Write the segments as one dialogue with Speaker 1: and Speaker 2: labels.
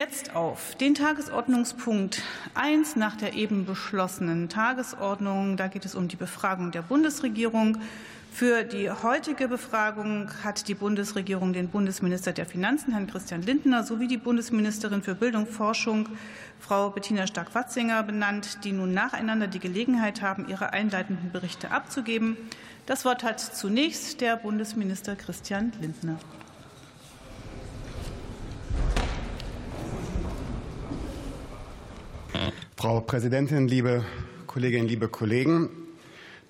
Speaker 1: Jetzt auf den Tagesordnungspunkt 1 nach der eben beschlossenen Tagesordnung. Da geht es um die Befragung der Bundesregierung. Für die heutige Befragung hat die Bundesregierung den Bundesminister der Finanzen, Herrn Christian Lindner, sowie die Bundesministerin für Bildung und Forschung, Frau Bettina Stark-Watzinger, benannt, die nun nacheinander die Gelegenheit haben, ihre einleitenden Berichte abzugeben. Das Wort hat zunächst der Bundesminister Christian Lindner.
Speaker 2: Frau Präsidentin, liebe Kolleginnen, liebe Kollegen!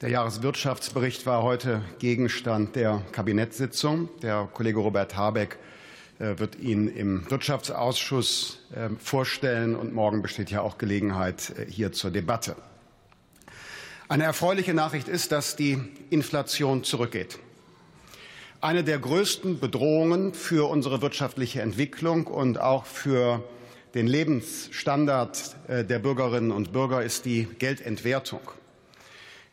Speaker 2: Der Jahreswirtschaftsbericht war heute Gegenstand der Kabinettssitzung. Der Kollege Robert Habeck äh, wird ihn im Wirtschaftsausschuss äh, vorstellen, und morgen besteht ja auch Gelegenheit äh, hier zur Debatte. Eine erfreuliche Nachricht ist, dass die Inflation zurückgeht. Eine der größten Bedrohungen für unsere wirtschaftliche Entwicklung und auch für den Lebensstandard äh, der Bürgerinnen und Bürger ist die Geldentwertung.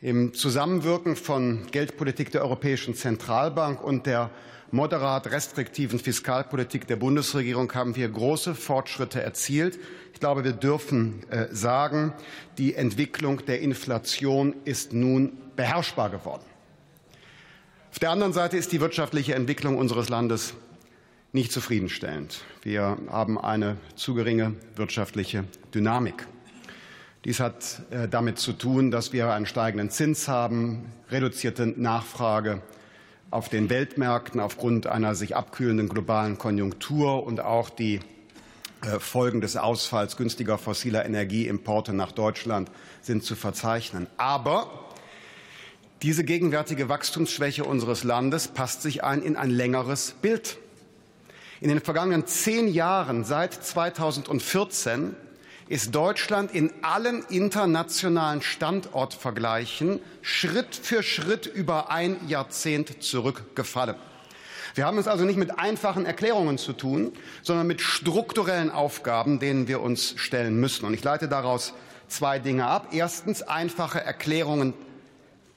Speaker 2: Im Zusammenwirken von Geldpolitik der Europäischen Zentralbank und der moderat restriktiven Fiskalpolitik der Bundesregierung haben wir große Fortschritte erzielt. Ich glaube, wir dürfen äh, sagen, die Entwicklung der Inflation ist nun beherrschbar geworden. Auf der anderen Seite ist die wirtschaftliche Entwicklung unseres Landes nicht zufriedenstellend. Wir haben eine zu geringe wirtschaftliche Dynamik. Dies hat äh, damit zu tun, dass wir einen steigenden Zins haben, reduzierte Nachfrage auf den Weltmärkten aufgrund einer sich abkühlenden globalen Konjunktur und auch die äh, Folgen des Ausfalls günstiger fossiler Energieimporte nach Deutschland sind zu verzeichnen. Aber diese gegenwärtige Wachstumsschwäche unseres Landes passt sich ein in ein längeres Bild. In den vergangenen zehn Jahren seit 2014 ist Deutschland in allen internationalen Standortvergleichen Schritt für Schritt über ein Jahrzehnt zurückgefallen. Wir haben es also nicht mit einfachen Erklärungen zu tun, sondern mit strukturellen Aufgaben, denen wir uns stellen müssen. Und ich leite daraus zwei Dinge ab. Erstens, einfache Erklärungen,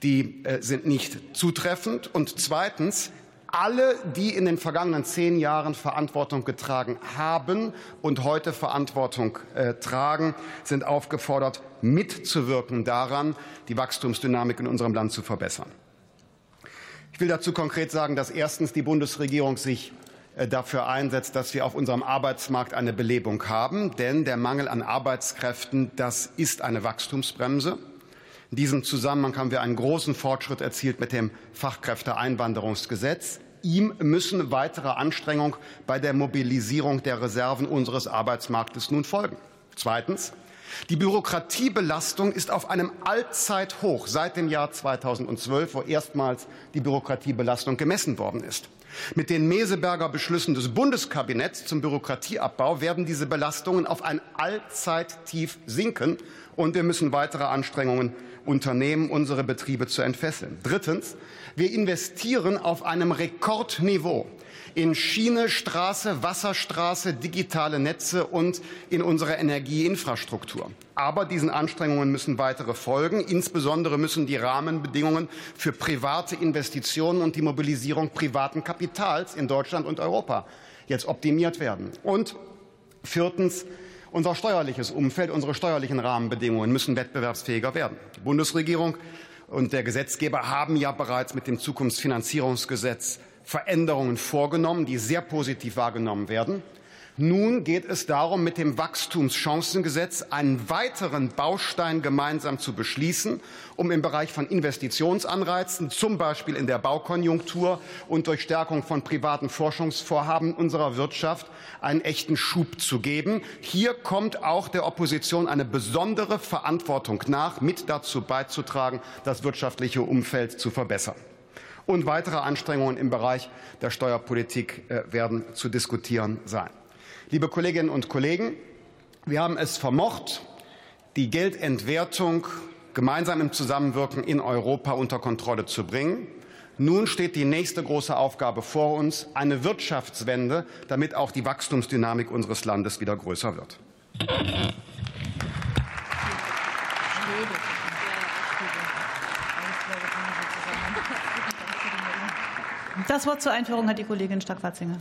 Speaker 2: die äh, sind nicht zutreffend. Und zweitens, alle, die in den vergangenen zehn Jahren Verantwortung getragen haben und heute Verantwortung äh, tragen, sind aufgefordert, mitzuwirken daran, die Wachstumsdynamik in unserem Land zu verbessern. Ich will dazu konkret sagen, dass erstens die Bundesregierung sich äh, dafür einsetzt, dass wir auf unserem Arbeitsmarkt eine Belebung haben. Denn der Mangel an Arbeitskräften, das ist eine Wachstumsbremse. In diesem Zusammenhang haben wir einen großen Fortschritt erzielt mit dem Fachkräfteeinwanderungsgesetz. Ihm müssen weitere Anstrengungen bei der Mobilisierung der Reserven unseres Arbeitsmarktes nun folgen. Zweitens. Die Bürokratiebelastung ist auf einem Allzeithoch seit dem Jahr 2012, wo erstmals die Bürokratiebelastung gemessen worden ist. Mit den Meseberger Beschlüssen des Bundeskabinetts zum Bürokratieabbau werden diese Belastungen auf ein Allzeittief sinken, und wir müssen weitere Anstrengungen unternehmen, unsere Betriebe zu entfesseln. Drittens. Wir investieren auf einem Rekordniveau in Schiene, Straße, Wasserstraße, digitale Netze und in unsere Energieinfrastruktur. Aber diesen Anstrengungen müssen weitere folgen. Insbesondere müssen die Rahmenbedingungen für private Investitionen und die Mobilisierung privaten Kapitals in Deutschland und Europa jetzt optimiert werden. Und viertens unser steuerliches Umfeld, unsere steuerlichen Rahmenbedingungen müssen wettbewerbsfähiger werden. Die Bundesregierung und der Gesetzgeber haben ja bereits mit dem Zukunftsfinanzierungsgesetz Veränderungen vorgenommen, die sehr positiv wahrgenommen werden. Nun geht es darum, mit dem Wachstumschancengesetz einen weiteren Baustein gemeinsam zu beschließen, um im Bereich von Investitionsanreizen, zum Beispiel in der Baukonjunktur und durch Stärkung von privaten Forschungsvorhaben unserer Wirtschaft einen echten Schub zu geben. Hier kommt auch der Opposition eine besondere Verantwortung nach, mit dazu beizutragen, das wirtschaftliche Umfeld zu verbessern und weitere Anstrengungen im Bereich der Steuerpolitik äh, werden zu diskutieren sein. Liebe Kolleginnen und Kollegen, wir haben es vermocht, die Geldentwertung gemeinsam im Zusammenwirken in Europa unter Kontrolle zu bringen. Nun steht die nächste große Aufgabe vor uns, eine Wirtschaftswende, damit auch die Wachstumsdynamik unseres Landes wieder größer wird.
Speaker 1: Das Wort zur Einführung hat die Kollegin Stark-Watzinger.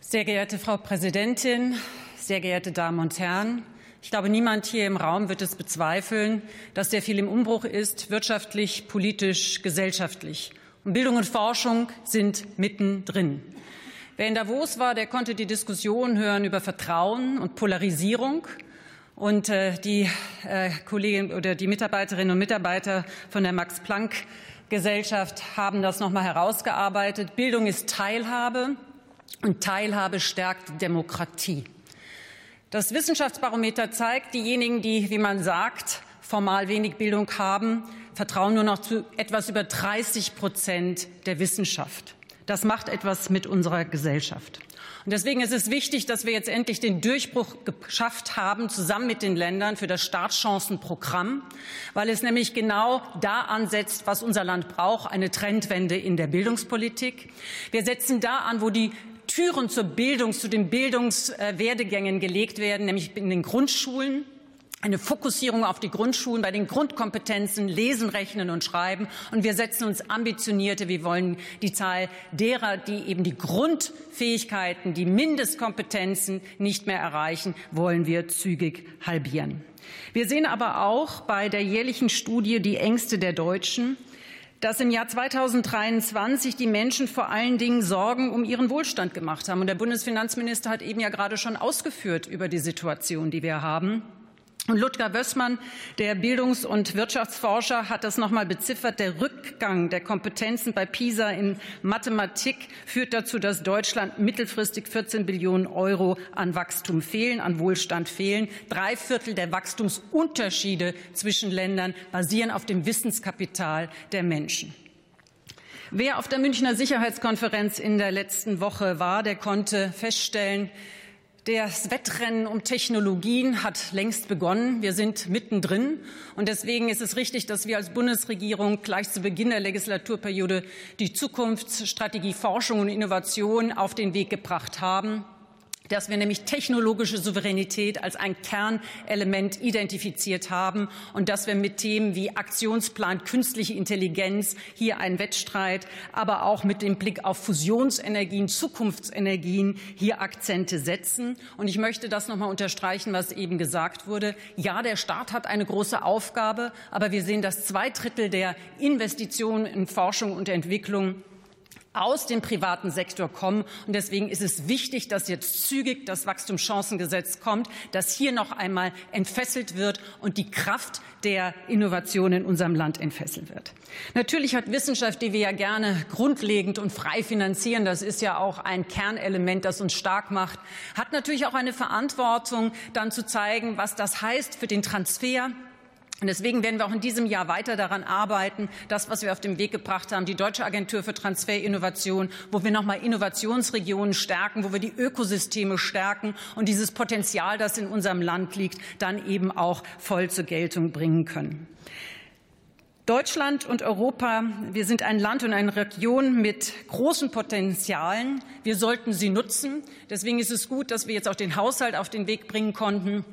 Speaker 3: Sehr geehrte Frau Präsidentin, sehr geehrte Damen und Herren, ich glaube, niemand hier im Raum wird es bezweifeln, dass sehr viel im Umbruch ist, wirtschaftlich, politisch, gesellschaftlich. Und Bildung und Forschung sind mittendrin. Wer in Davos war, der konnte die Diskussion hören über Vertrauen und Polarisierung. hören. Und äh, die äh, Kolleginnen oder die Mitarbeiterinnen und Mitarbeiter von der Max Planck Gesellschaft haben das noch mal herausgearbeitet. Bildung ist Teilhabe und Teilhabe stärkt Demokratie. Das Wissenschaftsbarometer zeigt, diejenigen, die, wie man sagt, formal wenig Bildung haben, vertrauen nur noch zu etwas über 30 Prozent der Wissenschaft. Das macht etwas mit unserer Gesellschaft. Und deswegen ist es wichtig, dass wir jetzt endlich den Durchbruch geschafft haben, zusammen mit den Ländern für das Startchancenprogramm, weil es nämlich genau da ansetzt, was unser Land braucht, eine Trendwende in der Bildungspolitik. Wir setzen da an, wo die Türen zur Bildung, zu den Bildungswerdegängen gelegt werden, nämlich in den Grundschulen. Eine Fokussierung auf die Grundschulen bei den Grundkompetenzen Lesen, Rechnen und Schreiben. Und wir setzen uns ambitionierte, wir wollen die Zahl derer, die eben die Grundfähigkeiten, die Mindestkompetenzen nicht mehr erreichen, wollen wir zügig halbieren. Wir sehen aber auch bei der jährlichen Studie die Ängste der Deutschen dass im Jahr 2023 die Menschen vor allen Dingen Sorgen um ihren Wohlstand gemacht haben. Und der Bundesfinanzminister hat eben ja gerade schon ausgeführt über die Situation, die wir haben. Und Ludger Wössmann, der Bildungs- und Wirtschaftsforscher, hat das nochmal beziffert. Der Rückgang der Kompetenzen bei PISA in Mathematik führt dazu, dass Deutschland mittelfristig 14 Billionen Euro an Wachstum fehlen, an Wohlstand fehlen. Drei Viertel der Wachstumsunterschiede zwischen Ländern basieren auf dem Wissenskapital der Menschen. Wer auf der Münchner Sicherheitskonferenz in der letzten Woche war, der konnte feststellen, das Wettrennen um Technologien hat längst begonnen. Wir sind mittendrin. Und deswegen ist es richtig, dass wir als Bundesregierung gleich zu Beginn der Legislaturperiode die Zukunftsstrategie Forschung und Innovation auf den Weg gebracht haben dass wir nämlich technologische Souveränität als ein Kernelement identifiziert haben und dass wir mit Themen wie Aktionsplan künstliche Intelligenz hier einen Wettstreit, aber auch mit dem Blick auf Fusionsenergien, Zukunftsenergien hier Akzente setzen. Und ich möchte das noch mal unterstreichen, was eben gesagt wurde. Ja, der Staat hat eine große Aufgabe, aber wir sehen, dass zwei Drittel der Investitionen in Forschung und Entwicklung aus dem privaten Sektor kommen. Und deswegen ist es wichtig, dass jetzt zügig das Wachstumschancengesetz kommt, dass hier noch einmal entfesselt wird und die Kraft der Innovation in unserem Land entfesselt wird. Natürlich hat Wissenschaft, die wir ja gerne grundlegend und frei finanzieren, das ist ja auch ein Kernelement, das uns stark macht, hat natürlich auch eine Verantwortung, dann zu zeigen, was das heißt für den Transfer und deswegen werden wir auch in diesem Jahr weiter daran arbeiten, das, was wir auf den Weg gebracht haben, die Deutsche Agentur für Transferinnovation, wo wir nochmal Innovationsregionen stärken, wo wir die Ökosysteme stärken und dieses Potenzial, das in unserem Land liegt, dann eben auch voll zur Geltung bringen können. Deutschland und Europa, wir sind ein Land und eine Region mit großen Potenzialen. Wir sollten sie nutzen. Deswegen ist es gut, dass wir jetzt auch den Haushalt auf den Weg bringen konnten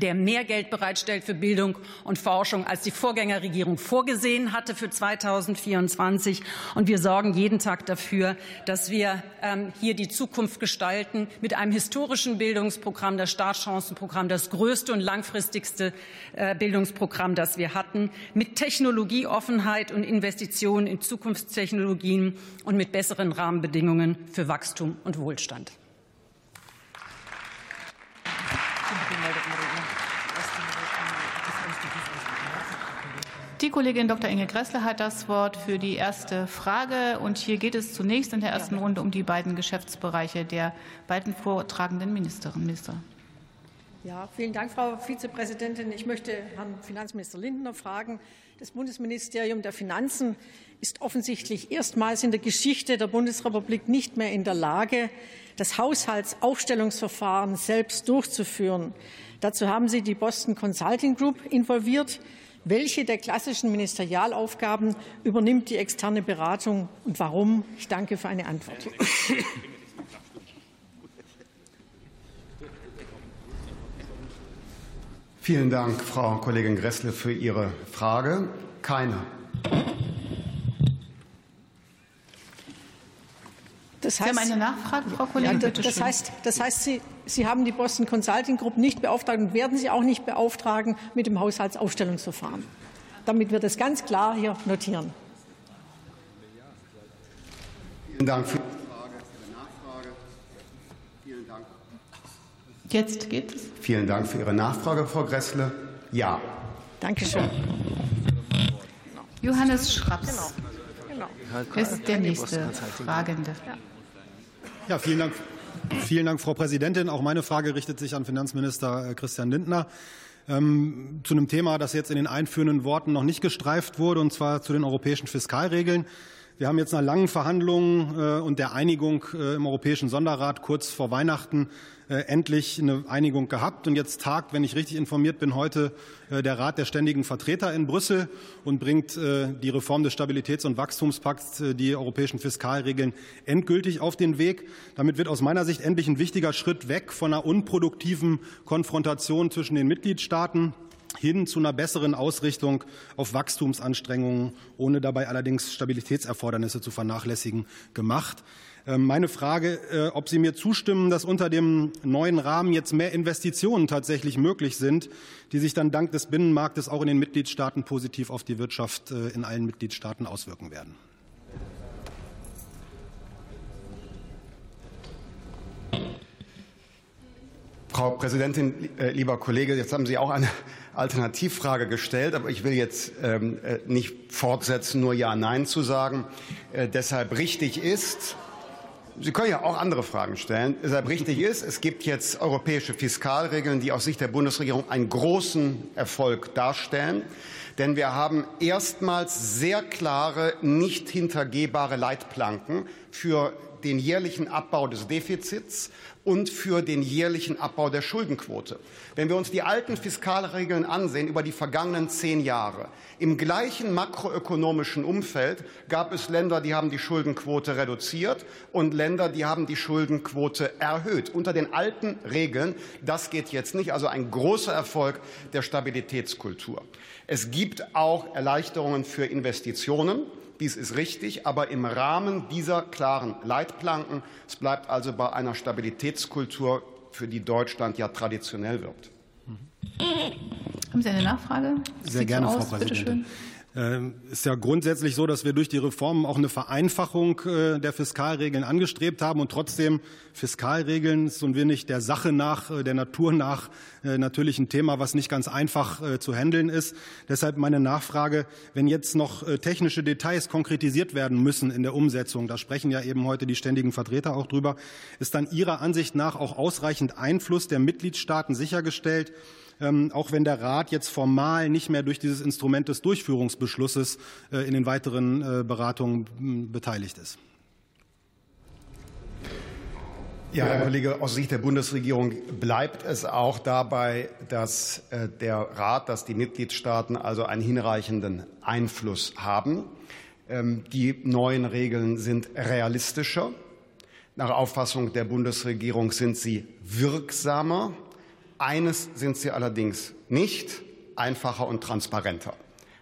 Speaker 3: der mehr Geld bereitstellt für Bildung und Forschung, als die Vorgängerregierung vorgesehen hatte für 2024. Und wir sorgen jeden Tag dafür, dass wir ähm, hier die Zukunft gestalten mit einem historischen Bildungsprogramm, das Startchancenprogramm, das größte und langfristigste äh, Bildungsprogramm, das wir hatten, mit Technologieoffenheit und Investitionen in Zukunftstechnologien und mit besseren Rahmenbedingungen für Wachstum und Wohlstand.
Speaker 1: Die Kollegin Dr. Inge Gressler hat das Wort für die erste Frage. Und hier geht es zunächst in der ersten Runde um die beiden Geschäftsbereiche der beiden vortragenden Ministerinnen. Minister.
Speaker 4: Ja, vielen Dank, Frau Vizepräsidentin. Ich möchte Herrn Finanzminister Lindner fragen. Das Bundesministerium der Finanzen ist offensichtlich erstmals in der Geschichte der Bundesrepublik nicht mehr in der Lage, das Haushaltsaufstellungsverfahren selbst durchzuführen. Dazu haben Sie die Boston Consulting Group involviert. Welche der klassischen Ministerialaufgaben übernimmt die externe Beratung und warum? Ich danke für eine Antwort.
Speaker 2: Vielen Dank, Frau Kollegin Gressle, für Ihre Frage. Keine.
Speaker 1: Das heißt, Sie haben eine Nachfrage, Frau Kollegin.
Speaker 4: Ja, das, heißt, das heißt Sie, Sie haben die Boston Consulting Group nicht beauftragt und werden Sie auch nicht beauftragen mit dem Haushaltsaufstellungsverfahren, damit wir das ganz klar hier notieren.
Speaker 2: Vielen Dank für die Frage, für die Nachfrage.
Speaker 1: Vielen Dank. Jetzt geht es.
Speaker 2: Vielen Dank für Ihre Nachfrage, Frau Gressle. Ja.
Speaker 4: Dankeschön.
Speaker 1: Johannes Schraps genau. genau. ist der nächste Fragende.
Speaker 5: Ja, vielen Dank. Vielen Dank, Frau Präsidentin. Auch meine Frage richtet sich an Finanzminister äh, Christian Lindner ähm, zu einem Thema, das jetzt in den einführenden Worten noch nicht gestreift wurde, und zwar zu den europäischen Fiskalregeln. Wir haben jetzt nach langen Verhandlungen äh, und der Einigung äh, im Europäischen Sonderrat kurz vor Weihnachten endlich eine Einigung gehabt. Und jetzt tagt, wenn ich richtig informiert bin, heute der Rat der ständigen Vertreter in Brüssel und bringt die Reform des Stabilitäts- und Wachstumspakts, die europäischen Fiskalregeln, endgültig auf den Weg. Damit wird aus meiner Sicht endlich ein wichtiger Schritt weg von einer unproduktiven Konfrontation zwischen den Mitgliedstaaten hin zu einer besseren Ausrichtung auf Wachstumsanstrengungen, ohne dabei allerdings Stabilitätserfordernisse zu vernachlässigen, gemacht. Ähm, meine Frage, äh, ob Sie mir zustimmen, dass unter dem neuen Rahmen jetzt mehr Investitionen tatsächlich möglich sind, die sich dann dank des Binnenmarktes auch in den Mitgliedstaaten positiv auf die Wirtschaft äh, in allen Mitgliedstaaten auswirken werden.
Speaker 2: Frau Präsidentin, äh, lieber Kollege, jetzt haben Sie auch eine Alternativfrage gestellt, aber ich will jetzt ähm, äh, nicht fortsetzen, nur Ja, Nein zu sagen. Deshalb richtig ist, Sie können ja auch andere Fragen stellen. Deshalb richtig ist, es gibt jetzt europäische Fiskalregeln, die aus Sicht der Bundesregierung einen großen Erfolg darstellen. Denn wir haben erstmals sehr klare, nicht hintergehbare Leitplanken für den jährlichen Abbau des Defizits und für den jährlichen Abbau der Schuldenquote. Wenn wir uns die alten Fiskalregeln ansehen über die vergangenen zehn Jahre, im gleichen makroökonomischen Umfeld gab es Länder, die haben die Schuldenquote reduziert und Länder, die haben die Schuldenquote erhöht. Unter den alten Regeln, das geht jetzt nicht. Also ein großer Erfolg der Stabilitätskultur. Es gibt auch Erleichterungen für Investitionen. Dies ist richtig, aber im Rahmen dieser klaren Leitplanken. Es bleibt also bei einer Stabilitätskultur, für die Deutschland ja traditionell wirkt.
Speaker 1: Haben Sie eine Nachfrage?
Speaker 5: Sehr Sieht gerne, so Frau Präsidentin. Ähm, ist ja grundsätzlich so, dass wir durch die Reformen auch eine Vereinfachung äh, der Fiskalregeln angestrebt haben und trotzdem Fiskalregeln so ein wenig der Sache nach, äh, der Natur nach äh, natürlich ein Thema, was nicht ganz einfach zu handeln ist. Deshalb meine Nachfrage, wenn jetzt noch technische Details konkretisiert werden müssen in der Umsetzung, da sprechen ja eben heute die ständigen Vertreter auch drüber, ist dann Ihrer Ansicht nach auch ausreichend Einfluss der Mitgliedstaaten sichergestellt, auch wenn der Rat jetzt formal nicht mehr durch dieses Instrument des Durchführungsbeschlusses äh, in den weiteren äh, Beratungen beteiligt ist.
Speaker 2: Ja, Herr Kollege, aus Sicht der Bundesregierung bleibt es auch dabei, dass äh, der Rat, dass die Mitgliedstaaten also einen hinreichenden Einfluss haben. Ähm, die neuen Regeln sind realistischer. Nach Auffassung der Bundesregierung sind sie wirksamer. Eines sind sie allerdings nicht, einfacher und transparenter.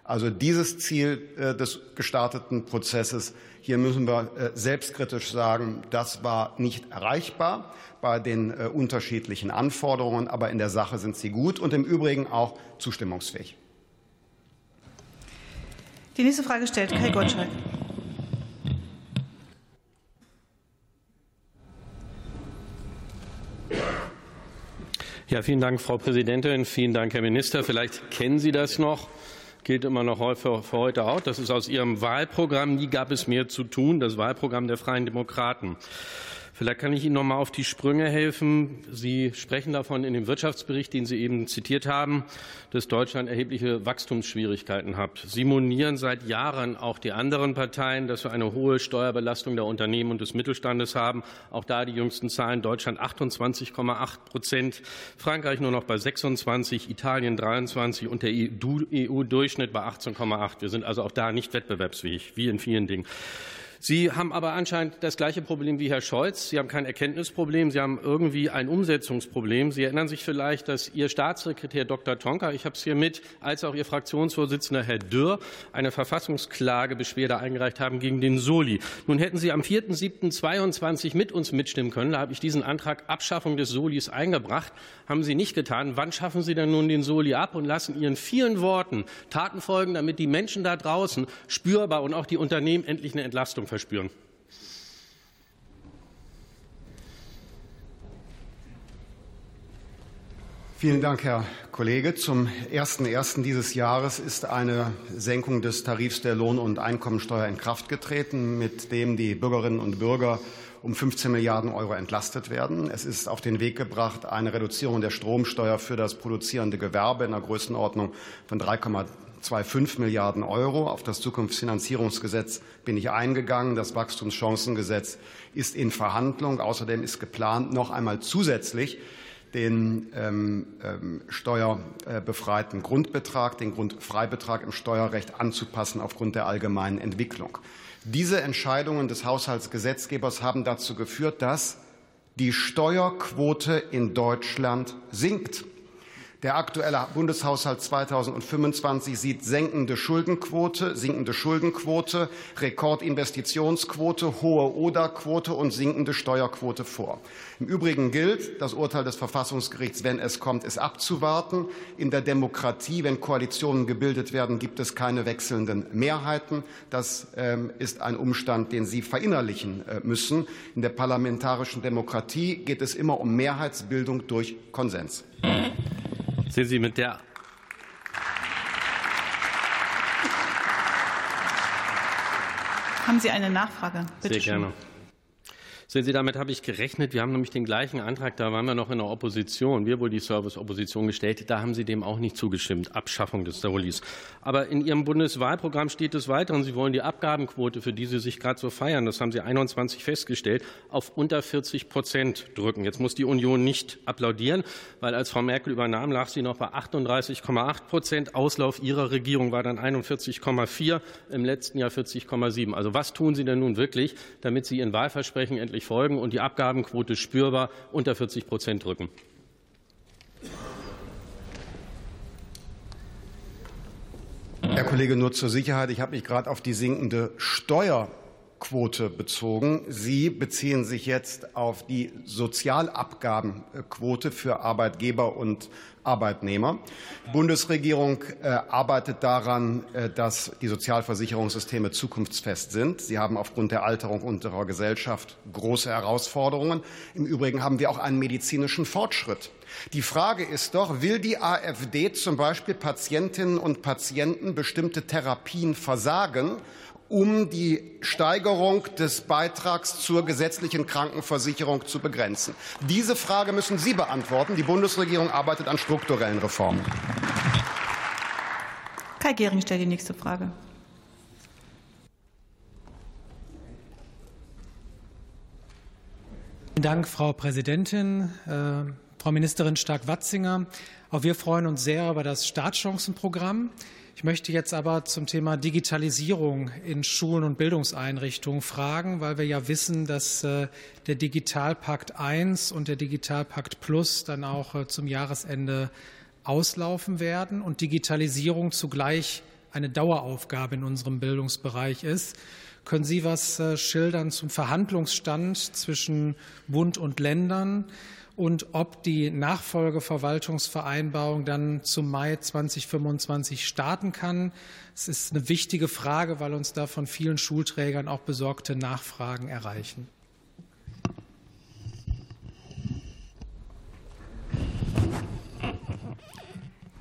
Speaker 2: Also dieses Ziel äh, des gestarteten Prozesses, hier müssen wir äh, selbstkritisch sagen, das war nicht erreichbar bei den äh, unterschiedlichen Anforderungen, aber in der Sache sind sie gut und im Übrigen auch zustimmungsfähig.
Speaker 1: Die nächste Frage stellt Kai Gottschalk.
Speaker 6: Ja, vielen Dank, Frau Präsidentin. Vielen Dank, Herr Minister. Vielleicht kennen Sie das noch. Gilt immer noch für, heute auch. Das ist aus Ihrem Wahlprogramm. Nie gab es mehr zu tun. Das Wahlprogramm der Freien Demokraten. Vielleicht kann ich Ihnen noch mal auf die Sprünge helfen. Sie sprechen davon in dem Wirtschaftsbericht, den Sie eben zitiert haben, dass Deutschland erhebliche Wachstumsschwierigkeiten hat. Sie monieren seit Jahren auch die anderen Parteien, dass wir eine hohe Steuerbelastung der Unternehmen und des Mittelstandes haben. Auch da die jüngsten Zahlen. Deutschland 28,8 Prozent, Frankreich nur noch bei 26, Italien 23 und der EU-Durchschnitt bei 18,8. Wir sind also auch da nicht wettbewerbsfähig, wie in vielen Dingen. Sie haben aber anscheinend das gleiche Problem wie Herr Scholz. Sie haben kein Erkenntnisproblem, Sie haben irgendwie ein Umsetzungsproblem. Sie erinnern sich vielleicht, dass Ihr Staatssekretär Dr. Tonka, ich habe es hier mit, als auch Ihr Fraktionsvorsitzender Herr Dürr eine Verfassungsklagebeschwerde eingereicht haben gegen den Soli. Nun hätten Sie am 4.7.22 mit uns mitstimmen können. Da habe ich diesen Antrag Abschaffung des Solis eingebracht. Haben Sie nicht getan. Wann schaffen Sie denn nun den Soli ab und lassen Ihren vielen Worten Taten folgen, damit die Menschen da draußen spürbar und auch die Unternehmen endlich eine Entlastung verspüren?
Speaker 2: Vielen Dank, Herr Kollege. Zum 01.01. dieses Jahres ist eine Senkung des Tarifs der Lohn- und Einkommensteuer in Kraft getreten, mit dem die Bürgerinnen und Bürger um 15 Milliarden Euro entlastet werden. Es ist auf den Weg gebracht eine Reduzierung der Stromsteuer für das produzierende Gewerbe in der Größenordnung von 3,25 Milliarden Euro. Auf das Zukunftsfinanzierungsgesetz bin ich eingegangen. Das Wachstumschancengesetz ist in Verhandlung. Außerdem ist geplant, noch einmal zusätzlich den ähm, ähm, steuerbefreiten Grundbetrag, den Grundfreibetrag im Steuerrecht anzupassen aufgrund der allgemeinen Entwicklung. Diese Entscheidungen des Haushaltsgesetzgebers haben dazu geführt, dass die Steuerquote in Deutschland sinkt. Der aktuelle Bundeshaushalt 2025 sieht sinkende Schuldenquote, sinkende Schuldenquote, Rekordinvestitionsquote, hohe ODA-Quote und sinkende Steuerquote vor. Im Übrigen gilt, das Urteil des Verfassungsgerichts, wenn es kommt, ist abzuwarten. In der Demokratie, wenn Koalitionen gebildet werden, gibt es keine wechselnden Mehrheiten. Das ähm, ist ein Umstand, den Sie verinnerlichen äh, müssen. In der parlamentarischen Demokratie geht es immer um Mehrheitsbildung durch Konsens.
Speaker 6: Sind Sie mit der
Speaker 1: Haben Sie eine Nachfrage?
Speaker 6: Bitte Sehr gerne. Sehen Sie, damit habe ich gerechnet. Wir haben nämlich den gleichen Antrag, da waren wir noch in der Opposition, wir wohl die Service-Opposition gestellt. Da haben Sie dem auch nicht zugestimmt, Abschaffung des Solis. Aber in Ihrem Bundeswahlprogramm steht es weiter und Sie wollen die Abgabenquote, für die Sie sich gerade so feiern, das haben Sie 21 festgestellt, auf unter 40 Prozent drücken. Jetzt muss die Union nicht applaudieren, weil als Frau Merkel übernahm, lag sie noch bei 38,8 Prozent. Auslauf Ihrer Regierung war dann 41,4, im letzten Jahr 40,7. Also was tun Sie denn nun wirklich, damit Sie Ihren Wahlversprechen endlich folgen und die Abgabenquote spürbar unter 40 Prozent drücken.
Speaker 2: Herr Kollege, nur zur Sicherheit, ich habe mich gerade auf die sinkende Steuerquote bezogen. Sie beziehen sich jetzt auf die Sozialabgabenquote für Arbeitgeber und Arbeitnehmer. Die Bundesregierung äh, arbeitet daran, äh, dass die Sozialversicherungssysteme zukunftsfest sind. Sie haben aufgrund der Alterung unserer Gesellschaft große Herausforderungen. Im Übrigen haben wir auch einen medizinischen Fortschritt. Die Frage ist doch, will die AfD zum Beispiel Patientinnen und Patienten bestimmte Therapien versagen um die Steigerung des Beitrags zur gesetzlichen Krankenversicherung zu begrenzen? Diese Frage müssen Sie beantworten. Die Bundesregierung arbeitet an strukturellen Reformen.
Speaker 1: Kai Gehring stellt die nächste Frage.
Speaker 7: Vielen Dank, Frau Präsidentin. Äh, Frau Ministerin Stark-Watzinger, auch wir freuen uns sehr über das Startchancenprogramm. Ich möchte jetzt aber zum Thema Digitalisierung in Schulen und Bildungseinrichtungen fragen, weil wir ja wissen, dass äh, der Digitalpakt I und der Digitalpakt Plus dann auch äh, zum Jahresende auslaufen werden und Digitalisierung zugleich eine Daueraufgabe in unserem Bildungsbereich ist. Können Sie was äh, schildern zum Verhandlungsstand zwischen Bund und Ländern? Und ob die Nachfolgeverwaltungsvereinbarung dann zum Mai 2025 starten kann. Es ist eine wichtige Frage, weil uns da von vielen Schulträgern auch besorgte Nachfragen erreichen.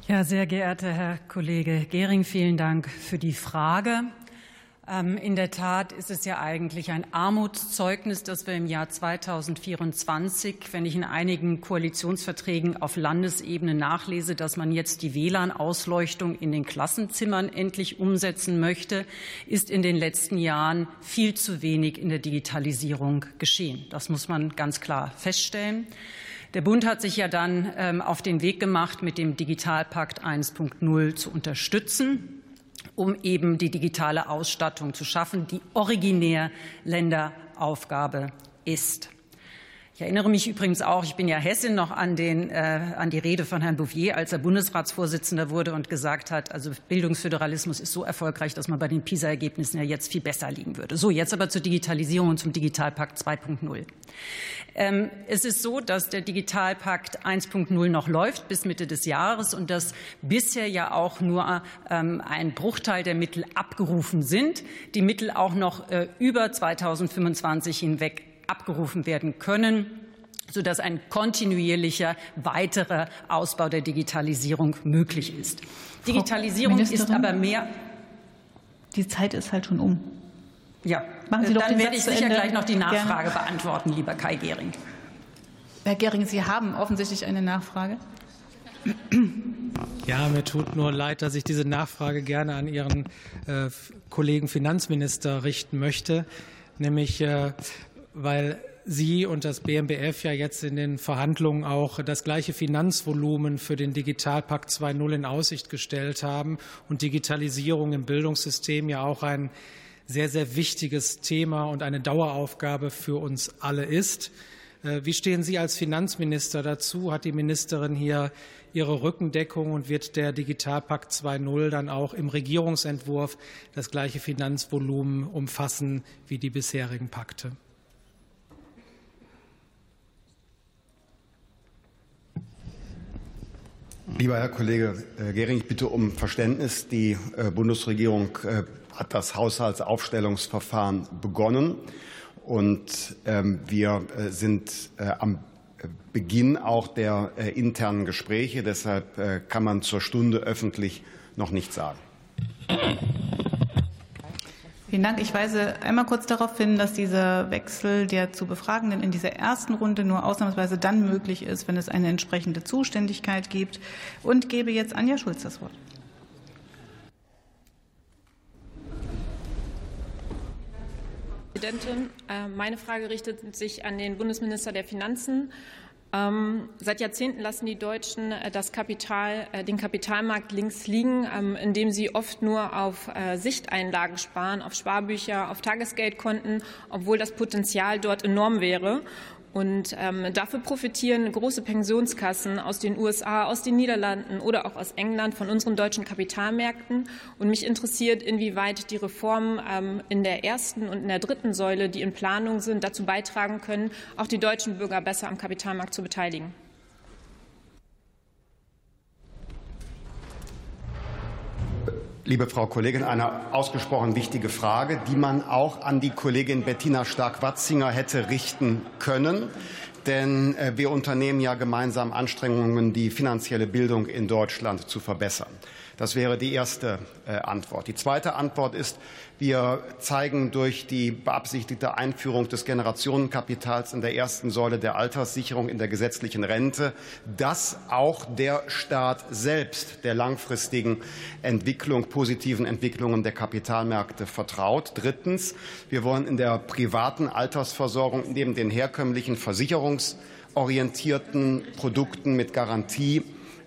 Speaker 3: Ja, sehr geehrter Herr Kollege Gehring, vielen Dank für die Frage. Ähm, in der Tat ist es ja eigentlich ein Armutszeugnis, dass wir im Jahr 2024, wenn ich in einigen Koalitionsverträgen auf Landesebene nachlese, dass man jetzt die WLAN-Ausleuchtung in den Klassenzimmern endlich umsetzen möchte, ist in den letzten Jahren viel zu wenig in der Digitalisierung geschehen. Das muss man ganz klar feststellen. Der Bund hat sich ja dann ähm, auf den Weg gemacht, mit dem Digitalpakt 1.0 zu unterstützen. Um eben die digitale Ausstattung zu schaffen, die originär Länderaufgabe ist. Ich erinnere mich übrigens auch, ich bin ja Hessin, noch an, den, äh, an die Rede von Herrn Bouvier, als er Bundesratsvorsitzender wurde und gesagt hat, also Bildungsföderalismus ist so erfolgreich, dass man bei den PISA-Ergebnissen ja jetzt viel besser liegen würde. So, jetzt aber zur Digitalisierung und zum Digitalpakt 2.0. Ähm, es ist so, dass der Digitalpakt 1.0 noch läuft bis Mitte des Jahres und dass bisher ja auch nur ähm, ein Bruchteil der Mittel abgerufen sind. Die Mittel auch noch äh, über 2025 hinweg abgerufen werden können sodass ein kontinuierlicher weiterer Ausbau der Digitalisierung möglich ist. Digitalisierung ist aber mehr.
Speaker 1: Die Zeit ist halt schon um.
Speaker 3: Ja, Machen Sie doch dann werde ich sicher gleich noch die Nachfrage Gerne. beantworten, lieber Kai Gehring.
Speaker 1: Herr Gehring, Sie haben offensichtlich eine Nachfrage.
Speaker 7: Ja, mir tut nur leid, dass ich diese Nachfrage gerne an Ihren äh, Kollegen Finanzminister richten möchte, nämlich äh, weil Sie und das BMBF ja jetzt in den Verhandlungen auch das gleiche Finanzvolumen für den Digitalpakt 2.0 in Aussicht gestellt haben und Digitalisierung im Bildungssystem ja auch ein sehr, sehr wichtiges Thema und eine Daueraufgabe für uns alle ist. Äh, wie stehen Sie als Finanzminister dazu? Hat die Ministerin hier ihre Rückendeckung und wird der Digitalpakt 2.0 dann auch im Regierungsentwurf das gleiche Finanzvolumen umfassen wie die bisherigen Pakte?
Speaker 2: Lieber Herr Kollege äh, Gehring, ich bitte um Verständnis. Die äh, Bundesregierung äh, hat das Haushaltsaufstellungsverfahren begonnen und ähm, wir sind am Beginn auch der internen Gespräche. Deshalb kann man zur Stunde öffentlich noch nichts sagen.
Speaker 1: Vielen Dank. Ich weise einmal kurz darauf hin, dass dieser Wechsel der zu Befragenden in dieser ersten Runde nur ausnahmsweise dann möglich ist, wenn es eine entsprechende Zuständigkeit gibt. Und gebe jetzt Anja Schulz das Wort.
Speaker 8: Präsidentin, äh, meine Frage richtet sich an den Bundesminister der Finanzen. Ähm, seit Jahrzehnten lassen die Deutschen äh, das Kapital, äh, den Kapitalmarkt links liegen, ähm, indem sie oft nur auf äh, Sichteinlagen sparen, auf Sparbücher, auf Tagesgeldkonten, obwohl das Potenzial dort enorm wäre. Und ähm, dafür profitieren große Pensionskassen aus den USA, aus den Niederlanden oder auch aus England von unseren deutschen Kapitalmärkten. Und mich interessiert, inwieweit die Reformen ähm, in der ersten und in der dritten Säule, die in Planung sind, dazu beitragen können, auch die deutschen Bürger besser am Kapitalmarkt zu beteiligen.
Speaker 2: Liebe Frau Kollegin, eine ausgesprochen wichtige Frage, die man auch an die Kollegin Bettina Stark-Watzinger hätte richten können. Denn äh, wir unternehmen ja gemeinsam Anstrengungen, die finanzielle Bildung in Deutschland zu verbessern. Das wäre die erste äh, Antwort. Die zweite Antwort ist, wir zeigen durch die beabsichtigte Einführung des Generationenkapitals in der ersten Säule der Alterssicherung in der gesetzlichen Rente, dass auch der Staat selbst der langfristigen Entwicklung, positiven Entwicklungen der Kapitalmärkte vertraut. Drittens, wir wollen in der privaten Altersversorgung neben den herkömmlichen versicherungsorientierten Produkten mit Garantie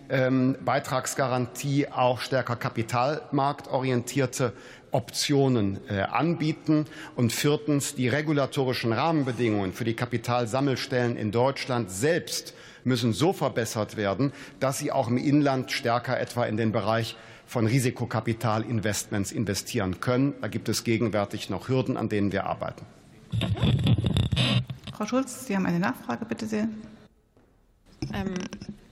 Speaker 2: Beitragsgarantie auch stärker kapitalmarktorientierte Optionen äh, anbieten. Und viertens, die regulatorischen Rahmenbedingungen für die Kapitalsammelstellen in Deutschland selbst müssen so verbessert werden, dass sie auch im Inland stärker etwa in den Bereich von Risikokapitalinvestments investieren können. Da gibt es gegenwärtig noch Hürden, an denen wir arbeiten.
Speaker 1: Frau Schulz, Sie haben eine Nachfrage, bitte sehr.
Speaker 8: Ähm,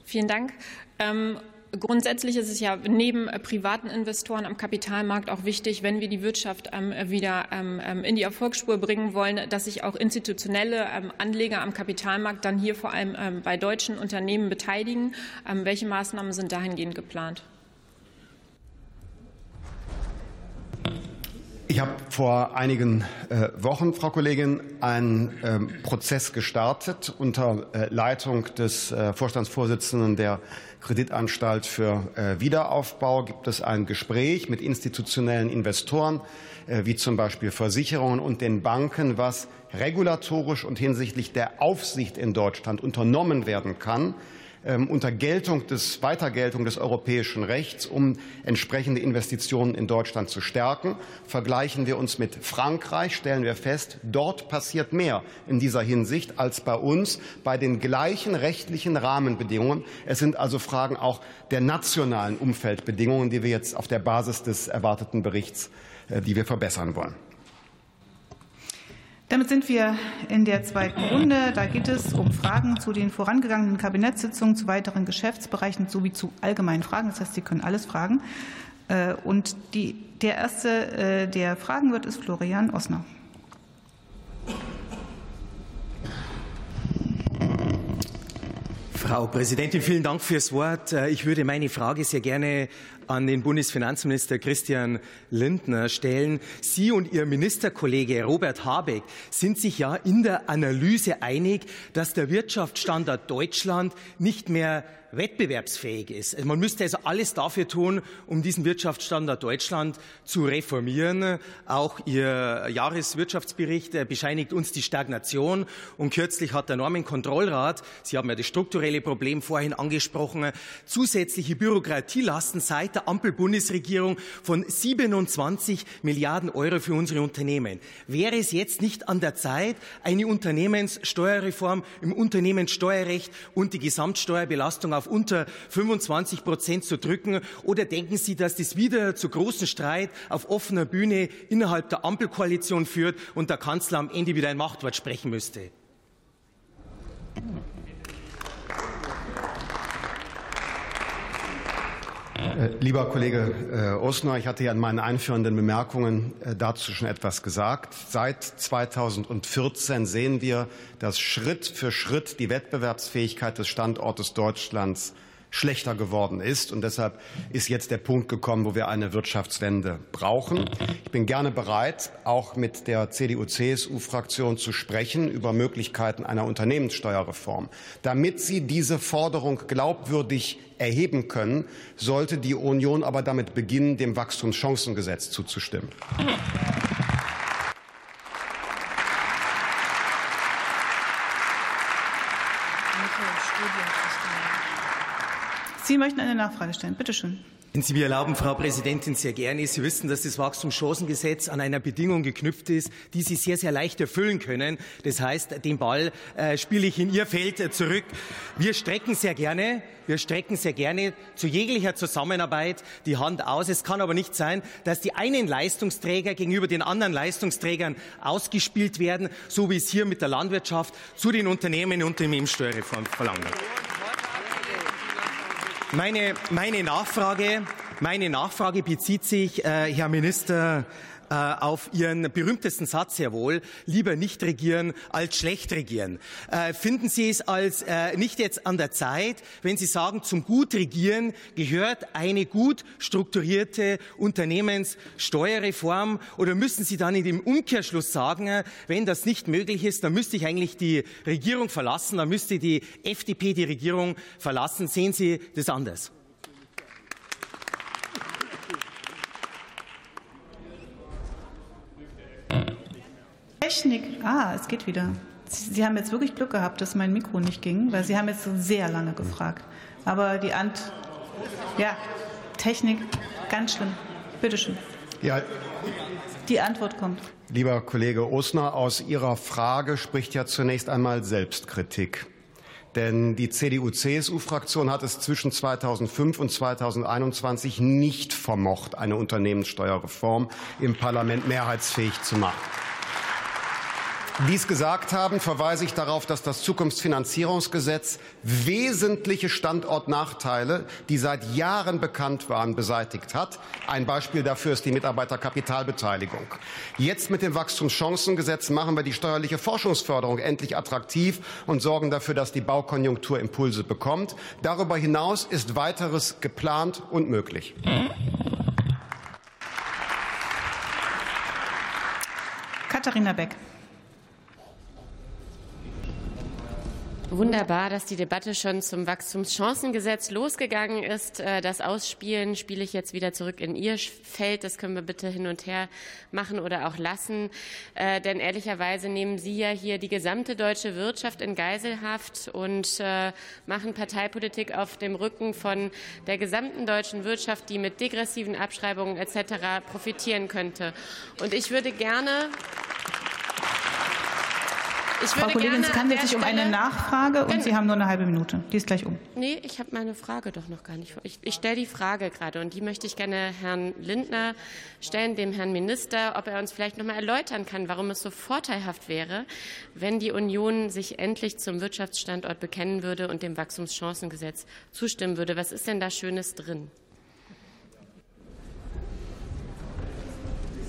Speaker 8: vielen Dank. Ähm, grundsätzlich ist es ja neben äh, privaten Investoren am Kapitalmarkt auch wichtig, wenn wir die Wirtschaft ähm, wieder ähm, in die Erfolgsspur bringen wollen, dass sich auch institutionelle Anleger am Kapitalmarkt dann hier vor allem bei deutschen Unternehmen beteiligen. welche Maßnahmen sind dahingehend geplant?
Speaker 2: Ich habe vor einigen äh, Wochen, Frau Kollegin, einen ähm, Prozess gestartet unter äh, Leitung des Vorstandsvorsitzenden der Kreditanstalt für Wiederaufbau. Gibt es ein Gespräch mit institutionellen Investoren, wie zum Beispiel Versicherungen und den Banken, was regulatorisch und hinsichtlich der Aufsicht in Deutschland unternommen werden kann, unter Geltung des, Weitergeltung des europäischen Rechts, um entsprechende Investitionen in Deutschland zu stärken. Vergleichen wir uns mit Frankreich, stellen wir fest, dort passiert mehr in dieser Hinsicht als bei uns bei den gleichen rechtlichen Rahmenbedingungen. Es sind also Fragen auch der nationalen Umfeldbedingungen, die wir jetzt auf der Basis des erwarteten Berichts, äh, die wir verbessern wollen.
Speaker 1: Damit sind wir in der zweiten Runde. Da geht es um Fragen zu den vorangegangenen Kabinettssitzungen, zu weiteren Geschäftsbereichen sowie zu allgemeinen Fragen. Das heißt, Sie können alles fragen. Äh, und die, der erste, äh, der fragen wird, ist Florian Osner.
Speaker 9: Frau Präsidentin, vielen Dank fürs Wort. Äh, ich würde meine Frage sehr gerne an den Bundesfinanzminister Christian Lindner stellen. Sie und Ihr Ministerkollege Robert Habeck sind sich ja in der Analyse einig, dass der Wirtschaftsstandort Deutschland nicht mehr wettbewerbsfähig ist. Also man müsste also alles dafür tun, um diesen Wirtschaftsstandort Deutschland zu reformieren. Auch Ihr Jahreswirtschaftsbericht bescheinigt uns die Stagnation. Und kürzlich hat der Normenkontrollrat, Sie haben ja das strukturelle Problem vorhin angesprochen, zusätzliche Bürokratielasten seit der Ampel-Bundesregierung von 27 Milliarden Euro für unsere Unternehmen. Wäre es jetzt nicht an der Zeit, eine Unternehmenssteuerreform im Unternehmenssteuerrecht und die Gesamtsteuerbelastung auf unter 25 Prozent zu drücken? Oder denken Sie, dass das wieder zu großen Streit auf offener Bühne innerhalb der Ampelkoalition führt und der Kanzler am Ende wieder ein Machtwort sprechen müsste?
Speaker 2: Lieber Kollege äh, Osner, ich hatte ja in meinen einführenden Bemerkungen äh, dazu schon etwas gesagt. Seit 2014 sehen wir, dass Schritt für Schritt die Wettbewerbsfähigkeit des Standortes Deutschlands schlechter geworden ist. Und deshalb ist jetzt der Punkt gekommen, wo wir eine Wirtschaftswende brauchen. Ich bin gerne bereit, auch mit der CDU-CSU-Fraktion zu sprechen über Möglichkeiten einer Unternehmenssteuerreform. Damit Sie diese Forderung glaubwürdig erheben können, sollte die Union aber damit beginnen, dem Wachstumschancengesetz zuzustimmen.
Speaker 1: Sie möchten eine Nachfrage stellen. Bitte schön.
Speaker 9: Wenn Sie mir erlauben, Frau Präsidentin, sehr gerne. Sie wissen, dass das Wachstumschancengesetz an einer Bedingung geknüpft ist, die Sie sehr, sehr leicht erfüllen können. Das heißt, den Ball äh, spiele ich in Ihr Feld äh, zurück. Wir strecken sehr gerne, wir strecken sehr gerne zu jeglicher Zusammenarbeit die Hand aus. Es kann aber nicht sein, dass die einen Leistungsträger gegenüber den anderen Leistungsträgern ausgespielt werden, so wie es hier mit der Landwirtschaft zu den Unternehmen und dem Impfsteuerreform verlangt. Meine, meine, Nachfrage, meine Nachfrage bezieht sich, äh, Herr Minister, auf Ihren berühmtesten Satz sehr wohl, lieber nicht regieren als schlecht regieren. Äh, finden Sie es als äh, nicht jetzt an der Zeit, wenn Sie sagen, zum gut regieren gehört eine gut strukturierte Unternehmenssteuerreform oder müssen Sie dann in dem Umkehrschluss sagen, wenn das nicht möglich ist, dann müsste ich eigentlich die Regierung verlassen, dann müsste die FDP die Regierung verlassen. Sehen Sie das anders?
Speaker 1: Technik. Ah, es geht wieder. Sie haben jetzt wirklich Glück gehabt, dass mein Mikro nicht ging, weil Sie haben jetzt sehr lange gefragt. Aber die Ant, ja, Technik, ganz schlimm. Bitte schön. Ja. Die Antwort kommt.
Speaker 2: Lieber Kollege Osner, aus Ihrer Frage spricht ja zunächst einmal Selbstkritik. Denn die CDU-CSU-Fraktion hat es zwischen 2005 und 2021 nicht vermocht, eine Unternehmenssteuerreform im Parlament mehrheitsfähig zu machen. Dies gesagt haben, verweise ich darauf, dass das Zukunftsfinanzierungsgesetz wesentliche Standortnachteile, die seit Jahren bekannt waren, beseitigt hat. Ein Beispiel dafür ist die Mitarbeiterkapitalbeteiligung. Jetzt mit dem Wachstumschancengesetz machen wir die steuerliche Forschungsförderung endlich attraktiv und sorgen dafür, dass die Baukonjunktur Impulse bekommt. Darüber hinaus ist weiteres geplant und möglich.
Speaker 1: Katharina Beck.
Speaker 10: Wunderbar, dass die Debatte schon zum Wachstumschancengesetz losgegangen ist. Äh, das Ausspielen spiele ich jetzt wieder zurück in Ihr Feld. Das können wir bitte hin und her machen oder auch lassen. Äh, denn ehrlicherweise nehmen Sie ja hier die gesamte deutsche Wirtschaft in Geiselhaft und äh, machen Parteipolitik auf dem Rücken von der gesamten deutschen Wirtschaft, die mit degressiven Abschreibungen etc. profitieren könnte. Und ich würde gerne
Speaker 1: Frau Kollegin, es handelt sich um eine Nachfrage und Sie haben nur eine halbe Minute. Die ist gleich um.
Speaker 10: Nee, ich habe meine Frage doch noch gar nicht vor. Ich, ich stelle die Frage gerade und die möchte ich gerne Herrn Lindner stellen, dem Herrn Minister, ob er uns vielleicht noch mal erläutern kann, warum es so vorteilhaft wäre, wenn die Union sich endlich zum Wirtschaftsstandort bekennen würde und dem Wachstumschancengesetz zustimmen würde. Was ist denn da Schönes drin?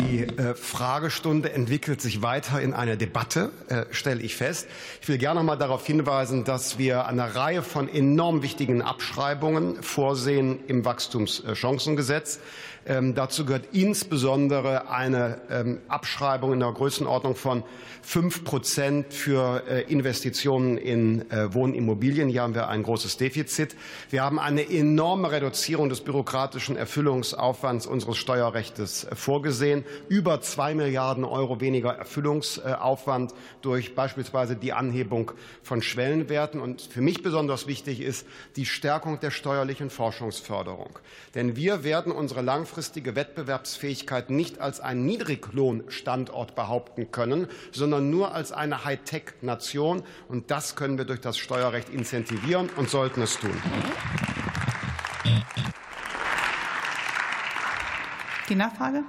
Speaker 2: Die äh, Fragestunde entwickelt sich weiter in eine Debatte, äh, stelle ich fest. Ich will gerne noch mal darauf hinweisen, dass wir eine Reihe von enorm wichtigen Abschreibungen vorsehen im Wachstumschancengesetz. Ähm, dazu gehört insbesondere eine ähm, Abschreibung in der Größenordnung von fünf Prozent für äh, Investitionen in äh, Wohnimmobilien. Hier haben wir ein großes Defizit. Wir haben eine enorme Reduzierung des bürokratischen Erfüllungsaufwands unseres Steuerrechts äh, vorgesehen. Über zwei Milliarden Euro weniger Erfüllungsaufwand durch beispielsweise die Anhebung von Schwellenwerten. Und für mich besonders wichtig ist die Stärkung der steuerlichen Forschungsförderung. Denn wir werden unsere langfristige Wettbewerbsfähigkeit nicht als ein Niedriglohnstandort behaupten können, sondern nur als eine Hightech-Nation. Und das können wir durch das Steuerrecht incentivieren und sollten es tun.
Speaker 1: Die Nachfrage?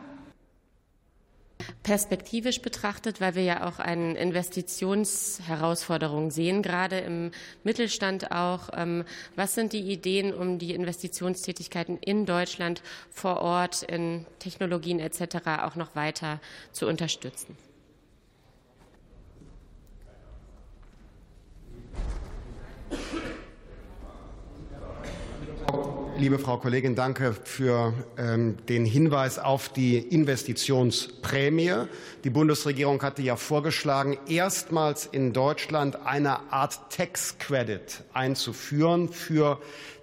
Speaker 10: Perspektivisch betrachtet, weil wir ja auch eine Investitionsherausforderung sehen, gerade im Mittelstand auch. Ähm, was sind die Ideen, um die Investitionstätigkeiten in Deutschland vor Ort in Technologien etc. auch noch weiter zu unterstützen?
Speaker 2: Liebe Frau Kollegin, danke für ähm, den Hinweis auf die Investitionsprämie. Die Bundesregierung hatte ja vorgeschlagen, erstmals in Deutschland eine Art Tax Credit einzuführen für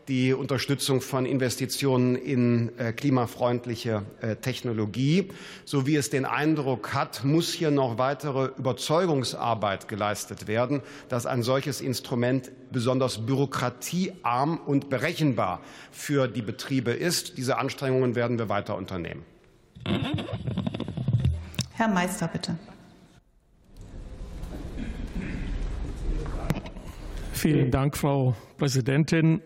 Speaker 2: die Unterstützung von Investitionen in äh, klimafreundliche äh, Technologie. So wie es den Eindruck hat, muss hier noch weitere Überzeugungsarbeit geleistet werden, dass ein solches Instrument besonders bürokratiearm und berechenbar für die Betriebe ist. Diese Anstrengungen werden wir weiter unternehmen.
Speaker 1: Herr Meister, bitte.
Speaker 11: Vielen Dank, Frau Präsidentin.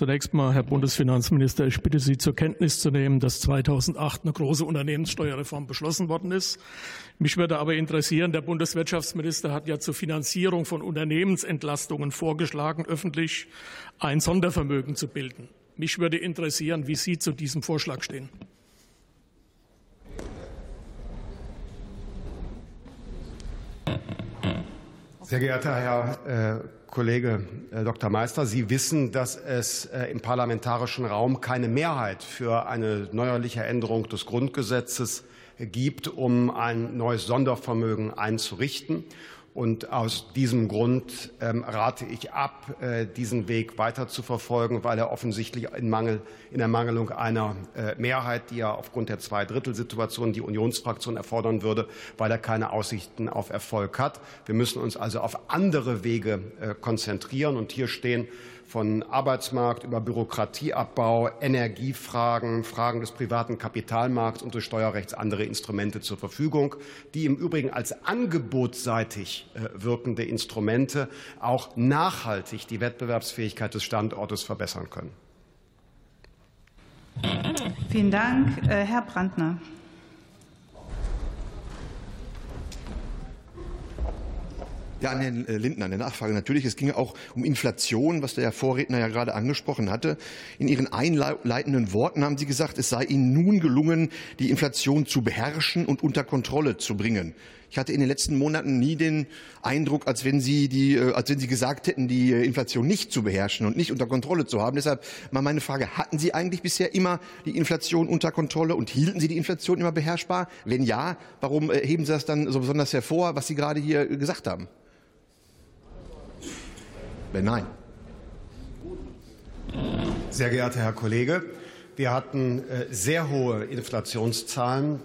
Speaker 11: Zunächst mal, Herr Bundesfinanzminister, ich bitte Sie zur Kenntnis zu nehmen, dass 2008 eine große Unternehmenssteuerreform beschlossen worden ist. Mich würde aber interessieren, der Bundeswirtschaftsminister hat ja zur Finanzierung von Unternehmensentlastungen vorgeschlagen, öffentlich ein Sondervermögen zu bilden. Mich würde interessieren, wie Sie zu diesem Vorschlag stehen.
Speaker 2: Sehr geehrter Herr äh, Kollege äh, Dr. Meister, Sie wissen, dass es äh, im parlamentarischen Raum keine Mehrheit für eine neuerliche Änderung des Grundgesetzes gibt, um ein neues Sondervermögen einzurichten. Und aus diesem Grund ähm, rate ich ab, äh, diesen Weg weiter zu verfolgen, weil er offensichtlich in, Mangel, in Ermangelung einer äh, Mehrheit, die ja aufgrund der Zweidrittelsituation die Unionsfraktion erfordern würde, weil er keine Aussichten auf Erfolg hat. Wir müssen uns also auf andere Wege äh, konzentrieren. Und hier stehen von Arbeitsmarkt über Bürokratieabbau, Energiefragen, Fragen des privaten Kapitalmarkts und des Steuerrechts andere Instrumente zur Verfügung, die im Übrigen als angebotsseitig äh, wirkende Instrumente auch nachhaltig die Wettbewerbsfähigkeit des Standortes verbessern können.
Speaker 1: Vielen Dank. Äh, Herr Brandner.
Speaker 12: Ja, an Herrn äh, Lindner eine Nachfrage. Natürlich, es ging auch um Inflation, was der Vorredner ja gerade angesprochen hatte. In Ihren einleitenden Worten haben Sie gesagt, es sei Ihnen nun gelungen, die Inflation zu beherrschen und unter Kontrolle zu bringen. Ich hatte in den letzten Monaten nie den Eindruck, als wenn Sie, die, äh, als wenn Sie gesagt hätten, die äh, Inflation nicht zu beherrschen und nicht unter Kontrolle zu haben. Deshalb mal meine Frage, hatten Sie eigentlich bisher immer die Inflation unter Kontrolle und hielten Sie die Inflation immer beherrschbar? Wenn ja, warum heben Sie das dann so besonders hervor, was Sie gerade hier gesagt haben? Wenn nein.
Speaker 2: Sehr geehrter Herr Kollege, wir hatten äh, sehr hohe Inflationszahlen,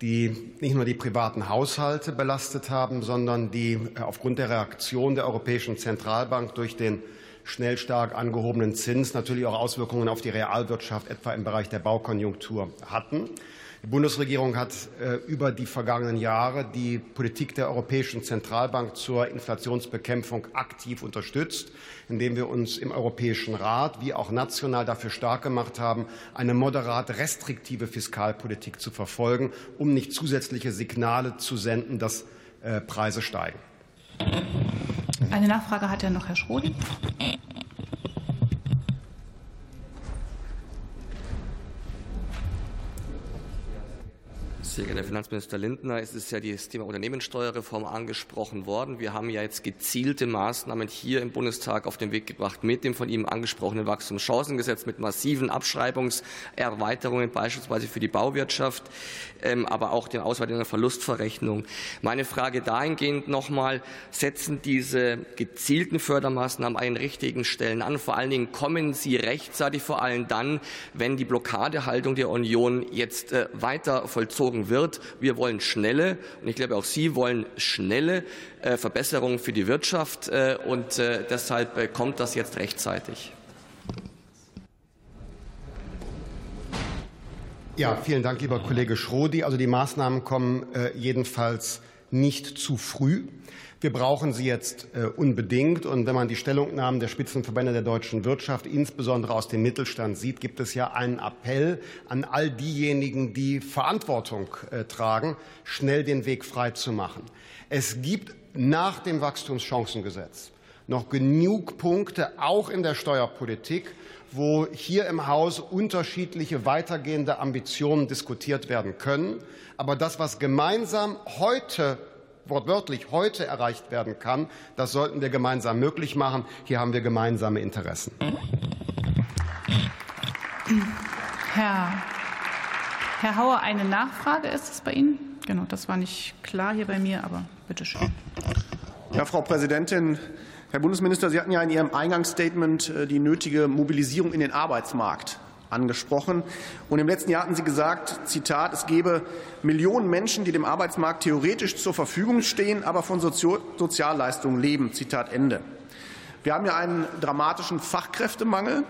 Speaker 2: die nicht nur die privaten Haushalte belastet haben, sondern die äh, aufgrund der Reaktion der Europäischen Zentralbank durch den schnell stark angehobenen Zins natürlich auch Auswirkungen auf die Realwirtschaft, etwa im Bereich der Baukonjunktur hatten. Die Bundesregierung hat äh, über die vergangenen Jahre die Politik der Europäischen Zentralbank zur Inflationsbekämpfung aktiv unterstützt, indem wir uns im Europäischen Rat wie auch national dafür stark gemacht haben, eine moderat restriktive Fiskalpolitik zu verfolgen, um nicht zusätzliche Signale zu senden, dass äh, Preise steigen.
Speaker 1: Eine Nachfrage hat ja noch Herr Schrodi.
Speaker 13: Sehr geehrter Finanzminister Lindner, es ist ja das Thema Unternehmenssteuerreform angesprochen worden. Wir haben ja jetzt gezielte Maßnahmen hier im Bundestag auf den Weg gebracht mit dem von Ihnen angesprochenen Wachstumschancengesetz, mit massiven Abschreibungserweiterungen, beispielsweise für die Bauwirtschaft, ähm, aber auch den Ausweitungen der Verlustverrechnung. Meine Frage dahingehend nochmal, setzen diese gezielten Fördermaßnahmen an den richtigen Stellen an? Vor allen Dingen kommen sie rechtzeitig, vor allem dann, wenn die Blockadehaltung der Union jetzt äh, weiter vollzogen wird. Wir wollen schnelle, und ich glaube auch Sie wollen schnelle äh, Verbesserungen für die Wirtschaft. Äh, und äh, deshalb kommt das jetzt rechtzeitig.
Speaker 2: Ja, vielen Dank, lieber Kollege Schrodi. Also die Maßnahmen kommen jedenfalls nicht zu früh. Wir brauchen sie jetzt äh, unbedingt. Und wenn man die Stellungnahmen der Spitzenverbände der deutschen Wirtschaft, insbesondere aus dem Mittelstand, sieht, gibt es ja einen Appell an all diejenigen, die Verantwortung äh, tragen, schnell den Weg frei zu machen. Es gibt nach dem Wachstumschancengesetz noch genug Punkte, auch in der Steuerpolitik, wo hier im Haus unterschiedliche weitergehende Ambitionen diskutiert werden können. Aber das, was gemeinsam heute wortwörtlich heute erreicht werden kann. Das sollten wir gemeinsam möglich machen. Hier haben wir gemeinsame Interessen.
Speaker 1: Herr, Herr Hauer, eine Nachfrage ist es bei Ihnen? Genau, das war nicht klar hier bei mir, aber bitte schön.
Speaker 14: Ja, Frau Präsidentin, Herr Bundesminister, Sie hatten ja in Ihrem Eingangsstatement äh, die nötige Mobilisierung in den Arbeitsmarkt angesprochen. Und im letzten Jahr hatten Sie gesagt, Zitat, es gebe Millionen Menschen, die dem Arbeitsmarkt theoretisch zur Verfügung stehen, aber von Sozialleistungen leben. Zitat Ende. Wir haben ja einen dramatischen Fachkräftemangel.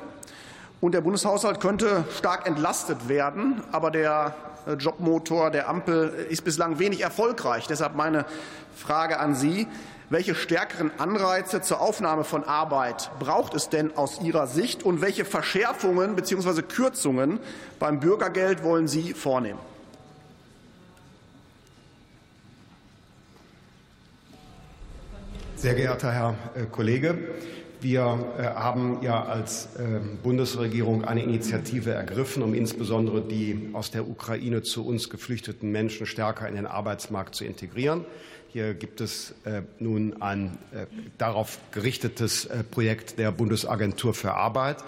Speaker 14: Und der Bundeshaushalt könnte stark entlastet werden. Aber der äh, Jobmotor der Ampel ist bislang wenig erfolgreich. Deshalb meine Frage an Sie. Welche stärkeren Anreize zur Aufnahme von Arbeit braucht es denn aus Ihrer Sicht und welche Verschärfungen bzw. Kürzungen beim Bürgergeld wollen Sie vornehmen?
Speaker 2: Sehr geehrter Herr äh, Kollege, wir äh, haben ja als äh, Bundesregierung eine Initiative ergriffen, um insbesondere die aus der Ukraine zu uns geflüchteten Menschen stärker in den Arbeitsmarkt zu integrieren. Hier gibt es äh, nun ein äh, darauf gerichtetes äh, Projekt der Bundesagentur für Arbeit.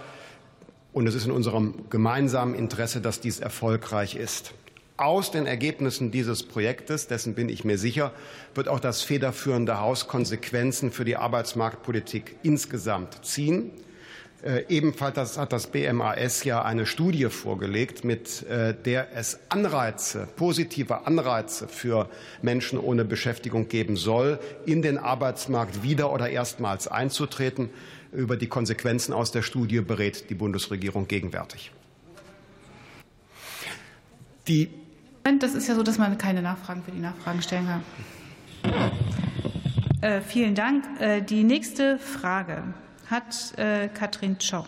Speaker 2: Und es ist in unserem gemeinsamen Interesse, dass dies erfolgreich ist. Aus den Ergebnissen dieses Projektes, dessen bin ich mir sicher, wird auch das federführende Haus Konsequenzen für die Arbeitsmarktpolitik insgesamt ziehen. Äh, ebenfalls hat das BMAS ja eine Studie vorgelegt, mit äh, der es Anreize, positive Anreize für Menschen ohne Beschäftigung geben soll, in den Arbeitsmarkt wieder oder erstmals einzutreten. Über die Konsequenzen aus der Studie berät die Bundesregierung gegenwärtig.
Speaker 1: Die das ist ja so, dass man keine Nachfragen für die Nachfragen stellen kann. Äh, vielen Dank. Äh, die nächste Frage hat äh, Katrin Tschow.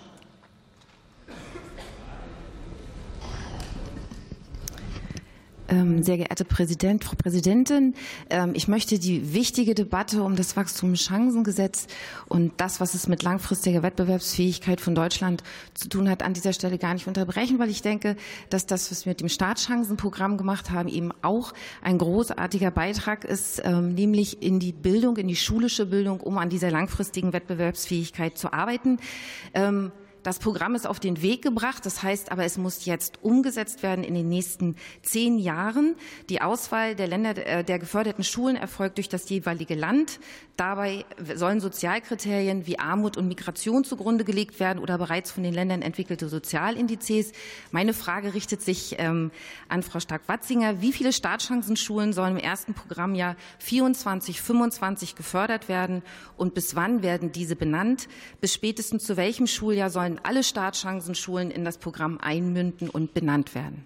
Speaker 15: Sehr geehrte Präsident, Frau Präsidentin, ähm, ich möchte die wichtige Debatte um das Wachstumschancengesetz und das, was es mit langfristiger Wettbewerbsfähigkeit von Deutschland zu tun hat, an dieser Stelle gar nicht unterbrechen, weil ich denke, dass das, was wir mit dem Startchancenprogramm gemacht haben, eben auch ein großartiger Beitrag ist, ähm, nämlich in die Bildung, in die schulische Bildung, um an dieser langfristigen Wettbewerbsfähigkeit zu arbeiten. Das Programm ist auf den Weg gebracht. Das heißt aber, es muss jetzt umgesetzt werden in den nächsten zehn Jahren. Die Auswahl der Länder äh, der geförderten Schulen erfolgt durch das jeweilige Land. Dabei sollen Sozialkriterien wie Armut und Migration zugrunde gelegt werden oder bereits von den Ländern entwickelte Sozialindizes. Meine Frage richtet sich ähm, an Frau Stark-Watzinger. Wie viele Startchancenschulen sollen im ersten Programmjahr 24, 25 gefördert werden und bis wann werden diese benannt? Bis spätestens zu welchem Schuljahr sollen alle Startchancenschulen in das Programm einmünden und benannt werden?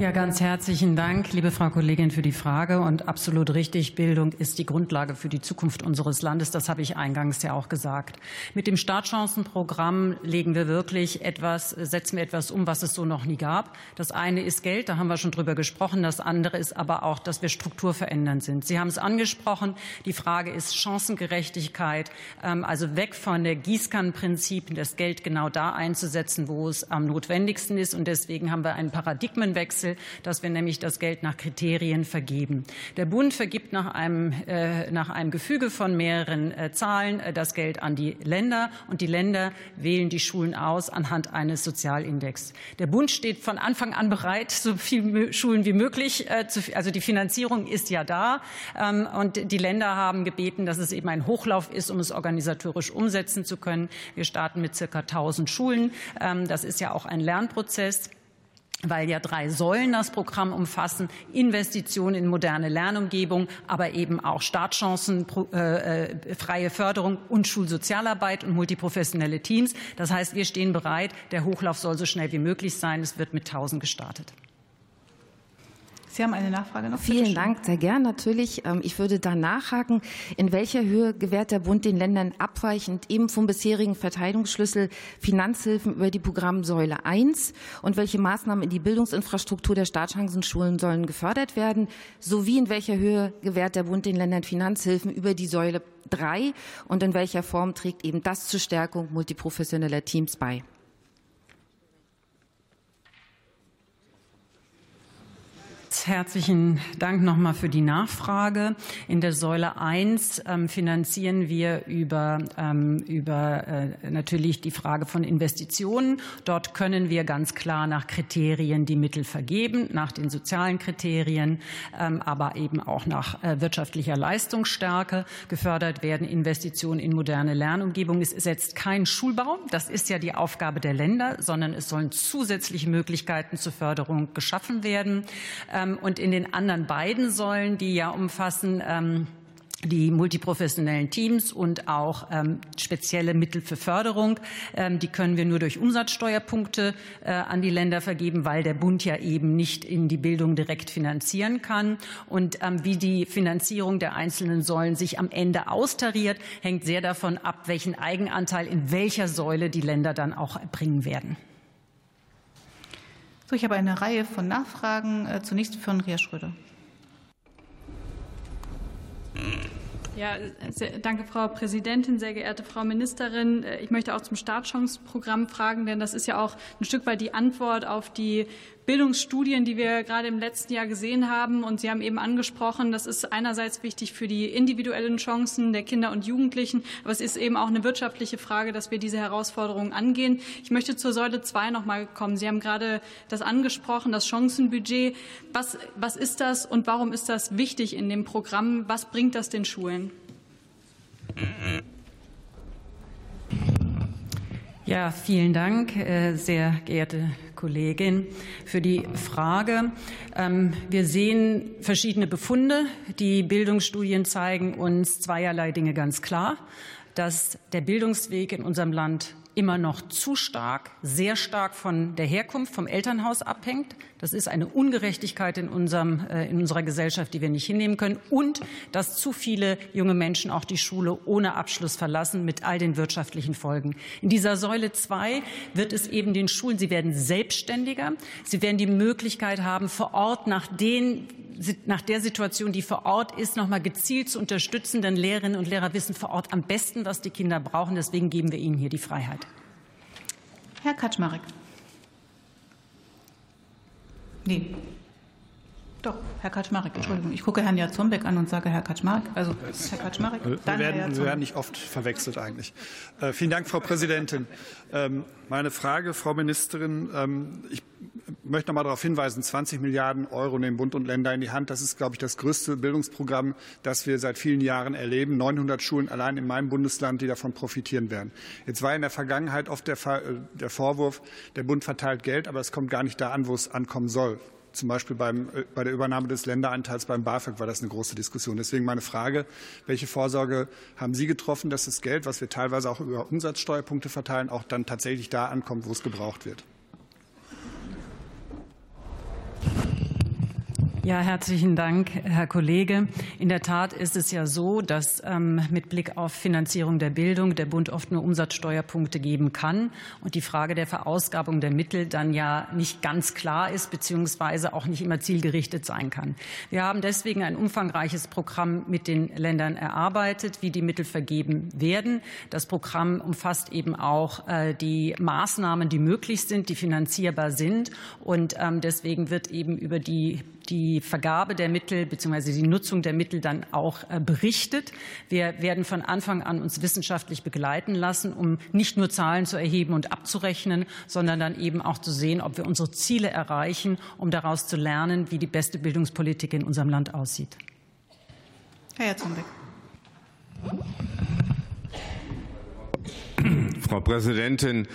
Speaker 3: Ja, ganz herzlichen Dank, liebe Frau Kollegin, für die Frage. Und absolut richtig, Bildung ist die Grundlage für die Zukunft unseres Landes. Das habe ich eingangs ja auch gesagt. Mit dem Startchancenprogramm legen wir wirklich etwas, setzen wir etwas um, was es so noch nie gab. Das eine ist Geld, da haben wir schon drüber gesprochen. Das andere ist aber auch, dass wir strukturverändernd sind. Sie haben es angesprochen. Die Frage ist Chancengerechtigkeit, ähm, also weg von der Gießkannenprinzip, das Geld genau da einzusetzen, wo es am notwendigsten ist. Und deswegen haben wir einen Paradigmenwechsel Wechsel, dass wir nämlich das Geld nach Kriterien vergeben. Der Bund vergibt nach einem, äh, nach einem Gefüge von mehreren äh, Zahlen äh, das Geld an die Länder und die Länder wählen die Schulen aus anhand eines Sozialindex. Der Bund steht von Anfang an bereit, so viele Schulen wie möglich äh, zu, also die Finanzierung ist ja da ähm, und die Länder haben gebeten, dass es eben ein Hochlauf ist, um es organisatorisch umsetzen zu können. Wir starten mit circa 1000 Schulen. Ähm, das ist ja auch ein Lernprozess weil ja drei Säulen das Programm umfassen, Investitionen in moderne Lernumgebung, aber eben auch Startchancen, äh, äh, freie Förderung und Schulsozialarbeit und multiprofessionelle Teams. Das heißt, wir stehen bereit. Der Hochlauf soll so schnell wie möglich sein. Es wird mit 1000 gestartet.
Speaker 15: Sie haben eine Nachfrage noch. Vielen Dank, sehr gern natürlich. Ähm, ich würde da nachhaken, in welcher Höhe gewährt der Bund den Ländern abweichend eben vom bisherigen Verteilungsschlüssel Finanzhilfen über die Programmsäule 1 und welche Maßnahmen in die Bildungsinfrastruktur der Startchancenschulen sollen gefördert werden, sowie in welcher Höhe gewährt der Bund den Ländern Finanzhilfen über die Säule 3 und in welcher Form trägt eben das zur Stärkung multiprofessioneller Teams bei.
Speaker 3: Herzlichen Dank nochmal für die Nachfrage. In der Säule 1 ähm, finanzieren wir über, ähm, über äh, natürlich die Frage von Investitionen. Dort können wir ganz klar nach Kriterien die Mittel vergeben, nach den sozialen Kriterien, ähm, aber eben auch nach äh, wirtschaftlicher Leistungsstärke gefördert werden. Investitionen in moderne Lernumgebung. Es setzt kein Schulbau. Das ist ja die Aufgabe der Länder, sondern es sollen zusätzliche Möglichkeiten zur Förderung geschaffen werden. Und in den anderen beiden Säulen, die ja umfassen, ähm, die multiprofessionellen Teams und auch ähm, spezielle Mittel für Förderung. Ähm, die können wir nur durch Umsatzsteuerpunkte äh, an die Länder vergeben, weil der Bund ja eben nicht in die Bildung direkt finanzieren kann. Und ähm, wie die Finanzierung der einzelnen Säulen sich am Ende austariert, hängt sehr davon ab, welchen Eigenanteil in welcher Säule die Länder dann auch erbringen werden.
Speaker 1: So, ich habe eine Reihe von Nachfragen. Äh, zunächst von Ria Schröder.
Speaker 16: Ja, sehr, danke, Frau Präsidentin, sehr geehrte Frau Ministerin. Äh, ich möchte auch zum Startchancenprogramm fragen, denn das ist ja auch ein Stück weit die Antwort auf die Bildungsstudien, die wir gerade im letzten Jahr gesehen haben. Und Sie haben eben angesprochen, das ist einerseits wichtig für die individuellen Chancen der Kinder und Jugendlichen, aber es ist eben auch eine wirtschaftliche Frage, dass wir diese Herausforderungen angehen. Ich möchte zur Säule 2 noch mal kommen. Sie haben gerade das angesprochen, das Chancenbudget. Was, was ist das und warum ist das wichtig in dem Programm? Was bringt das den Schulen?
Speaker 3: Ja, vielen Dank, äh, sehr geehrte Kollegin, für die Frage. Ähm, wir sehen verschiedene Befunde. Die Bildungsstudien zeigen uns zweierlei Dinge ganz klar, dass der Bildungsweg in unserem Land immer noch zu stark, sehr stark von der Herkunft, vom Elternhaus abhängt. Das ist eine Ungerechtigkeit in, unserem, äh, in unserer Gesellschaft, die wir nicht hinnehmen können. Und dass zu viele junge Menschen auch die Schule ohne Abschluss verlassen, mit all den wirtschaftlichen Folgen. In dieser Säule 2 wird es eben den Schulen, sie werden selbstständiger. Sie werden die Möglichkeit haben, vor Ort nach den nach der Situation, die vor Ort ist, noch mal gezielt zu unterstützen. Denn Lehrerinnen und Lehrer wissen vor Ort am besten, was die Kinder brauchen. Deswegen geben wir ihnen hier die Freiheit.
Speaker 1: Herr Kaczmarek. Nee. Doch, Herr Kaczmarek, Entschuldigung. Ich gucke Herrn Jatzombeck an und sage Herr Kaczmarek. Also Herr Kaczmarek,
Speaker 17: wir
Speaker 1: dann
Speaker 17: werden,
Speaker 1: Herr
Speaker 17: wir werden nicht oft verwechselt eigentlich. Äh, vielen Dank, Frau Präsidentin. Ähm, meine Frage, Frau Ministerin, ähm, ich möchte noch mal darauf hinweisen, 20 Milliarden Euro nehmen Bund und Länder in die Hand. Das ist, glaube ich, das größte Bildungsprogramm, das wir seit vielen Jahren erleben. 900 Schulen allein in meinem Bundesland, die davon profitieren werden. Jetzt war in der Vergangenheit oft der, äh, der Vorwurf, der Bund verteilt Geld, aber es kommt gar nicht da an, wo es ankommen soll. Zum Beispiel beim, äh, bei der Übernahme des Länderanteils beim BAföG war das eine große Diskussion. Deswegen meine Frage, welche Vorsorge haben Sie getroffen, dass das Geld, was wir teilweise auch über Umsatzsteuerpunkte verteilen, auch dann tatsächlich da ankommt, wo es gebraucht wird?
Speaker 3: Ja, herzlichen Dank, Herr Kollege. In der Tat ist es ja so, dass ähm, mit Blick auf Finanzierung der Bildung der Bund oft nur Umsatzsteuerpunkte geben kann und die Frage der Verausgabung der Mittel dann ja nicht ganz klar ist beziehungsweise auch nicht immer zielgerichtet sein kann. Wir haben deswegen ein umfangreiches Programm mit den Ländern erarbeitet, wie die Mittel vergeben werden. Das Programm umfasst eben auch äh, die Maßnahmen, die möglich sind, die finanzierbar sind und ähm, deswegen wird eben über die die Vergabe der Mittel bzw. die Nutzung der Mittel dann auch äh, berichtet. Wir werden von Anfang an uns wissenschaftlich begleiten lassen, um nicht nur Zahlen zu erheben und abzurechnen, sondern dann eben auch zu sehen, ob wir unsere Ziele erreichen, um daraus zu lernen, wie die beste Bildungspolitik in unserem Land aussieht.
Speaker 1: Herr Herzogbeck.
Speaker 18: Frau Präsidentin,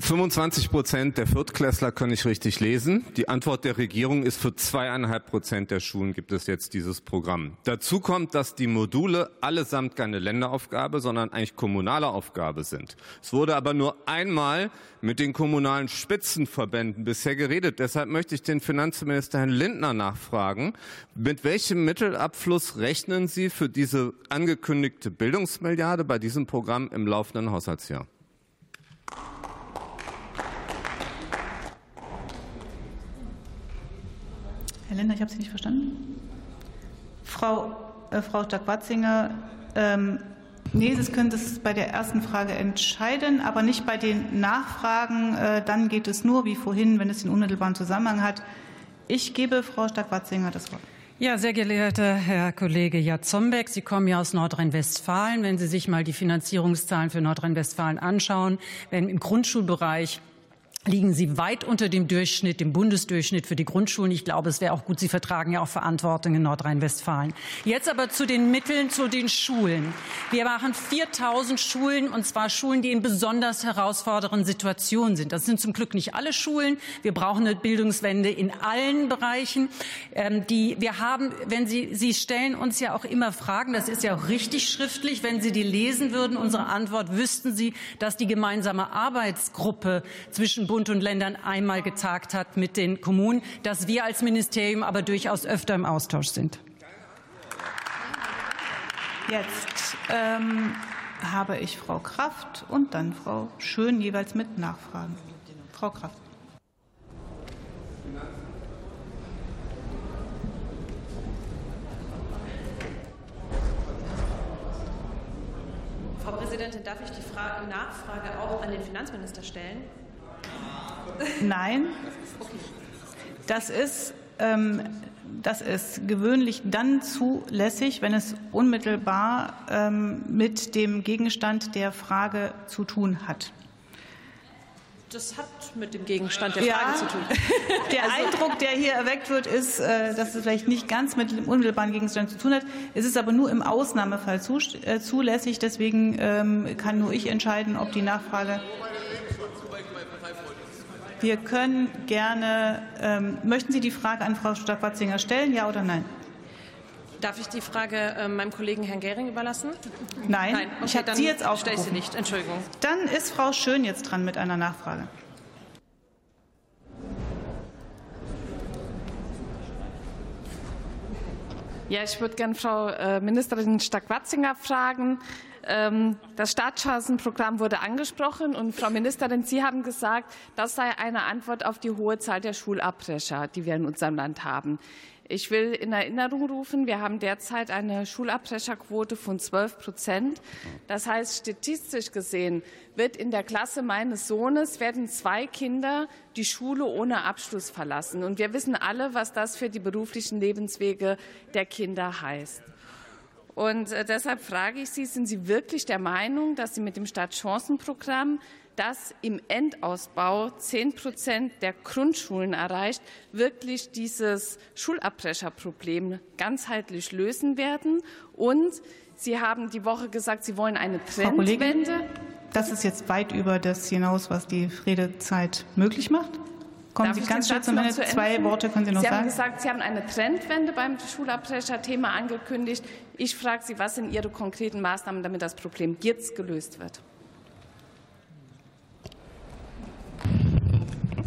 Speaker 18: 25 Prozent der Viertklässler können nicht richtig lesen. Die Antwort der Regierung ist, für zweieinhalb Prozent der Schulen gibt es jetzt dieses Programm. Dazu kommt, dass die Module allesamt keine Länderaufgabe, sondern eigentlich kommunale Aufgabe sind. Es wurde aber nur einmal mit den kommunalen Spitzenverbänden bisher geredet. Deshalb möchte ich den Finanzminister Herrn Lindner nachfragen, mit welchem Mittelabfluss rechnen Sie für diese angekündigte Bildungsmilliarde bei diesem Programm im laufenden Haushaltsjahr?
Speaker 1: Herr Lindner, ich habe Sie nicht verstanden. Frau, äh, Frau Stark-Watzinger, ähm, nee, Sie können das bei der ersten Frage entscheiden, aber nicht bei den Nachfragen. Äh, dann geht es nur, wie vorhin, wenn es den unmittelbaren Zusammenhang hat. Ich gebe Frau Stark-Watzinger das Wort.
Speaker 3: Ja, sehr geehrter Herr Kollege Jatzombeck, Sie kommen ja aus Nordrhein-Westfalen. Wenn Sie sich mal die Finanzierungszahlen für Nordrhein-Westfalen anschauen, wenn im Grundschulbereich liegen Sie weit unter dem Durchschnitt, dem Bundesdurchschnitt für die Grundschulen. Ich glaube, es wäre auch gut, Sie vertragen ja auch Verantwortung in Nordrhein-Westfalen. Jetzt aber zu den Mitteln, zu den Schulen. Wir machen 4000 Schulen, und zwar Schulen, die in besonders herausfordernden Situationen sind. Das sind zum Glück nicht alle Schulen. Wir brauchen eine Bildungswende in allen Bereichen. Ähm, die, wir haben, wenn Sie, Sie stellen uns ja auch immer Fragen, das ist ja auch richtig schriftlich. Wenn Sie die lesen würden, unsere Antwort, wüssten Sie, dass die gemeinsame Arbeitsgruppe zwischen Bund und Ländern einmal getagt hat mit den Kommunen, dass wir als Ministerium aber durchaus öfter im Austausch sind.
Speaker 1: Jetzt ähm, habe ich Frau Kraft und dann Frau Schön jeweils mit Nachfragen. Frau Kraft.
Speaker 19: Frau Präsidentin, darf ich die Frage, Nachfrage auch an den Finanzminister stellen?
Speaker 1: Nein. Das ist, ähm, das ist gewöhnlich dann zulässig, wenn es unmittelbar ähm, mit dem Gegenstand der Frage zu tun hat.
Speaker 19: Das hat mit dem Gegenstand der Frage
Speaker 1: ja,
Speaker 19: zu tun.
Speaker 1: Der also, Eindruck, der hier erweckt wird, ist, äh, dass es vielleicht nicht ganz mit dem unmittelbaren Gegenstand zu tun hat. Es ist aber nur im Ausnahmefall äh, zulässig. Deswegen ähm, kann nur ich entscheiden, ob die Nachfrage wir können gerne, ähm, möchten Sie die Frage an Frau Stark-Watzinger stellen, ja oder nein?
Speaker 19: Darf ich die Frage äh, meinem Kollegen Herrn Gehring überlassen?
Speaker 1: Nein, nein. Okay, ich habe Sie jetzt aufgerufen.
Speaker 19: Stelle ich Sie nicht, Entschuldigung.
Speaker 1: Dann ist Frau Schön jetzt dran mit einer Nachfrage.
Speaker 20: Ja, ich würde gerne Frau äh, Ministerin Stark-Watzinger fragen. Ähm, das Startchancenprogramm wurde angesprochen und Frau Ministerin, Sie haben gesagt, das sei eine Antwort auf die hohe Zahl der Schulabbrecher, die wir in unserem Land haben. Ich will in Erinnerung rufen, wir haben derzeit eine Schulabbrecherquote von 12 Prozent. Das heißt, statistisch gesehen wird in der Klasse meines Sohnes werden zwei Kinder die Schule ohne Abschluss verlassen. Und wir wissen alle, was das für die beruflichen Lebenswege der Kinder heißt. Und äh, deshalb frage ich Sie, sind Sie wirklich der Meinung, dass Sie mit dem Stadtchancenprogramm das im Endausbau 10 Prozent der Grundschulen erreicht, wirklich dieses Schulabbrecherproblem ganzheitlich lösen werden. Und Sie haben die Woche gesagt, Sie wollen eine Trendwende.
Speaker 1: Das ist jetzt weit über das hinaus, was die Redezeit möglich macht. Kommen
Speaker 20: Darf
Speaker 1: Sie ganz schnell zum Ende.
Speaker 20: Zu
Speaker 1: Zwei? Worte können Sie noch
Speaker 20: Sie
Speaker 1: sagen.
Speaker 20: haben gesagt, Sie haben eine Trendwende beim Schulabbrecher-Thema angekündigt. Ich frage Sie, was sind Ihre konkreten Maßnahmen, damit das Problem jetzt gelöst wird?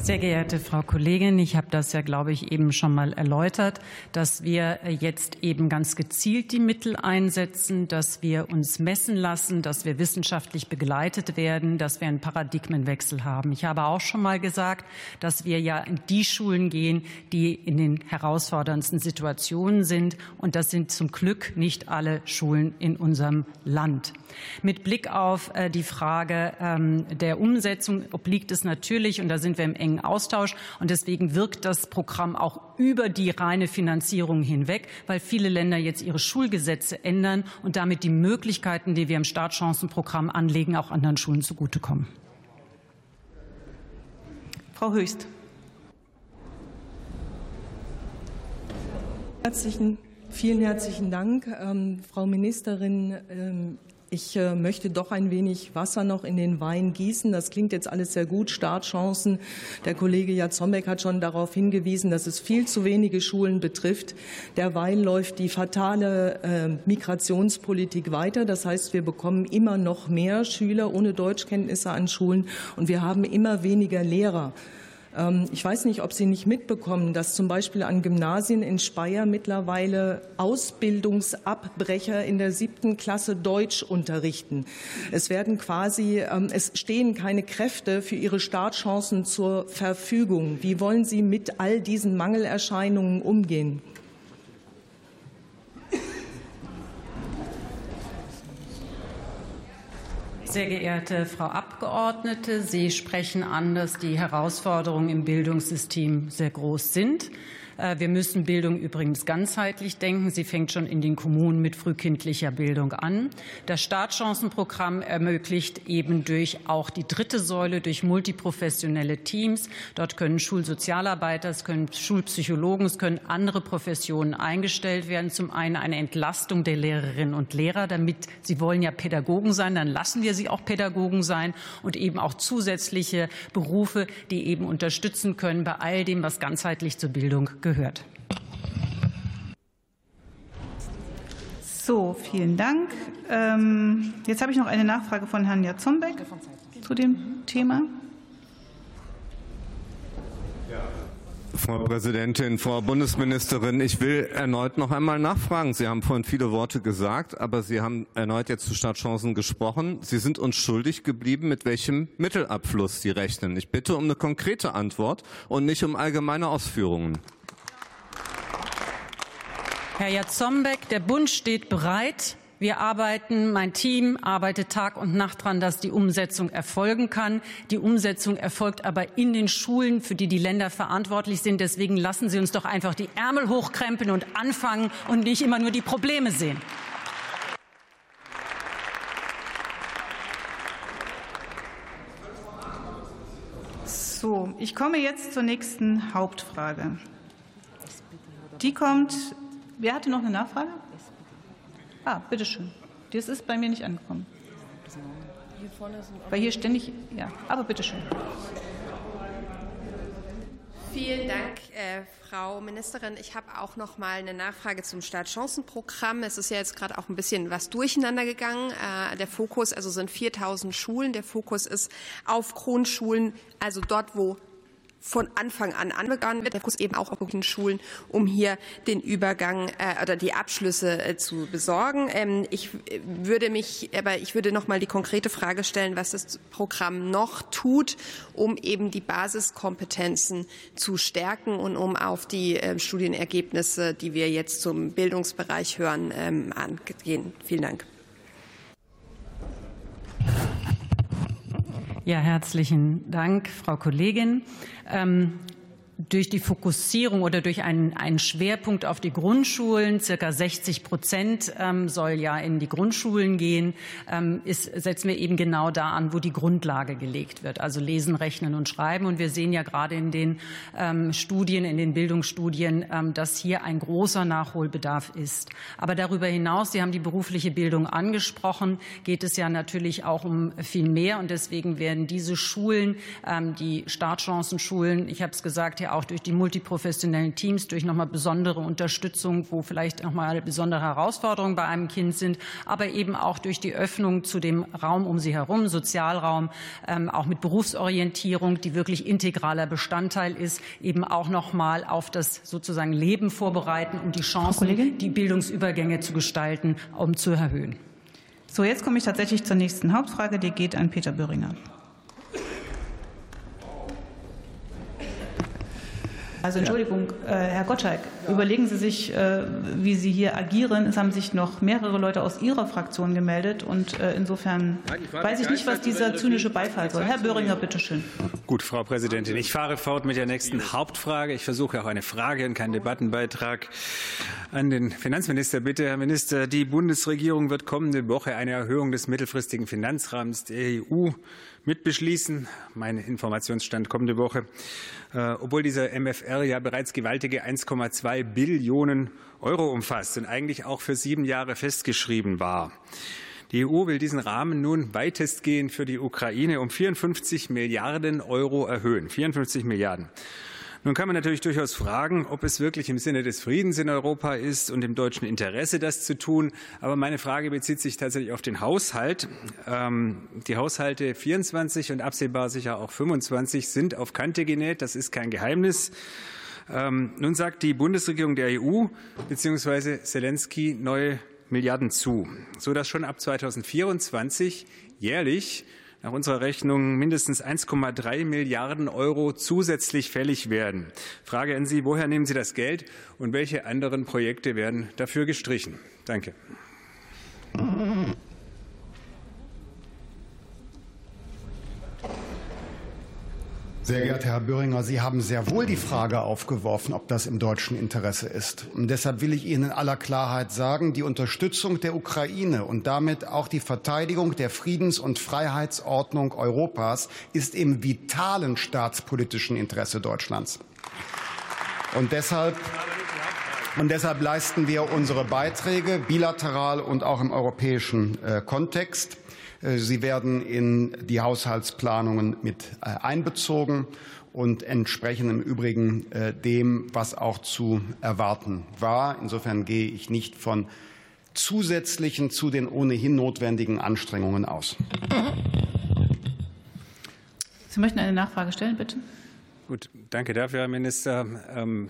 Speaker 3: Sehr geehrte Frau Kollegin, ich habe das ja, glaube ich, eben schon mal erläutert, dass wir jetzt eben ganz gezielt die Mittel einsetzen, dass wir uns messen lassen, dass wir wissenschaftlich begleitet werden, dass wir einen Paradigmenwechsel haben. Ich habe auch schon mal gesagt, dass wir ja in die Schulen gehen, die in den herausforderndsten Situationen sind. Und das sind zum Glück nicht alle Schulen in unserem Land. Mit Blick auf äh, die Frage ähm, der Umsetzung obliegt es natürlich, und da sind wir im engen Austausch, und deswegen wirkt das Programm auch über die reine Finanzierung hinweg, weil viele Länder jetzt ihre Schulgesetze ändern und damit die Möglichkeiten, die wir im Startchancenprogramm anlegen, auch anderen Schulen zugutekommen.
Speaker 1: Frau Höchst.
Speaker 21: Herzlichen, vielen herzlichen Dank, ähm, Frau Ministerin. Ähm, ich äh, möchte doch ein wenig Wasser noch in den Wein gießen. Das klingt jetzt alles sehr gut. Startchancen. Der Kollege Jatzombeck hat schon darauf hingewiesen, dass es viel zu wenige Schulen betrifft. Derweil läuft die fatale äh, Migrationspolitik weiter. Das heißt, wir bekommen immer noch mehr Schüler ohne Deutschkenntnisse an Schulen und wir haben immer weniger Lehrer. Ähm, Ich weiß nicht, ob Sie nicht mitbekommen, dass zum Beispiel an Gymnasien in Speyer mittlerweile Ausbildungsabbrecher in der siebten Klasse Deutsch unterrichten. Es werden quasi, ähm, es stehen keine Kräfte für ihre Startchancen zur Verfügung. Wie wollen Sie mit all diesen Mangelerscheinungen umgehen?
Speaker 3: Sehr geehrte Frau Abgeordnete, Sie sprechen an, dass die Herausforderungen im Bildungssystem sehr groß sind. Äh, Wir müssen Bildung übrigens ganzheitlich denken. Sie fängt schon in den Kommunen mit frühkindlicher Bildung an. Das Startchancenprogramm ermöglicht eben durch auch die dritte Säule, durch multiprofessionelle Teams. Dort können Schulsozialarbeiter, es können Schulpsychologen, es können andere Professionen eingestellt werden. Zum einen eine Entlastung der Lehrerinnen und Lehrer, damit sie wollen ja Pädagogen sein, dann lassen wir sie auch Pädagogen sein und eben auch zusätzliche Berufe, die eben unterstützen können bei all dem, was ganzheitlich zur Bildung gehört.
Speaker 1: So, vielen Dank. Ähm, jetzt habe ich noch eine Nachfrage von Herrn Jatzombeck zu dem Thema.
Speaker 18: Frau Präsidentin, Frau Bundesministerin, ich will erneut noch einmal nachfragen. Sie haben vorhin viele Worte gesagt, aber Sie haben erneut jetzt zu Startchancen gesprochen. Sie sind uns schuldig geblieben, mit welchem Mittelabfluss Sie rechnen. Ich bitte um eine konkrete Antwort und nicht um allgemeine Ausführungen.
Speaker 3: Herr Jatzombeck, der Bund steht bereit. Wir arbeiten, mein Team arbeitet Tag und Nacht daran, dass die Umsetzung erfolgen kann. Die Umsetzung erfolgt aber in den Schulen, für die die Länder verantwortlich sind. Deswegen lassen Sie uns doch einfach die Ärmel hochkrempeln und anfangen und nicht immer nur die Probleme sehen.
Speaker 1: So, ich komme jetzt zur nächsten Hauptfrage. Die kommt. Wer hatte noch eine Nachfrage? Ah, bitteschön. Das ist bei mir nicht angekommen. Weil hier ständig. Ja, aber bitteschön.
Speaker 22: Vielen Dank, äh, Frau Ministerin. Ich habe auch noch mal eine Nachfrage zum Startchancenprogramm. Es ist ja jetzt gerade auch ein bisschen was durcheinander gegangen. Äh, der Fokus, also sind 4000 Schulen. Der Fokus ist auf Grundschulen, also dort, wo von Anfang an anbegangen wird, der Fokus eben auch auf den Schulen, um hier den Übergang äh, oder die Abschlüsse äh, zu besorgen. Ähm, ich äh, würde mich, aber ich würde noch mal die konkrete Frage stellen, was das Programm noch tut, um eben die Basiskompetenzen zu stärken und um auf die äh, Studienergebnisse, die wir jetzt zum Bildungsbereich hören, ähm, angehen. Vielen Dank.
Speaker 3: Ja, herzlichen Dank, Frau Kollegin. Ähm, durch die Fokussierung oder durch einen, einen Schwerpunkt auf die Grundschulen, circa 60 Prozent ähm, soll ja in die Grundschulen gehen, ähm, ist, setzen wir eben genau da an, wo die Grundlage gelegt wird, also Lesen, Rechnen und Schreiben. Und wir sehen ja gerade in den ähm, Studien, in den Bildungsstudien, ähm, dass hier ein großer Nachholbedarf ist. Aber darüber hinaus, Sie haben die berufliche Bildung angesprochen, geht es ja natürlich auch um viel mehr. Und deswegen werden diese Schulen, ähm, die Startchancenschulen, ich habe es gesagt, auch durch die multiprofessionellen Teams, durch nochmal besondere Unterstützung, wo vielleicht nochmal besondere Herausforderungen bei einem Kind sind, aber eben auch durch die Öffnung zu dem Raum um sie herum, Sozialraum, ähm, auch mit Berufsorientierung, die wirklich integraler Bestandteil ist, eben auch nochmal auf das sozusagen Leben vorbereiten und die Chancen, die Bildungsübergänge zu gestalten, um zu erhöhen.
Speaker 1: So, jetzt komme ich tatsächlich zur nächsten Hauptfrage. Die geht an Peter Böhringer. Also Entschuldigung, äh, Herr Gottschalk, überlegen Sie sich, äh, wie Sie hier agieren. Es haben sich noch mehrere Leute aus Ihrer Fraktion gemeldet und äh, insofern weiß ich nicht, was dieser zynische Beifall soll. Herr Böhringer, bitteschön.
Speaker 23: Gut, Frau Präsidentin, ich fahre fort mit der nächsten Hauptfrage. Ich versuche auch eine Frage und keinen Debattenbeitrag an den Finanzminister. Bitte, Herr Minister, die Bundesregierung wird kommende Woche eine Erhöhung des mittelfristigen Finanzrahmens der EU mitbeschließen. Mein Informationsstand kommende Woche. Äh, obwohl dieser MFR ja bereits gewaltige 1,2 Billionen Euro umfasst und eigentlich auch für sieben Jahre festgeschrieben war. Die EU will diesen Rahmen nun weitestgehend für die Ukraine um 54 Milliarden Euro erhöhen. 54 Milliarden. Nun kann man natürlich durchaus fragen, ob es wirklich im Sinne des Friedens in Europa ist und im deutschen Interesse, das zu tun. Aber meine Frage bezieht sich tatsächlich auf den Haushalt. Ähm, die Haushalte 24 und absehbar sicher auch 25 sind auf Kante genäht. Das ist kein Geheimnis. Ähm, nun sagt die Bundesregierung der EU bzw. Zelensky neue Milliarden zu, sodass schon ab 2024 jährlich nach unserer Rechnung mindestens 1,3 Milliarden Euro zusätzlich fällig werden. Frage an Sie, woher nehmen Sie das Geld und welche anderen Projekte werden dafür gestrichen? Danke.
Speaker 2: Sehr geehrter Herr Böhringer, Sie haben sehr wohl die Frage aufgeworfen, ob das im deutschen Interesse ist. Und deshalb will ich Ihnen in aller Klarheit sagen, die Unterstützung der Ukraine und damit auch die Verteidigung der Friedens- und Freiheitsordnung Europas ist im vitalen staatspolitischen Interesse Deutschlands. Und deshalb und deshalb leisten wir unsere Beiträge bilateral und auch im europäischen äh, Kontext. Äh, sie werden in die Haushaltsplanungen mit äh, einbezogen und entsprechen im Übrigen äh, dem, was auch zu erwarten war. Insofern gehe ich nicht von zusätzlichen zu den ohnehin notwendigen Anstrengungen aus.
Speaker 1: Sie möchten eine Nachfrage stellen, bitte.
Speaker 23: Gut, danke dafür, Herr Minister. Ähm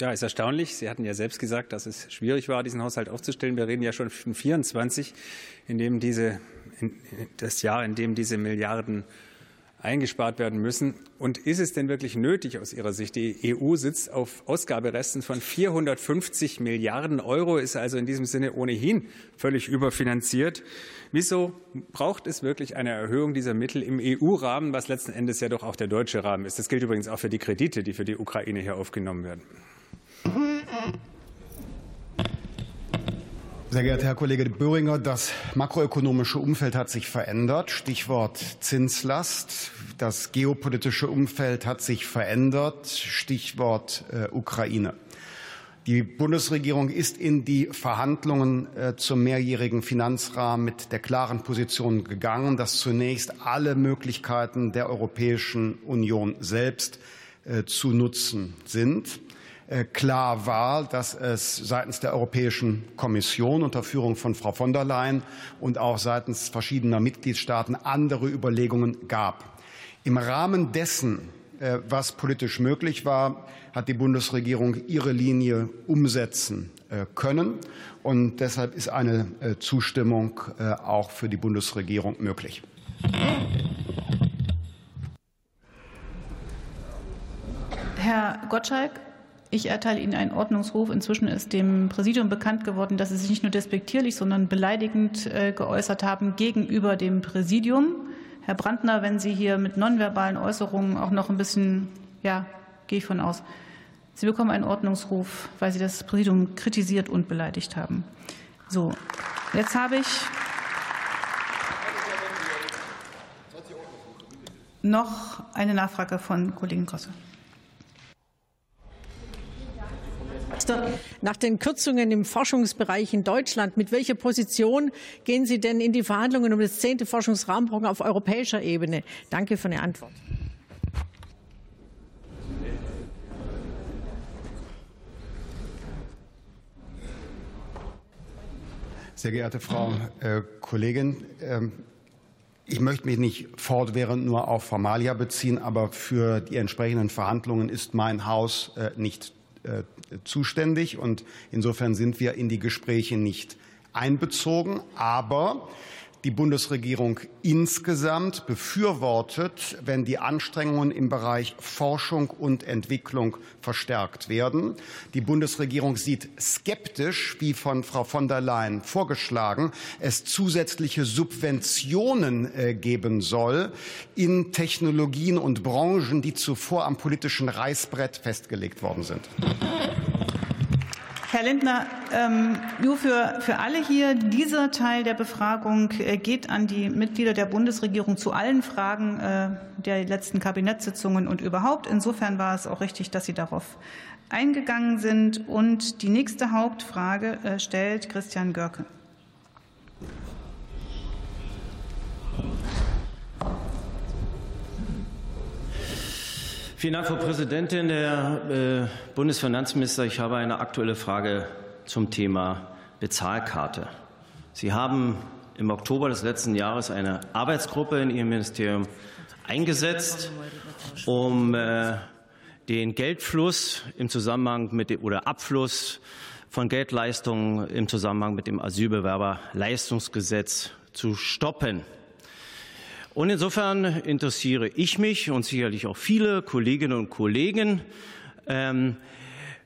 Speaker 23: ja, ist erstaunlich. Sie hatten ja selbst gesagt, dass es schwierig war, diesen Haushalt aufzustellen. Wir reden ja schon von 24, in dem diese das Jahr, in dem diese Milliarden eingespart werden müssen. Und ist es denn wirklich nötig aus Ihrer Sicht? Die EU sitzt auf Ausgaberesten von 450 Milliarden Euro, ist also in diesem Sinne ohnehin völlig überfinanziert. Wieso braucht es wirklich eine Erhöhung dieser Mittel im EU-Rahmen, was letzten Endes ja doch auch der deutsche Rahmen ist? Das gilt übrigens auch für die Kredite, die für die Ukraine hier aufgenommen werden.
Speaker 2: Sehr geehrter Herr Kollege Böhringer, das makroökonomische Umfeld hat sich verändert. Stichwort Zinslast. Das geopolitische Umfeld hat sich verändert. Stichwort äh, Ukraine. Die Bundesregierung ist in die Verhandlungen äh, zum mehrjährigen Finanzrahmen mit der klaren Position gegangen, dass zunächst alle Möglichkeiten der Europäischen Union selbst äh, zu nutzen sind. Äh, klar war, dass es seitens der Europäischen Kommission unter Führung von Frau von der Leyen und auch seitens verschiedener Mitgliedstaaten andere Überlegungen gab. Im Rahmen dessen äh, was politisch möglich war, hat die Bundesregierung ihre Linie umsetzen äh, können. Und deshalb ist eine Zustimmung auch für die Bundesregierung möglich.
Speaker 1: Herr Gottschalk, ich erteile Ihnen einen Ordnungsruf. Inzwischen ist dem Präsidium bekannt geworden, dass Sie sich nicht nur despektierlich, sondern beleidigend geäußert haben gegenüber dem Präsidium. Herr Brandner, wenn Sie hier mit nonverbalen Äußerungen auch noch ein bisschen, ja, gehe ich von aus. Sie bekommen einen Ordnungsruf, weil Sie das Präsidium kritisiert und beleidigt haben. So, jetzt habe ich noch eine Nachfrage von Kollegin Grosse.
Speaker 24: Nach den Kürzungen im Forschungsbereich in Deutschland, mit welcher Position gehen Sie denn in die Verhandlungen um das zehnte Forschungsrahmenprogramm auf europäischer Ebene? Danke für eine Antwort.
Speaker 2: Sehr geehrte Frau äh, Kollegin, ähm, ich möchte mich nicht fortwährend nur auf Formalia beziehen, aber für die entsprechenden Verhandlungen ist mein Haus äh, nicht zuständig. Und insofern sind wir in die Gespräche nicht einbezogen. Aber die Bundesregierung insgesamt befürwortet, wenn die Anstrengungen im Bereich Forschung und Entwicklung verstärkt werden. Die Bundesregierung sieht skeptisch, wie von Frau von der Leyen vorgeschlagen, es zusätzliche Subventionen äh, geben soll in Technologien und Branchen, die zuvor am politischen Reißbrett festgelegt worden sind.
Speaker 1: Herr Lindner, ähm, nur für, für alle hier, dieser Teil der Befragung äh, geht an die Mitglieder der Bundesregierung zu allen Fragen äh, der letzten Kabinettssitzungen und überhaupt. Insofern war es auch richtig, dass Sie darauf eingegangen sind. Und die nächste Hauptfrage äh, stellt Christian Görke.
Speaker 25: Vielen Dank, Frau Präsidentin. Herr äh, Bundesfinanzminister, ich habe eine aktuelle Frage zum Thema Bezahlkarte. Sie haben im Oktober des letzten Jahres eine Arbeitsgruppe in Ihrem Ministerium eingesetzt, um äh, den Geldfluss im Zusammenhang mit dem, oder Abfluss von Geldleistungen im Zusammenhang mit dem Asylbewerberleistungsgesetz zu stoppen. Und insofern interessiere ich mich und sicherlich auch viele Kolleginnen und Kollegen. Ähm,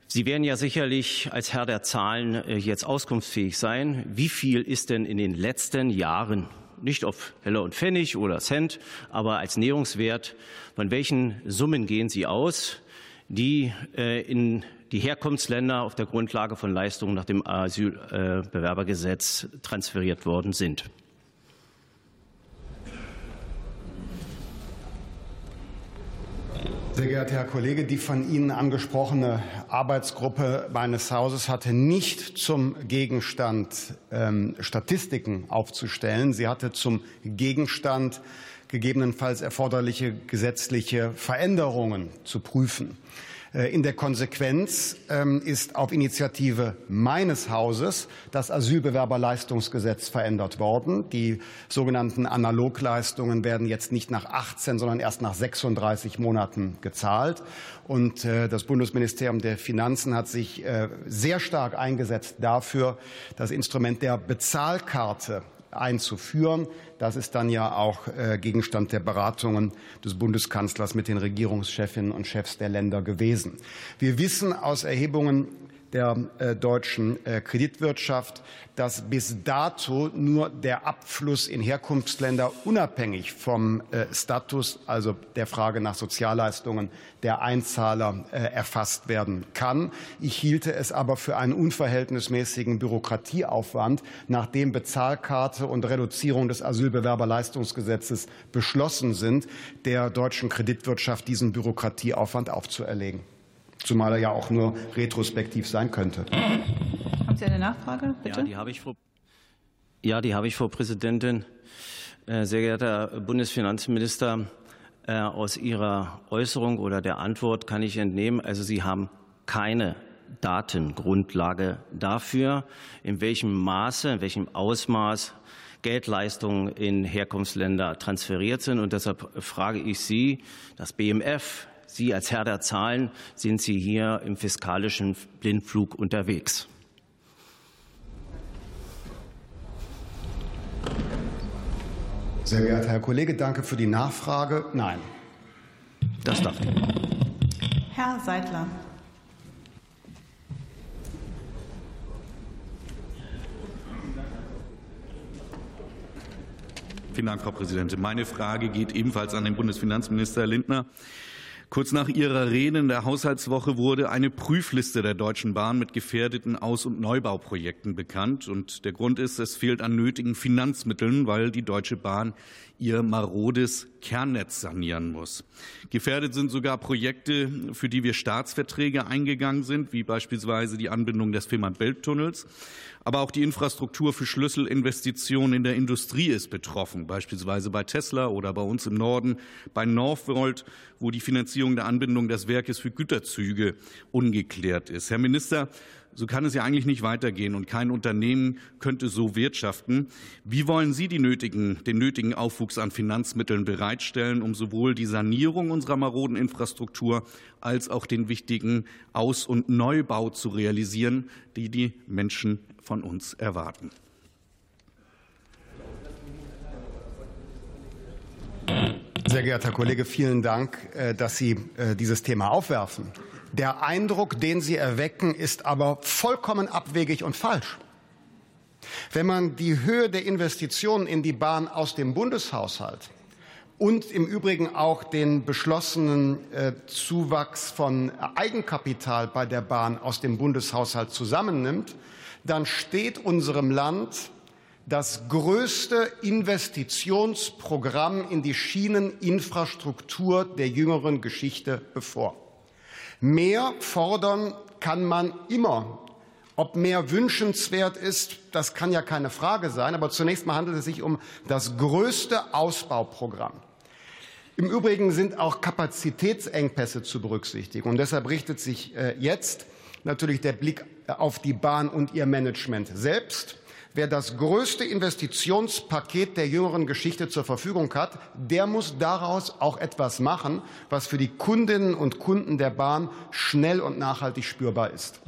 Speaker 25: Sie werden ja sicherlich als Herr der Zahlen äh, jetzt auskunftsfähig sein. Wie viel ist denn in den letzten Jahren, nicht auf Heller und Pfennig oder Cent, aber als Näherungswert, von welchen Summen gehen Sie aus, die äh, in die Herkunftsländer auf der Grundlage von Leistungen nach dem Asylbewerbergesetz transferiert worden sind?
Speaker 2: Sehr geehrter Herr Kollege, die von Ihnen angesprochene Arbeitsgruppe meines Hauses hatte nicht zum Gegenstand, ähm, Statistiken aufzustellen. Sie hatte zum Gegenstand, gegebenenfalls erforderliche gesetzliche Veränderungen zu prüfen. Äh, in der Konsequenz ähm, ist auf Initiative meines Hauses das Asylbewerberleistungsgesetz verändert worden. Die sogenannten Analogleistungen werden jetzt nicht nach 18, sondern erst nach 36 Monaten gezahlt. Und äh, das Bundesministerium der Finanzen hat sich äh, sehr stark eingesetzt dafür, das Instrument der Bezahlkarte einzuführen. Das ist dann ja auch äh, Gegenstand der Beratungen des Bundeskanzlers mit den Regierungschefinnen und Chefs der Länder gewesen. Wir wissen aus Erhebungen der äh, deutschen äh, Kreditwirtschaft, dass bis dato nur der Abfluss in Herkunftsländer unabhängig vom äh, Status, also der Frage nach Sozialleistungen der Einzahler, erfasst werden kann. Ich hielte es aber für einen unverhältnismäßigen Bürokratieaufwand, nachdem Bezahlkarte und Reduzierung des Asylbewerberleistungsgesetzes beschlossen sind, der deutschen Kreditwirtschaft diesen Bürokratieaufwand aufzuerlegen zumal er ja auch nur retrospektiv sein könnte.
Speaker 1: Haben Sie eine Nachfrage, bitte?
Speaker 25: Ja, die habe ich, Frau, ja, die habe ich, Frau Präsidentin. Äh, sehr geehrter Herr Bundesfinanzminister, äh, aus Ihrer Äußerung oder der Antwort kann ich entnehmen, also Sie haben keine Datengrundlage dafür, in welchem Maße, in welchem Ausmaß Geldleistungen in Herkunftsländer transferiert sind. Und deshalb frage ich Sie, das BMF Sie als Herr der Zahlen sind Sie hier im fiskalischen Blindflug unterwegs.
Speaker 2: Sehr geehrter Herr Kollege, danke für die Nachfrage. Nein.
Speaker 25: Das dachte ich.
Speaker 1: Herr Seidler.
Speaker 26: Vielen Dank, Frau Präsidentin. Meine Frage geht ebenfalls an den Bundesfinanzminister Lindner. Kurz nach Ihrer Rede in der Haushaltswoche wurde eine Prüfliste der Deutschen Bahn mit gefährdeten Aus- und Neubauprojekten bekannt. Und der Grund ist, es fehlt an nötigen Finanzmitteln, weil die Deutsche Bahn ihr marodes Kernnetz sanieren muss. Gefährdet sind sogar Projekte, für die wir Staatsverträge eingegangen sind, wie beispielsweise die Anbindung des Fehmarn-Belt-Tunnels. Aber auch die Infrastruktur für Schlüsselinvestitionen in der Industrie ist betroffen, beispielsweise bei Tesla oder bei uns im Norden bei Northvolt, wo die Finanzierung der Anbindung des Werkes für Güterzüge ungeklärt ist. Herr Minister, so kann es ja eigentlich nicht weitergehen und kein Unternehmen könnte so wirtschaften. Wie wollen Sie nötigen, den nötigen Aufwuchs an Finanzmitteln bereitstellen, um sowohl die Sanierung unserer maroden Infrastruktur als auch den wichtigen Aus- und Neubau zu realisieren, die die Menschen von uns erwarten?
Speaker 2: Sehr geehrter Kollege, vielen Dank, äh, dass Sie äh, dieses Thema aufwerfen. Der Eindruck, den Sie erwecken, ist aber vollkommen abwegig und falsch. Wenn man die Höhe der Investitionen in die Bahn aus dem Bundeshaushalt und im Übrigen auch den beschlossenen äh, Zuwachs von Eigenkapital bei der Bahn aus dem Bundeshaushalt zusammennimmt, dann steht unserem Land das größte Investitionsprogramm in die Schieneninfrastruktur der jüngeren Geschichte bevor. Mehr fordern kann man immer. Ob mehr wünschenswert ist, das kann ja keine Frage sein. Aber zunächst mal handelt es sich um das größte Ausbauprogramm. Im Übrigen sind auch Kapazitätsengpässe zu berücksichtigen. Und deshalb richtet sich äh, jetzt natürlich der Blick auf die Bahn und ihr Management selbst. Wer das größte Investitionspaket der jüngeren Geschichte zur Verfügung hat, der muss daraus auch etwas machen, was für die Kundinnen und Kunden der Bahn schnell und nachhaltig spürbar ist.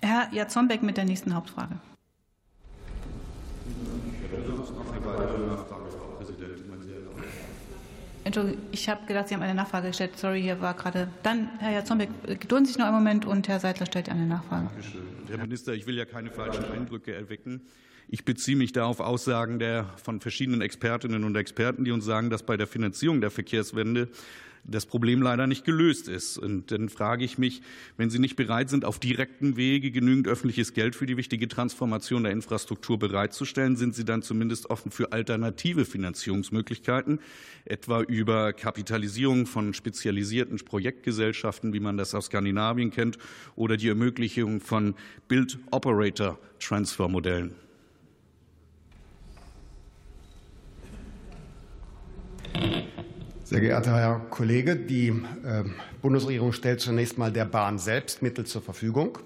Speaker 1: Herr Jatzombeck mit der nächsten Hauptfrage. Entschuldigung, ich habe gedacht, Sie haben eine Nachfrage gestellt. Sorry, hier war gerade. Dann, Herr Jatzombeck, gedulden Sie sich noch einen Moment und Herr Seidler stellt eine Nachfrage.
Speaker 26: Dankeschön. Herr Minister, ich will ja keine falschen Eindrücke erwecken. Ich beziehe mich da auf Aussagen der, von verschiedenen Expertinnen und Experten, die uns sagen, dass bei der Finanzierung der Verkehrswende das Problem leider nicht gelöst ist. Und dann frage ich mich, wenn Sie nicht bereit sind, auf direktem Wege genügend öffentliches Geld für die wichtige Transformation der Infrastruktur bereitzustellen, sind Sie dann zumindest offen für alternative Finanzierungsmöglichkeiten, etwa über Kapitalisierung von spezialisierten Projektgesellschaften, wie man das aus Skandinavien kennt, oder die Ermöglichung von Build-Operator-Transfermodellen.
Speaker 2: Sehr geehrter Herr Kollege, die äh, Bundesregierung stellt zunächst mal der Bahn selbst Mittel zur Verfügung.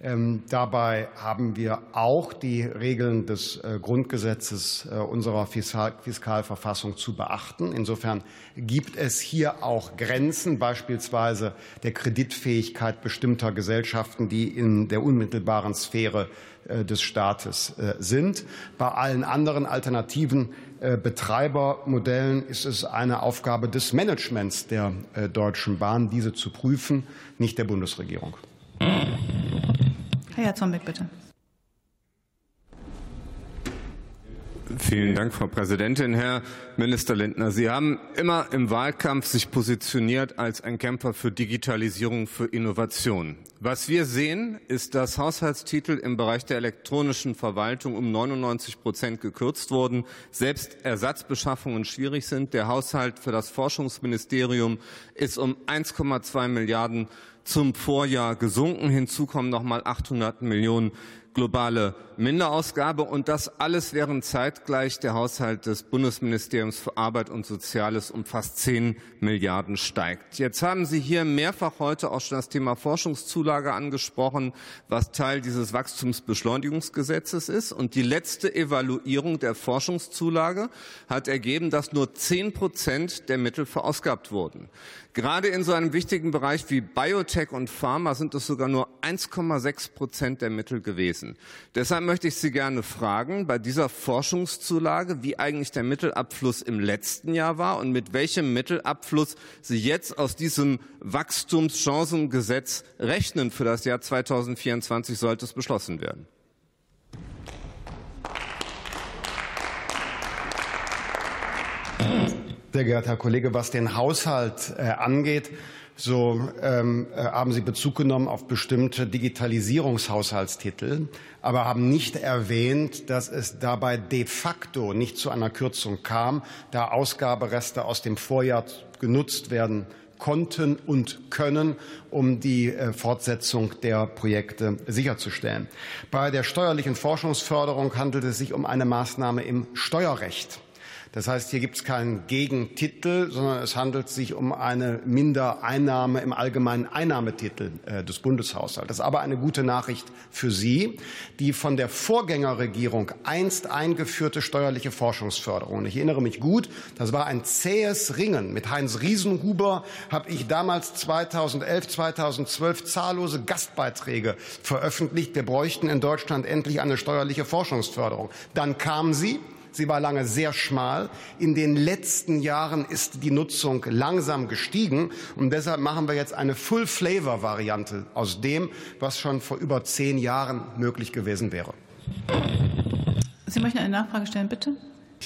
Speaker 2: Ähm, dabei haben wir auch die Regeln des äh, Grundgesetzes äh, unserer Fiskal Fiskalverfassung zu beachten. Insofern gibt es hier auch Grenzen, beispielsweise der Kreditfähigkeit bestimmter Gesellschaften, die in der unmittelbaren Sphäre äh, des Staates sind. Bei allen anderen alternativen Betreibermodellen ist es eine Aufgabe des Managements der Deutschen Bahn, diese zu prüfen, nicht der Bundesregierung.
Speaker 1: Herr Zombeck, bitte.
Speaker 18: Vielen Dank, Frau Präsidentin. Herr Minister Lindner, Sie haben immer im Wahlkampf sich positioniert als ein Kämpfer für Digitalisierung, für Innovation. Was wir sehen, ist, dass Haushaltstitel im Bereich der elektronischen Verwaltung um 99 Prozent gekürzt wurden, selbst Ersatzbeschaffungen schwierig sind. Der Haushalt für das Forschungsministerium ist um 1,2 Milliarden zum Vorjahr gesunken. Hinzu kommen noch mal 800 Millionen globale Minderausgabe und das alles während zeitgleich der Haushalt des Bundesministeriums für Arbeit und Soziales um fast 10 Milliarden steigt. Jetzt haben Sie hier mehrfach heute auch schon das Thema Forschungszulage angesprochen, was Teil dieses Wachstumsbeschleunigungsgesetzes ist. Und die letzte Evaluierung der Forschungszulage hat ergeben, dass nur 10 Prozent der Mittel verausgabt wurden. Gerade in so einem wichtigen Bereich wie Biotech und Pharma sind es sogar nur 1,6 Prozent der Mittel gewesen. Deshalb möchte ich Sie gerne fragen, bei dieser Forschungszulage, wie eigentlich der Mittelabfluss im letzten Jahr war und mit welchem Mittelabfluss Sie jetzt aus diesem Wachstumschancengesetz rechnen für das Jahr 2024, sollte es beschlossen werden.
Speaker 2: Sehr geehrter Herr Kollege, was den Haushalt äh, angeht, so ähm, äh, haben Sie Bezug genommen auf bestimmte Digitalisierungshaushaltstitel, aber haben nicht erwähnt, dass es dabei de facto nicht zu einer Kürzung kam, da Ausgabereste aus dem Vorjahr genutzt werden konnten und können, um die äh, Fortsetzung der Projekte sicherzustellen. Bei der steuerlichen Forschungsförderung handelt es sich um eine Maßnahme im Steuerrecht. Das heißt, hier gibt es keinen Gegentitel, sondern es handelt sich um eine Mindereinnahme im allgemeinen Einnahmetitel äh, des Bundeshaushalts. Das ist aber eine gute Nachricht für Sie. Die von der Vorgängerregierung einst eingeführte steuerliche Forschungsförderung. Ich erinnere mich gut, das war ein zähes Ringen. Mit Heinz Riesenhuber habe ich damals 2011, 2012 zahllose Gastbeiträge veröffentlicht. Wir bräuchten in Deutschland endlich eine steuerliche Forschungsförderung. Dann kam sie. Sie war lange sehr schmal. In den letzten Jahren ist die Nutzung langsam gestiegen. Und deshalb machen wir jetzt eine Full-Flavor-Variante aus dem, was schon vor über zehn Jahren möglich gewesen wäre.
Speaker 1: Sie möchten eine Nachfrage stellen, bitte?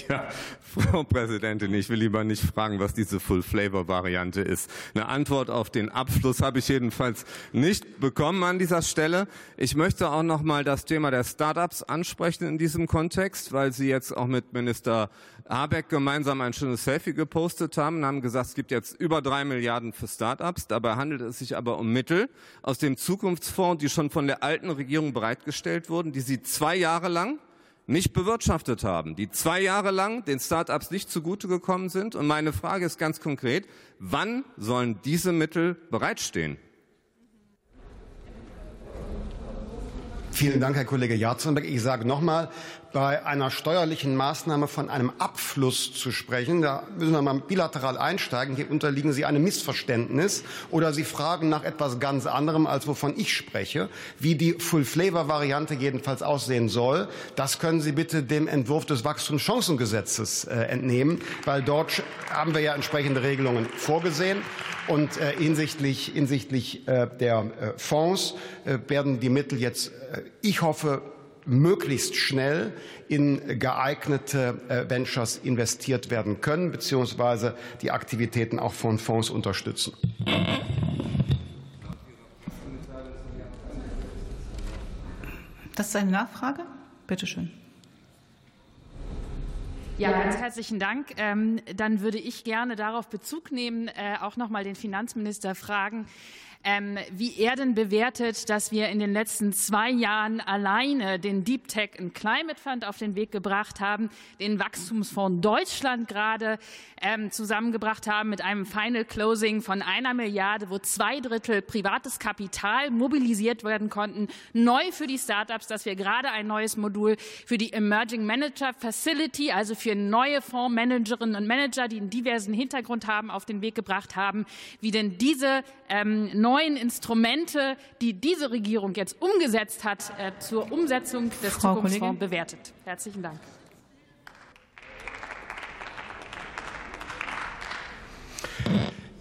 Speaker 18: Ja, Frau Präsidentin, ich will lieber nicht fragen, was diese Full-Flavor-Variante ist. Eine Antwort auf den Abschluss habe ich jedenfalls nicht bekommen an dieser Stelle. Ich möchte auch noch mal das Thema der Startups ansprechen in diesem Kontext, weil Sie jetzt auch mit Minister Habeck gemeinsam ein schönes Selfie gepostet haben und haben gesagt, es gibt jetzt über drei Milliarden für Startups. Dabei handelt es sich aber um Mittel aus dem Zukunftsfonds, die schon von der alten Regierung bereitgestellt wurden, die Sie zwei Jahre lang nicht bewirtschaftet haben, die zwei Jahre lang den Start-ups nicht zugute gekommen sind. Und meine Frage ist ganz konkret, wann sollen diese Mittel bereitstehen?
Speaker 2: Vielen Dank, Herr Kollege Jarzenbeck. Ich sage nochmal, bei einer steuerlichen Maßnahme von einem Abfluss zu sprechen. Da müssen wir mal bilateral einsteigen. Hier unterliegen Sie einem Missverständnis oder Sie fragen nach etwas ganz anderem, als wovon ich spreche. Wie die Full-Flavor-Variante jedenfalls aussehen soll, das können Sie bitte dem Entwurf des Wachstumschancengesetzes äh, entnehmen, weil dort haben wir ja entsprechende Regelungen vorgesehen. Und äh, hinsichtlich, hinsichtlich äh, der Fonds werden die Mittel jetzt, ich hoffe, möglichst schnell in geeignete äh, Ventures investiert werden können, beziehungsweise die Aktivitäten auch von Fonds unterstützen.
Speaker 1: Das ist eine Nachfrage? Bitte schön.
Speaker 27: Ja, ganz herzlichen Dank. Ähm, dann würde ich gerne darauf Bezug nehmen, äh, auch noch mal den Finanzminister fragen wie er denn bewertet, dass wir in den letzten zwei Jahren alleine den Deep Tech and Climate Fund auf den Weg gebracht haben, den Wachstumsfonds Deutschland gerade ähm, zusammengebracht haben mit einem Final Closing von einer Milliarde, wo zwei Drittel privates Kapital mobilisiert werden konnten, neu für die Startups, dass wir gerade ein neues Modul für die Emerging Manager Facility, also für neue Fondsmanagerinnen und Manager, die einen diversen Hintergrund haben, auf den Weg gebracht haben, wie denn diese ähm, neuen Instrumente, die diese Regierung jetzt umgesetzt hat, äh, zur Umsetzung des Frau Zukunftsfonds Kollegin. bewertet. Herzlichen Dank.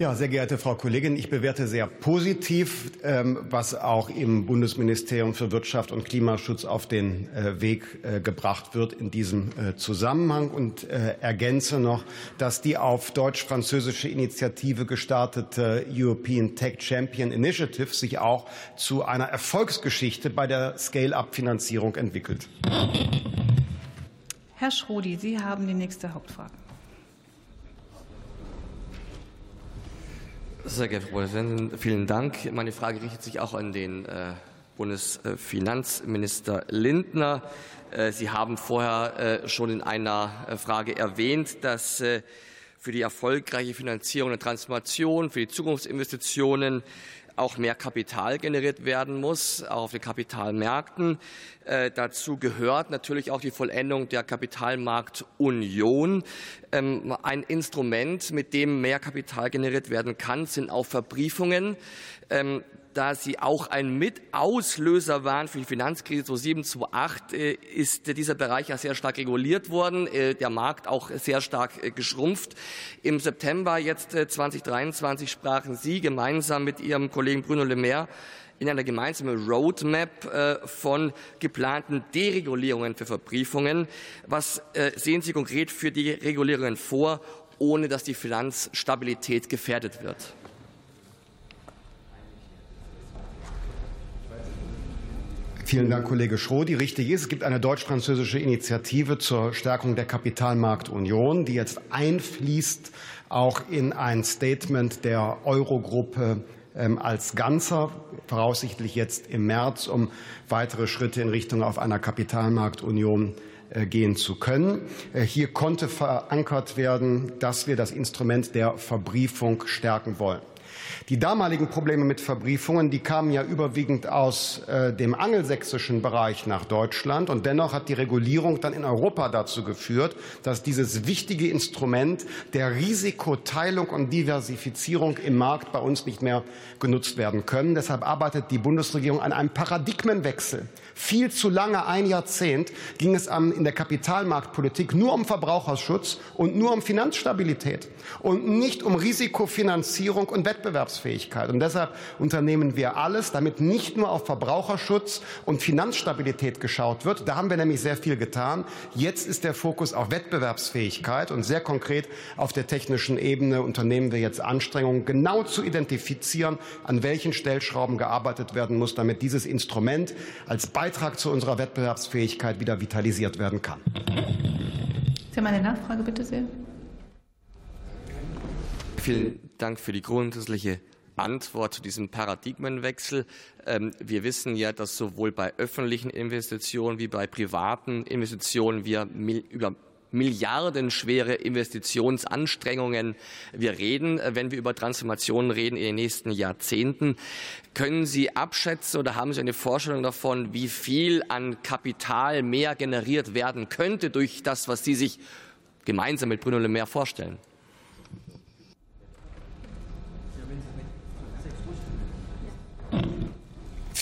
Speaker 2: Ja, sehr geehrte Frau Kollegin, ich bewerte sehr positiv, ähm, was auch im Bundesministerium für Wirtschaft und Klimaschutz auf den äh, Weg äh, gebracht wird in diesem äh, Zusammenhang und ergänze noch, dass die auf deutsch-französische Initiative gestartete European Tech Champion Initiative sich auch zu einer Erfolgsgeschichte bei der Scale-up-Finanzierung entwickelt.
Speaker 1: Herr Schrodi, Sie haben die nächste Hauptfrage.
Speaker 13: Sehr geehrte Frau Präsidentin, vielen Dank. Meine Frage richtet sich auch an den äh, Bundesfinanzminister Lindner. Sie haben vorher schon in einer Frage erwähnt, dass für die erfolgreiche Finanzierung der Transformation, für die Zukunftsinvestitionen auch mehr Kapital generiert werden muss, auch auf den Kapitalmärkten. Äh, dazu gehört natürlich auch die Vollendung der Kapitalmarktunion. Ähm, ein Instrument, mit dem mehr Kapital generiert werden kann, sind auch Verbriefungen. Ähm, da sie auch ein Mitauslöser waren für die Finanzkrise 2007, 2008, äh, ist dieser Bereich ja sehr stark reguliert worden, äh, der Markt auch sehr stark äh, geschrumpft. Im September jetzt 2023 sprachen Sie gemeinsam mit Ihrem Kollegen Bruno Le Maire in einer gemeinsamen Roadmap von geplanten Deregulierungen für Verbriefungen. Was sehen Sie konkret für die Regulierungen vor, ohne dass die Finanzstabilität gefährdet wird?
Speaker 2: Vielen Dank, Kollege Schrodi. Richtig ist, es gibt eine deutsch-französische Initiative zur Stärkung der Kapitalmarktunion, die jetzt einfließt auch in ein Statement der Eurogruppe ähm, als Ganzer, voraussichtlich jetzt im März, um weitere Schritte in Richtung auf einer Kapitalmarktunion äh, gehen zu können. Äh, hier konnte verankert werden, dass wir das Instrument der Verbriefung stärken wollen. Die damaligen Probleme mit Verbriefungen, die kamen ja überwiegend aus äh, dem angelsächsischen Bereich nach Deutschland. Und dennoch hat die Regulierung dann in Europa dazu geführt, dass dieses wichtige Instrument der Risikoteilung und Diversifizierung im Markt bei uns nicht mehr genutzt werden können. Deshalb arbeitet die Bundesregierung an einem Paradigmenwechsel. Viel zu lange, ein Jahrzehnt, ging es in der Kapitalmarktpolitik nur um Verbraucherschutz und nur um Finanzstabilität und nicht um Risikofinanzierung und Wettbewerbsfähigkeit. Und deshalb unternehmen wir alles, damit nicht nur auf Verbraucherschutz und Finanzstabilität geschaut wird. Da haben wir nämlich sehr viel getan. Jetzt ist der Fokus auf Wettbewerbsfähigkeit und sehr konkret auf der technischen Ebene unternehmen wir jetzt Anstrengungen, genau zu identifizieren, an welchen Stellschrauben gearbeitet werden muss, damit dieses Instrument als Beitrag zu unserer Wettbewerbsfähigkeit wieder vitalisiert werden kann.
Speaker 1: Sie haben eine Nachfrage, bitte sehr.
Speaker 13: Vielen Dank für die grundsätzliche Antwort zu diesem Paradigmenwechsel. Ähm, wir wissen ja, dass sowohl bei öffentlichen Investitionen wie bei privaten Investitionen wir über milliardenschwere Investitionsanstrengungen wir reden, äh, wenn wir über Transformationen reden in den nächsten Jahrzehnten. Können Sie abschätzen oder haben Sie eine Vorstellung davon, wie viel an Kapital mehr generiert werden könnte durch das, was Sie sich gemeinsam mit Bruno Le Maire vorstellen?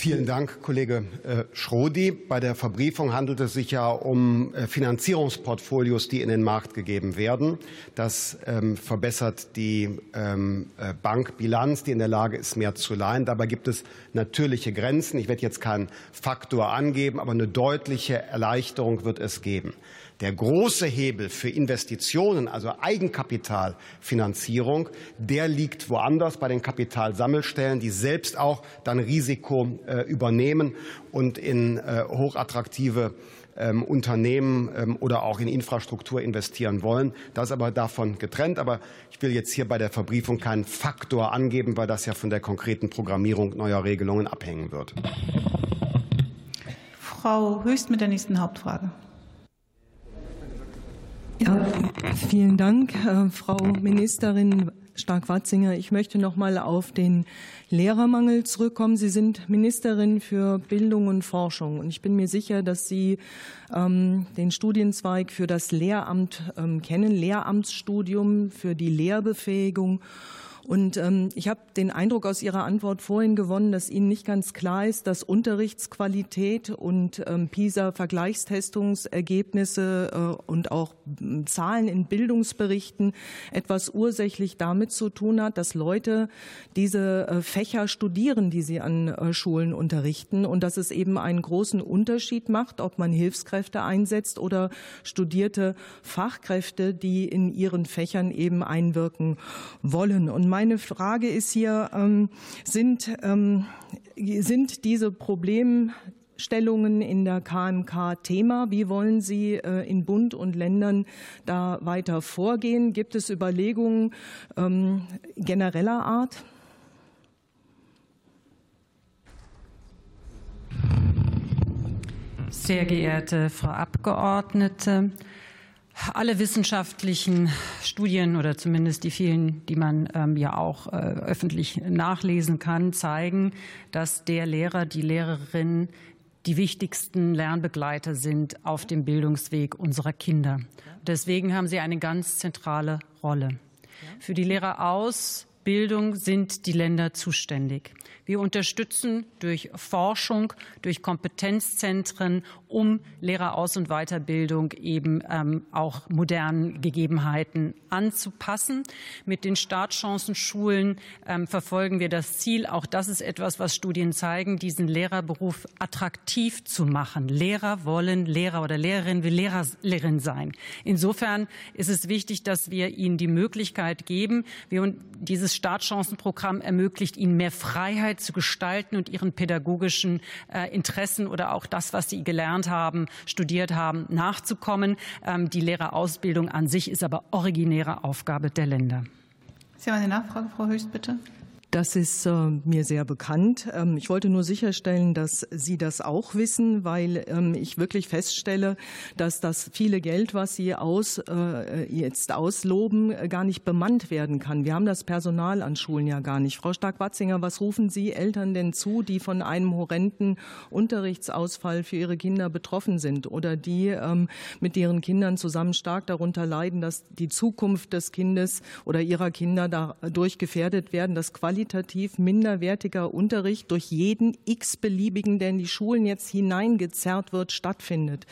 Speaker 2: Vielen Dank, Kollege äh, Schrodi. Bei der Verbriefung handelt es sich ja um äh, Finanzierungsportfolios, die in den Markt gegeben werden. Das ähm, verbessert die ähm, äh, Bankbilanz, die in der Lage ist, mehr zu leihen. Dabei gibt es natürliche Grenzen. Ich werde jetzt keinen Faktor angeben, aber eine deutliche Erleichterung wird es geben. Der große Hebel für Investitionen, also Eigenkapitalfinanzierung, der liegt woanders bei den Kapitalsammelstellen, die selbst auch dann Risiko äh, übernehmen und in äh, hochattraktive ähm, Unternehmen ähm, oder auch in Infrastruktur investieren wollen. Das ist aber davon getrennt. Aber ich will jetzt hier bei der Verbriefung keinen Faktor angeben, weil das ja von der konkreten Programmierung neuer Regelungen abhängen wird.
Speaker 1: Frau Höchst mit der nächsten Hauptfrage.
Speaker 21: Ja, vielen Dank, äh, Frau Ministerin Stark-Watzinger. Ich möchte noch mal auf den Lehrermangel zurückkommen. Sie sind Ministerin für Bildung und Forschung. Und ich bin mir sicher, dass Sie ähm, den Studienzweig für das Lehramt ähm, kennen, Lehramtsstudium für die Lehrbefähigung. Und ähm, ich habe den Eindruck aus Ihrer Antwort vorhin gewonnen, dass Ihnen nicht ganz klar ist, dass Unterrichtsqualität und ähm, PISA-Vergleichstestungsergebnisse äh, und auch äh, Zahlen in Bildungsberichten etwas ursächlich damit zu tun hat, dass Leute diese äh, Fächer studieren, die sie an äh, Schulen unterrichten und dass es eben einen großen Unterschied macht, ob man Hilfskräfte einsetzt oder studierte Fachkräfte, die in ihren Fächern eben einwirken wollen. Und meine Frage ist hier, ähm, sind, ähm, sind diese Problemstellungen in der KMK Thema? Wie wollen Sie äh, in Bund und Ländern da weiter vorgehen? Gibt es Überlegungen ähm, genereller Art?
Speaker 3: Sehr geehrte Frau Abgeordnete, alle wissenschaftlichen Studien oder zumindest die vielen, die man ähm, ja auch äh, öffentlich nachlesen kann, zeigen, dass der Lehrer, die Lehrerin die wichtigsten Lernbegleiter sind auf dem Bildungsweg unserer Kinder. Deswegen haben sie eine ganz zentrale Rolle. Für die Lehrerausbildung sind die Länder zuständig. Wir unterstützen durch Forschung, durch Kompetenzzentren, um Lehreraus- und Weiterbildung eben ähm, auch modernen Gegebenheiten anzupassen. Mit den Startchancenschulen ähm, verfolgen wir das Ziel, auch das ist etwas, was Studien zeigen, diesen Lehrerberuf attraktiv zu machen. Lehrer wollen Lehrer oder Lehrerin will Lehrerin sein. Insofern ist es wichtig, dass wir ihnen die Möglichkeit geben. Wir, dieses Startchancenprogramm ermöglicht ihnen mehr Freiheit zu gestalten und ihren pädagogischen äh, Interessen oder auch das, was sie gelernt haben, studiert haben, nachzukommen. Ähm, die Lehrerausbildung an sich ist aber originäre Aufgabe der Länder.
Speaker 1: Sie haben eine Nachfrage, Frau Höchst, bitte.
Speaker 21: Das ist äh, mir sehr bekannt. Ähm, ich wollte nur sicherstellen, dass Sie das auch wissen, weil ähm, ich wirklich feststelle, dass das viele Geld, was Sie aus, äh, jetzt ausloben, äh, gar nicht bemannt werden kann. Wir haben das Personal an Schulen ja gar nicht. Frau Stark-Watzinger, was rufen Sie Eltern denn zu, die von einem horrenden Unterrichtsausfall für ihre Kinder betroffen sind oder die ähm, mit ihren Kindern zusammen stark darunter leiden, dass die Zukunft des Kindes oder ihrer Kinder dadurch gefährdet werden, dass Qualität qualitativ minderwertiger Unterricht durch jeden x-beliebigen, der in die Schulen jetzt hineingezerrt wird, stattfindet.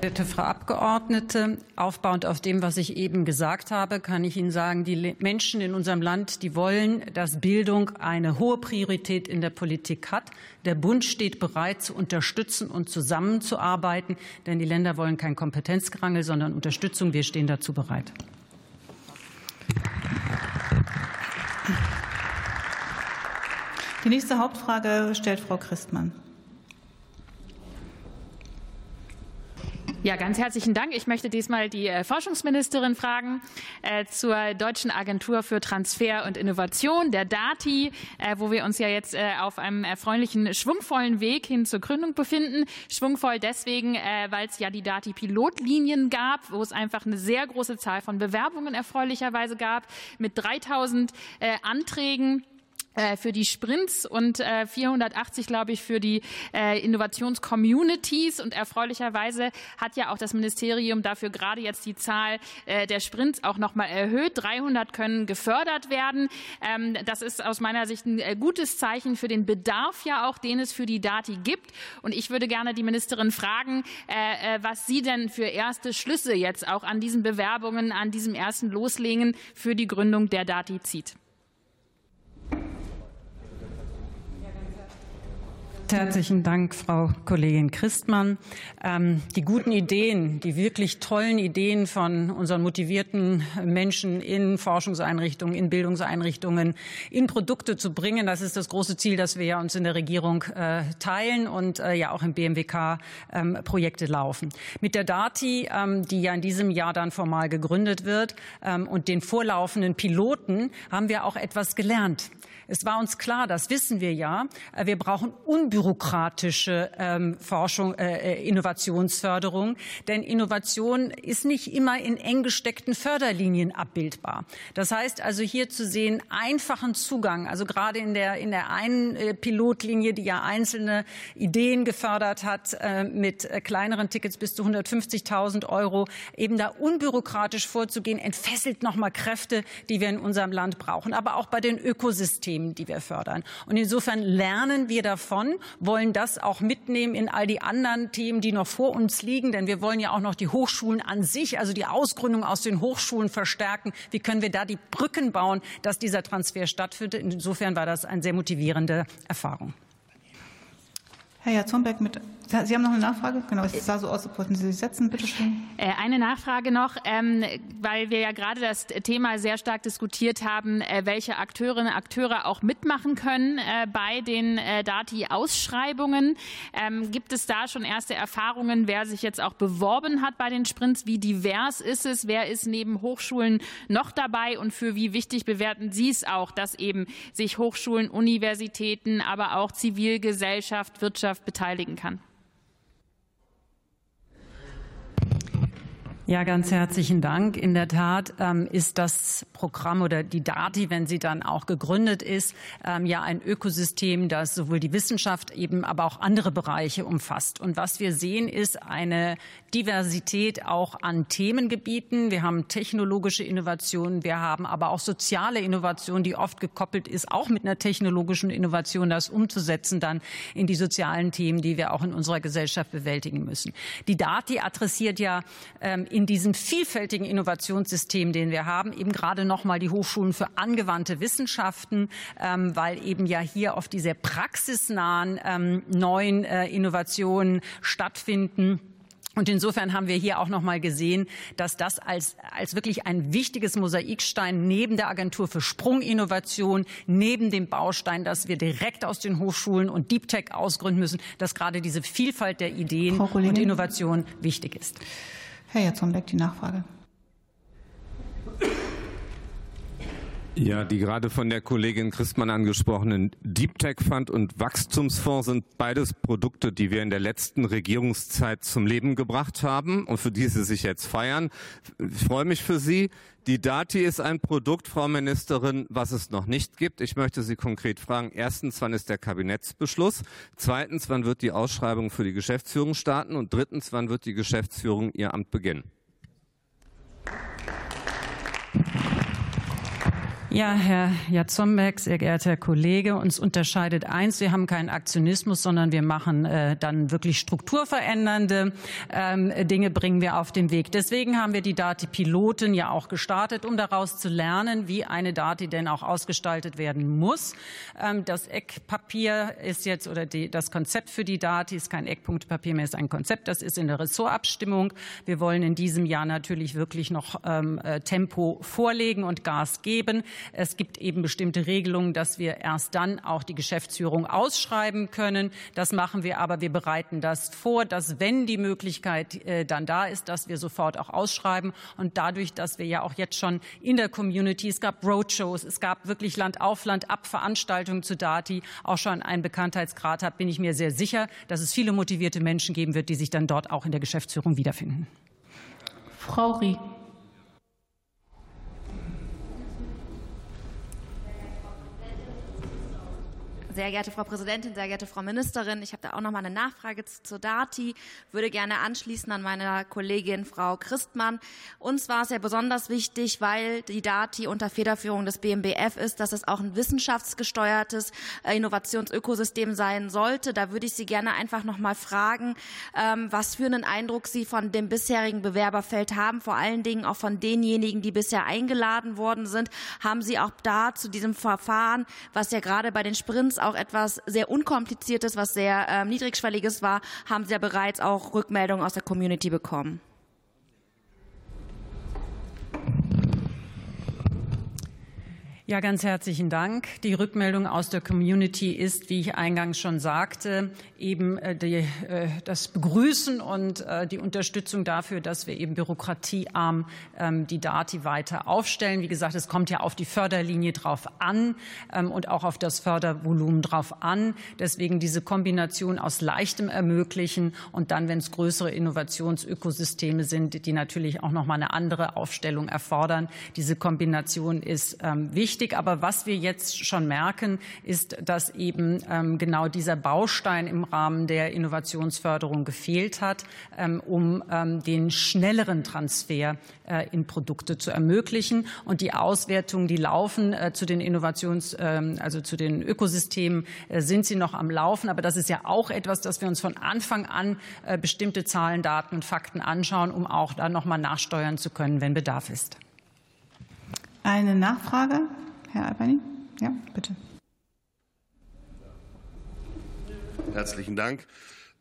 Speaker 3: Verehrte Frau Abgeordnete, aufbauend auf dem, was ich eben gesagt habe, kann ich Ihnen sagen, die Menschen in unserem Land, die wollen, dass Bildung eine hohe Priorität in der Politik hat. Der Bund steht bereit, zu unterstützen und zusammenzuarbeiten, denn die Länder wollen kein Kompetenzgerangel, sondern Unterstützung. Wir stehen dazu bereit.
Speaker 1: Die nächste Hauptfrage stellt Frau Christmann.
Speaker 27: Ja, ganz herzlichen Dank. Ich möchte diesmal die äh, Forschungsministerin fragen äh, zur Deutschen Agentur für Transfer und Innovation, der DATI, äh, wo wir uns ja jetzt äh, auf einem erfreulichen, schwungvollen Weg hin zur Gründung befinden. Schwungvoll deswegen, äh, weil es ja die DATI-Pilotlinien gab, wo es einfach eine sehr große Zahl von Bewerbungen erfreulicherweise gab, mit 3000 äh, Anträgen für die Sprints und 480, äh, glaube ich, für die äh, Innovationscommunities. Und erfreulicherweise hat ja auch das Ministerium dafür gerade jetzt die Zahl der Sprints auch noch mal erhöht. 300 können gefördert werden. Ähm, das ist aus meiner Sicht ein gutes Zeichen für den Bedarf ja auch, den es für die Dati gibt. Und ich würde gerne die Ministerin fragen, was sie denn für erste Schlüsse jetzt auch an diesen Bewerbungen, an diesem ersten Loslegen für die Gründung der Dati zieht.
Speaker 3: Herzlichen Dank, Frau Kollegin Christmann. Ähm, die guten Ideen, die wirklich tollen Ideen von unseren motivierten Menschen in Forschungseinrichtungen, in Bildungseinrichtungen, in Produkte zu bringen, das ist das große Ziel, das wir ja uns in der Regierung äh, teilen und äh, ja auch im BMWK ähm, Projekte laufen. Mit der DATI, ähm, die ja in diesem Jahr dann formal gegründet wird, ähm, und den vorlaufenden Piloten haben wir auch etwas gelernt. Es war uns klar, das wissen wir ja, äh, wir brauchen unbürokratische ähm, Forschung, äh, äh, Innovationsförderung, denn Innovation ist nicht immer in eng gesteckten Förderlinien abbildbar. Das heißt also hier zu sehen, einfachen Zugang, also gerade in der, in der einen äh, Pilotlinie, die ja einzelne Ideen gefördert hat, äh, mit kleineren Tickets bis zu 150.000 Euro, eben da unbürokratisch vorzugehen, entfesselt nochmal Kräfte, die wir in unserem Land brauchen, aber auch bei den Ökosystemen. Themen, die wir fördern. Und insofern lernen wir davon, wollen das auch mitnehmen in all die anderen Themen, die noch vor uns liegen, denn wir wollen ja auch noch die Hochschulen an sich, also die Ausgründung aus den Hochschulen verstärken. Wie können wir da die Brücken bauen, dass dieser Transfer stattfindet? Insofern war das eine sehr motivierende Erfahrung.
Speaker 1: Herr Jatzombeck mit Sie haben noch eine Nachfrage? Genau, es sah so aus, als wollten Sie sich setzen. Bitte schön.
Speaker 27: Äh, eine Nachfrage noch, ähm, weil wir ja gerade das Thema sehr stark diskutiert haben, äh, welche Akteurinnen und Akteure auch mitmachen können äh, bei den Dati-Ausschreibungen. Ähm, gibt es da schon erste Erfahrungen, wer sich jetzt auch beworben hat bei den Sprints? Wie divers ist es? Wer ist neben Hochschulen noch dabei? Und für wie wichtig bewerten Sie es auch, dass eben sich Hochschulen, Universitäten, aber auch Zivilgesellschaft, Wirtschaft, Wirtschaft beteiligen kann.
Speaker 3: Ja, ganz herzlichen Dank. In der Tat ähm, ist das Programm oder die Dati, wenn sie dann auch gegründet ist, ähm, ja ein Ökosystem, das sowohl die Wissenschaft eben, aber auch andere Bereiche umfasst. Und was wir sehen, ist eine Diversität auch an Themengebieten. Wir haben technologische Innovationen, wir haben aber auch soziale Innovation, die oft gekoppelt ist, auch mit einer technologischen Innovation, das umzusetzen dann in die sozialen Themen, die wir auch in unserer Gesellschaft bewältigen müssen. Die Dati adressiert ja ähm, in diesem vielfältigen Innovationssystem, den wir haben, eben gerade noch mal die Hochschulen für angewandte Wissenschaften, ähm, weil eben ja hier auf diese praxisnahen ähm, neuen äh, Innovationen stattfinden. Und insofern haben wir hier auch noch mal gesehen, dass das als, als wirklich ein wichtiges Mosaikstein neben der Agentur für Sprunginnovation, neben dem Baustein, dass wir direkt aus den Hochschulen und Deep Tech ausgründen müssen, dass gerade diese Vielfalt der Ideen und Innovation wichtig ist.
Speaker 1: Herr Jatzombeck, die Nachfrage.
Speaker 18: Ja, die gerade von der Kollegin Christmann angesprochenen Deep Tech Fund und Wachstumsfonds sind beides Produkte, die wir in der letzten Regierungszeit zum Leben gebracht haben und für die Sie sich jetzt feiern. Ich freue mich für Sie. Die Dati ist ein Produkt, Frau Ministerin, was es noch nicht gibt. Ich möchte Sie konkret fragen. Erstens, wann ist der Kabinettsbeschluss? Zweitens, wann wird die Ausschreibung für die Geschäftsführung starten? Und drittens, wann wird die Geschäftsführung ihr Amt beginnen?
Speaker 3: Ja, Herr Jatzombeck, sehr geehrter Herr Kollege, uns unterscheidet eins, wir haben keinen Aktionismus, sondern wir machen äh, dann wirklich strukturverändernde ähm, Dinge, bringen wir auf den Weg. Deswegen haben wir die Dati-Piloten ja auch gestartet, um daraus zu lernen, wie eine Dati denn auch ausgestaltet werden muss. Ähm, das Eckpapier ist jetzt, oder die, das Konzept für die Dati ist kein Eckpunktpapier mehr, ist ein Konzept, das ist in der Ressortabstimmung. Wir wollen in diesem Jahr natürlich wirklich noch ähm, äh, Tempo vorlegen und Gas geben. Es gibt eben bestimmte Regelungen, dass wir erst dann auch die Geschäftsführung ausschreiben können. Das machen wir aber. Wir bereiten das vor, dass wenn die Möglichkeit äh, dann da ist, dass wir sofort auch ausschreiben. Und dadurch, dass wir ja auch jetzt schon in der Community, es gab Roadshows, es gab wirklich Land auf Land ab Veranstaltungen zu Dati, auch schon einen Bekanntheitsgrad hat, bin ich mir sehr sicher, dass es viele motivierte Menschen geben wird, die sich dann dort auch in der Geschäftsführung wiederfinden.
Speaker 1: Frau Rie.
Speaker 28: Sehr geehrte Frau Präsidentin, sehr geehrte Frau Ministerin, ich habe da auch noch mal eine Nachfrage zu Dati, würde gerne anschließen an meine Kollegin Frau Christmann. Uns war es ja besonders wichtig, weil die Dati unter Federführung des BMBF ist, dass es auch ein wissenschaftsgesteuertes äh, Innovationsökosystem sein sollte. Da würde ich Sie gerne einfach noch mal fragen, ähm, was für einen Eindruck Sie von dem bisherigen Bewerberfeld haben, vor allen Dingen auch von denjenigen, die bisher eingeladen worden sind. Haben Sie auch da zu diesem Verfahren, was ja gerade bei den Sprints auch etwas sehr Unkompliziertes, was sehr äh, Niedrigschwelliges war, haben Sie ja bereits auch Rückmeldungen aus der Community bekommen.
Speaker 3: Ja, ganz herzlichen Dank. Die Rückmeldung aus der Community ist, wie ich eingangs schon sagte, eben äh, die, äh, das Begrüßen und äh, die Unterstützung dafür, dass wir eben bürokratiearm ähm, die Dati weiter aufstellen. Wie gesagt, es kommt ja auf die Förderlinie drauf an ähm, und auch auf das Fördervolumen drauf an. Deswegen diese Kombination aus leichtem Ermöglichen und dann, wenn es größere Innovationsökosysteme sind, die natürlich auch noch mal eine andere Aufstellung erfordern. Diese Kombination ist ähm, wichtig wichtig. Aber was wir jetzt schon merken, ist, dass eben ähm, genau dieser Baustein im Rahmen der Innovationsförderung gefehlt hat, ähm, um ähm, den schnelleren Transfer äh, in Produkte zu ermöglichen. Und die Auswertungen, die laufen äh, zu den Innovations-, ähm, also zu den Ökosystemen, äh, sind sie noch am Laufen. Aber das ist ja auch etwas, dass wir uns von Anfang an äh, bestimmte Zahlen, Daten und Fakten anschauen, um auch da noch mal nachsteuern zu können, wenn Bedarf ist.
Speaker 1: Eine Nachfrage? Herr Albani? Ja, bitte.
Speaker 29: Herzlichen Dank.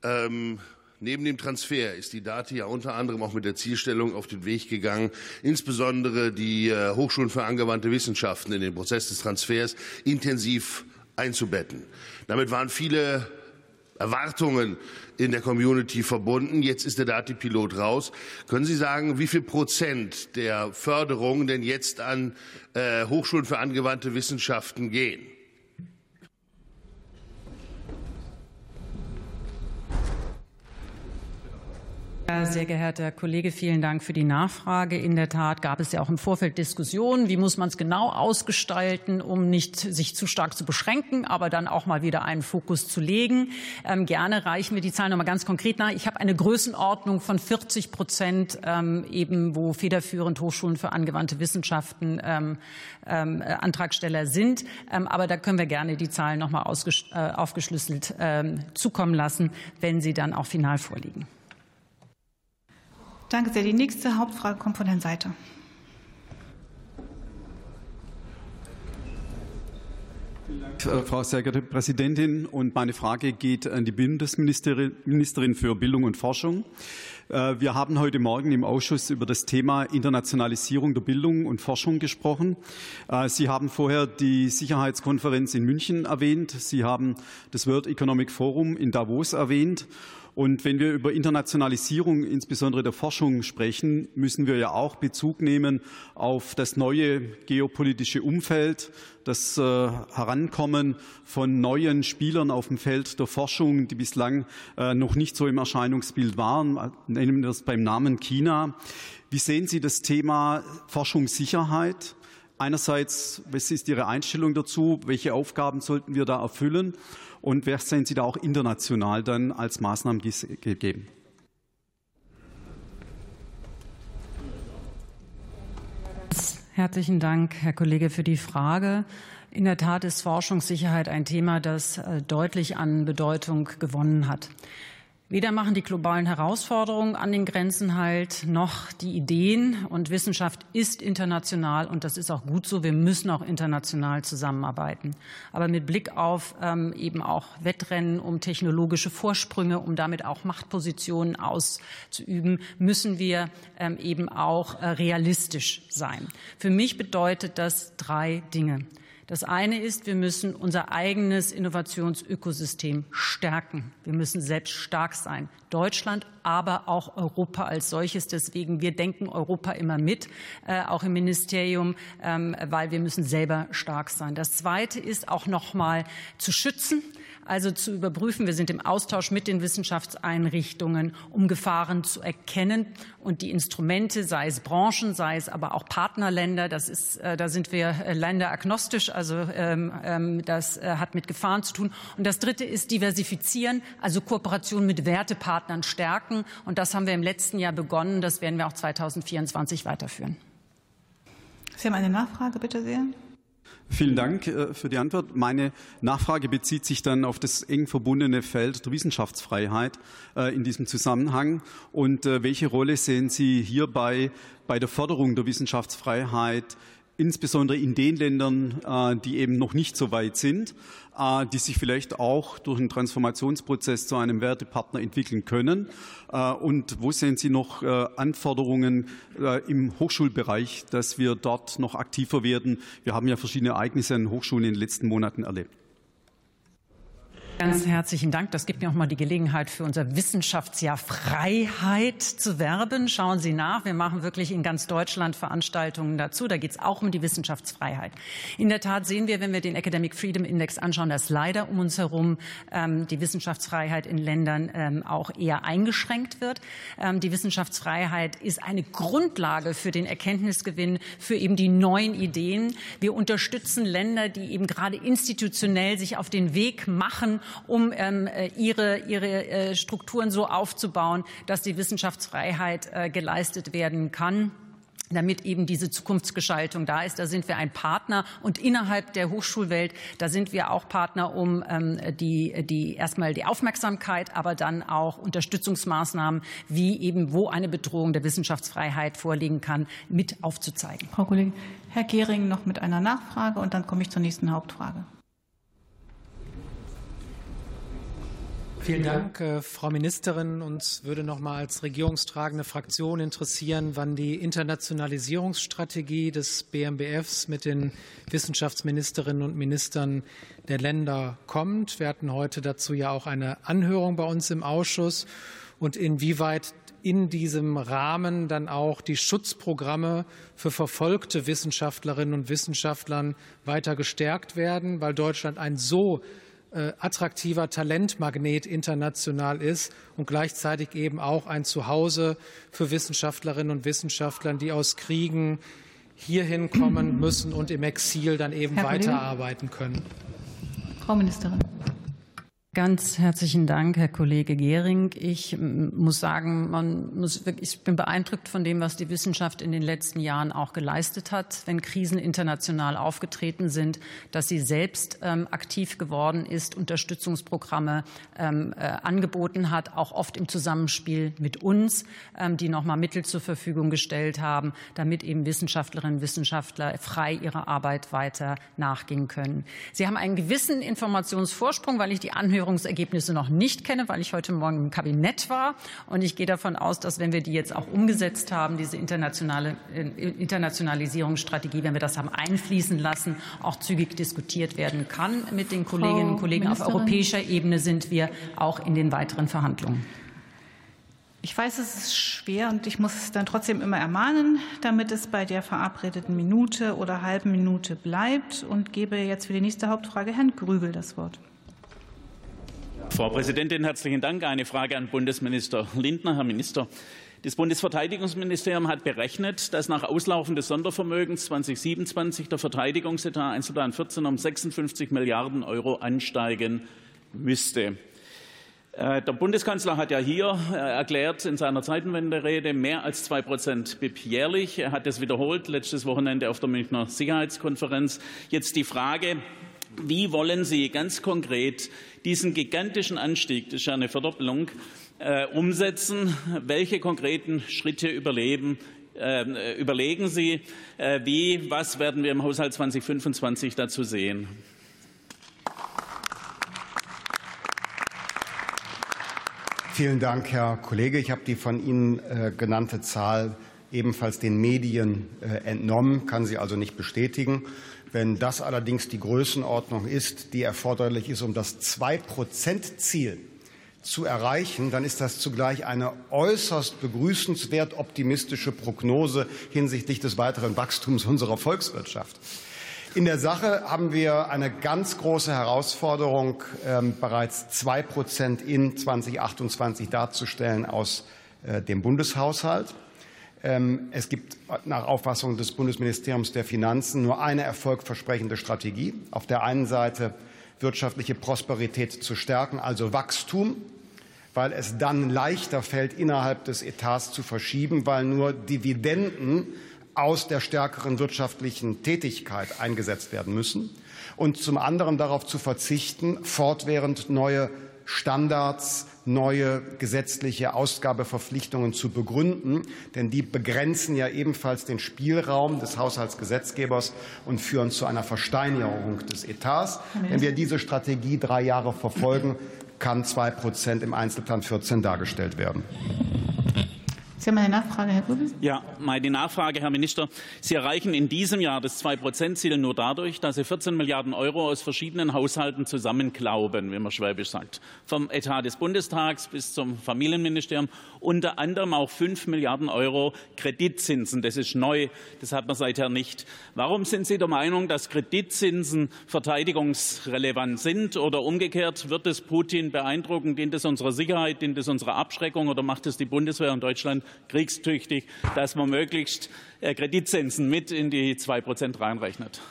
Speaker 29: Ähm, neben dem Transfer ist die Dati ja unter anderem auch mit der Zielstellung auf den Weg gegangen, insbesondere die äh, Hochschulen für angewandte Wissenschaften in den Prozess des Transfers intensiv einzubetten. Damit waren viele Erwartungen in der Community verbunden. Jetzt ist der Dati-Pilot raus. Können Sie sagen, wie viel Prozent der Förderung denn jetzt an äh, Hochschulen für angewandte Wissenschaften gehen?
Speaker 3: Sehr geehrter Kollege, vielen Dank für die Nachfrage. In der Tat gab es ja auch im Vorfeld Diskussionen, wie muss man es genau ausgestalten, um nicht sich zu stark zu beschränken, aber dann auch mal wieder einen Fokus zu legen. Ähm, gerne reichen wir die Zahlen noch mal ganz konkret nach. Ich habe eine Größenordnung von 40 Prozent, ähm, eben wo federführend Hochschulen für angewandte Wissenschaften ähm, ähm, Antragsteller sind. Ähm, aber da können wir gerne die Zahlen noch mal äh, aufgeschlüsselt ähm, zukommen lassen, wenn sie dann auch final vorliegen.
Speaker 1: Danke sehr. Die nächste Hauptfrage kommt von Herrn Seiter.
Speaker 30: Äh, Frau sehr geehrte Präsidentin, und meine Frage geht an die Bundesministerin für Bildung und Forschung. Äh, wir haben heute Morgen im Ausschuss über das Thema Internationalisierung der Bildung und Forschung gesprochen. Äh, Sie haben vorher die Sicherheitskonferenz in München erwähnt. Sie haben das World Economic Forum in Davos erwähnt. Und wenn wir über Internationalisierung, insbesondere der Forschung, sprechen, müssen wir ja auch Bezug nehmen auf das neue geopolitische Umfeld, das äh, Herankommen von neuen Spielern auf dem Feld der Forschung, die bislang äh, noch nicht so im Erscheinungsbild waren. Nennen wir das beim Namen China. Wie sehen Sie das Thema Forschungssicherheit? Einerseits, was ist Ihre Einstellung dazu? Welche Aufgaben sollten wir da erfüllen? Und wer sehen Sie da auch international dann als Maßnahmen gegeben?
Speaker 3: Herzlichen Dank, Herr Kollege, für die Frage. In der Tat ist Forschungssicherheit ein Thema, das äh, deutlich an Bedeutung gewonnen hat. Weder machen die globalen Herausforderungen an den Grenzen halt, noch die Ideen. Und Wissenschaft ist international und das ist auch gut so. Wir müssen auch international zusammenarbeiten. Aber mit Blick auf ähm, eben auch Wettrennen um technologische Vorsprünge, um damit auch Machtpositionen auszuüben, müssen wir ähm, eben auch äh, realistisch sein. Für mich bedeutet das drei Dinge. Das eine ist, wir müssen unser eigenes Innovationsökosystem stärken. Wir müssen selbst stark sein. Deutschland, aber auch Europa als solches. Deswegen, wir denken Europa immer mit, äh, auch im Ministerium, ähm, weil wir müssen selber stark sein. Das zweite ist auch noch mal zu schützen also zu überprüfen. Wir sind im Austausch mit den Wissenschaftseinrichtungen, um Gefahren zu erkennen und die Instrumente, sei es Branchen, sei es aber auch Partnerländer, das ist, äh, da sind wir äh, länderagnostisch, also ähm, ähm, das äh, hat mit Gefahren zu tun. Und das Dritte ist diversifizieren, also Kooperation mit Wertepartnern stärken. Und das haben wir im letzten Jahr begonnen. Das werden wir auch 2024 weiterführen.
Speaker 1: Sie haben eine Nachfrage, bitte sehr.
Speaker 30: Vielen Dank äh, für die Antwort. Meine Nachfrage bezieht sich dann auf das eng verbundene Feld der Wissenschaftsfreiheit äh, in diesem Zusammenhang. Und äh, welche Rolle sehen Sie hierbei bei der Förderung der Wissenschaftsfreiheit insbesondere in den Ländern, die eben noch nicht so weit sind, die sich vielleicht auch durch einen Transformationsprozess zu einem Wertepartner entwickeln können? Äh, und wo sehen Sie noch Anforderungen im Hochschulbereich, dass wir dort noch aktiver werden? Wir haben ja verschiedene Ereignisse an Hochschulen in den letzten Monaten erlebt.
Speaker 3: Ganz herzlichen Dank. Das gibt mir auch mal die Gelegenheit, für unser Wissenschaftsjahr Freiheit zu werben. Schauen Sie nach. Wir machen wirklich in ganz Deutschland Veranstaltungen dazu. Da geht es auch um die Wissenschaftsfreiheit. In der Tat sehen wir, wenn wir den Academic Freedom Index anschauen, dass leider um uns herum ähm, die Wissenschaftsfreiheit in Ländern ähm, auch eher eingeschränkt wird. Ähm, die Wissenschaftsfreiheit ist eine Grundlage für den Erkenntnisgewinn, für eben die neuen Ideen. Wir unterstützen Länder, die eben gerade institutionell sich auf den Weg machen, um ähm, äh, ihre, ihre äh, Strukturen so aufzubauen, dass die Wissenschaftsfreiheit äh, geleistet werden kann damit eben diese Zukunftsgestaltung da ist. Da sind wir ein Partner und innerhalb der Hochschulwelt, da sind wir auch Partner, um ähm, die, die erstmal die Aufmerksamkeit, aber dann auch Unterstützungsmaßnahmen, wie eben wo eine Bedrohung der Wissenschaftsfreiheit vorliegen kann, mit aufzuzeigen.
Speaker 1: Frau Kollegin, Herr Gehring noch mit einer Nachfrage und dann komme ich zur nächsten Hauptfrage.
Speaker 31: Vielen Dank, äh, Frau Ministerin. Uns würde noch mal als regierungstragende Fraktion interessieren, wann die Internationalisierungsstrategie des BMBFs mit den Wissenschaftsministerinnen und Ministern der Länder kommt. Wir hatten heute dazu ja auch eine Anhörung bei uns im Ausschuss und inwieweit in diesem Rahmen dann auch die Schutzprogramme für verfolgte Wissenschaftlerinnen und Wissenschaftler weiter gestärkt werden, weil Deutschland ein so attraktiver Talentmagnet international ist und gleichzeitig eben auch ein Zuhause für Wissenschaftlerinnen und Wissenschaftler, die aus Kriegen hierhin kommen müssen und im Exil dann eben weiterarbeiten können.
Speaker 1: Frau Ministerin.
Speaker 3: Ganz herzlichen Dank, Herr Kollege Gehring. Ich muss sagen, man muss wirklich, ich bin beeindruckt von dem, was die Wissenschaft in den letzten Jahren auch geleistet hat, wenn Krisen international aufgetreten sind, dass sie selbst ähm, aktiv geworden ist, Unterstützungsprogramme ähm, äh, angeboten hat, auch oft im Zusammenspiel mit uns, ähm, die nochmal Mittel zur Verfügung gestellt haben, damit eben Wissenschaftlerinnen und Wissenschaftler frei ihrer Arbeit weiter nachgehen können. Sie haben einen gewissen Informationsvorsprung, weil ich die Anhörung Anhörungsergebnisse noch nicht kenne, weil ich heute Morgen im Kabinett war. Und ich gehe davon aus, dass wenn wir die jetzt auch umgesetzt haben, diese internationale äh, Internationalisierungsstrategie, wenn wir das haben einfließen lassen, auch zügig diskutiert werden kann mit den Kolleginnen und Kollegen. Auf europäischer Ebene sind wir auch in den weiteren Verhandlungen.
Speaker 1: Ich weiß, es ist schwer und ich muss es dann trotzdem immer ermahnen, damit es bei der verabredeten Minute oder halben Minute bleibt und gebe jetzt für die nächste Hauptfrage Herrn Grübel das Wort.
Speaker 32: Frau Präsidentin, herzlichen Dank. Eine Frage an Bundesminister Lindner. Herr Minister, das Bundesverteidigungsministerium hat berechnet, dass nach Auslaufen des Sondervermögens 2027 der Verteidigungsetat Einzelplan 14 um 56 Milliarden Euro ansteigen müsste. Äh, der Bundeskanzler hat ja hier äh, erklärt in seiner Zeitenwenderede mehr als zwei Prozent BIP jährlich. Er hat das wiederholt letztes Wochenende auf der Münchner Sicherheitskonferenz. Jetzt die Frage, wie wollen Sie ganz konkret diesen gigantischen Anstieg, das ist ja eine Verdoppelung, äh, umsetzen? Welche konkreten Schritte überleben, äh, überlegen Sie? Äh, wie, was werden wir im Haushalt 2025 dazu sehen?
Speaker 2: Vielen Dank, Herr Kollege. Ich habe die von Ihnen äh, genannte Zahl ebenfalls den Medien äh, entnommen, kann sie also nicht bestätigen. Wenn das allerdings die Größenordnung ist, die erforderlich ist, um das Zwei-Prozent-Ziel zu erreichen, dann ist das zugleich eine äußerst begrüßenswert optimistische Prognose hinsichtlich des weiteren Wachstums unserer Volkswirtschaft. In der Sache haben wir eine ganz große Herausforderung, ähm, bereits zwei Prozent in 2028 darzustellen aus äh, dem Bundeshaushalt. Ähm, es gibt nach Auffassung des Bundesministeriums der Finanzen nur eine erfolgversprechende Strategie. Auf der einen Seite wirtschaftliche Prosperität zu stärken, also Wachstum, weil es dann leichter fällt, innerhalb des Etats zu verschieben, weil nur Dividenden aus der stärkeren wirtschaftlichen Tätigkeit eingesetzt werden müssen. Und zum anderen darauf zu verzichten, fortwährend neue Standards, neue gesetzliche Ausgabeverpflichtungen zu begründen, denn die begrenzen ja ebenfalls den Spielraum des Haushaltsgesetzgebers und führen zu einer Versteinerung des Etats. Wenn wir diese Strategie drei Jahre verfolgen, kann zwei Prozent im Einzelplan 14 dargestellt werden.
Speaker 1: Sie haben eine Nachfrage, Herr Grübel?
Speaker 32: Ja, meine Nachfrage, Herr Minister. Sie erreichen in diesem Jahr das Zwei-Prozent-Ziel nur dadurch, dass Sie 14 Milliarden Euro aus verschiedenen Haushalten zusammenklauben, wie man schwäbisch sagt. Vom Etat des Bundestags bis zum Familienministerium. Unter anderem auch 5 Milliarden Euro Kreditzinsen. Das ist neu. Das hat man seither nicht. Warum sind Sie der Meinung, dass Kreditzinsen verteidigungsrelevant sind? Oder umgekehrt, wird es Putin beeindrucken? Dient es unserer Sicherheit? Dient es unserer Abschreckung? Oder macht es die Bundeswehr in Deutschland kriegstüchtig, dass man möglichst äh, Kreditzinsen mit in die 2 Prozent reinrechnet.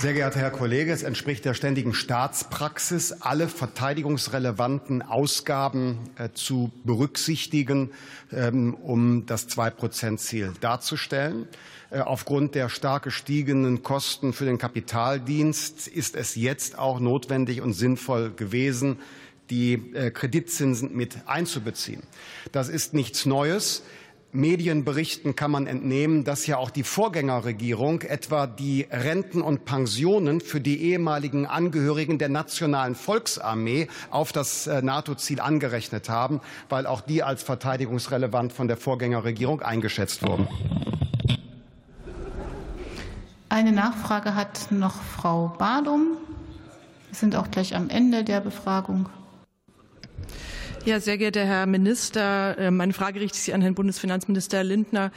Speaker 2: Sehr geehrter Herr Kollege, es entspricht der ständigen Staatspraxis, alle verteidigungsrelevanten Ausgaben äh, zu berücksichtigen, ähm, um das Zwei-Prozent-Ziel darzustellen. Äh, aufgrund der stark gestiegenen Kosten für den Kapitaldienst ist es jetzt auch notwendig und sinnvoll gewesen, die äh, Kreditzinsen mit einzubeziehen. Das ist nichts Neues. Medienberichten kann man entnehmen, dass ja auch die Vorgängerregierung etwa die Renten und Pensionen für die ehemaligen Angehörigen der nationalen Volksarmee auf das äh, NATO-Ziel angerechnet haben, weil auch die als verteidigungsrelevant von der Vorgängerregierung eingeschätzt wurden.
Speaker 1: Eine Nachfrage hat noch Frau Badum. Wir sind auch gleich am Ende der Befragung.
Speaker 21: Ja, sehr geehrter Herr Minister, äh, meine Frage richtet sich an Herrn Bundesfinanzminister Lindner.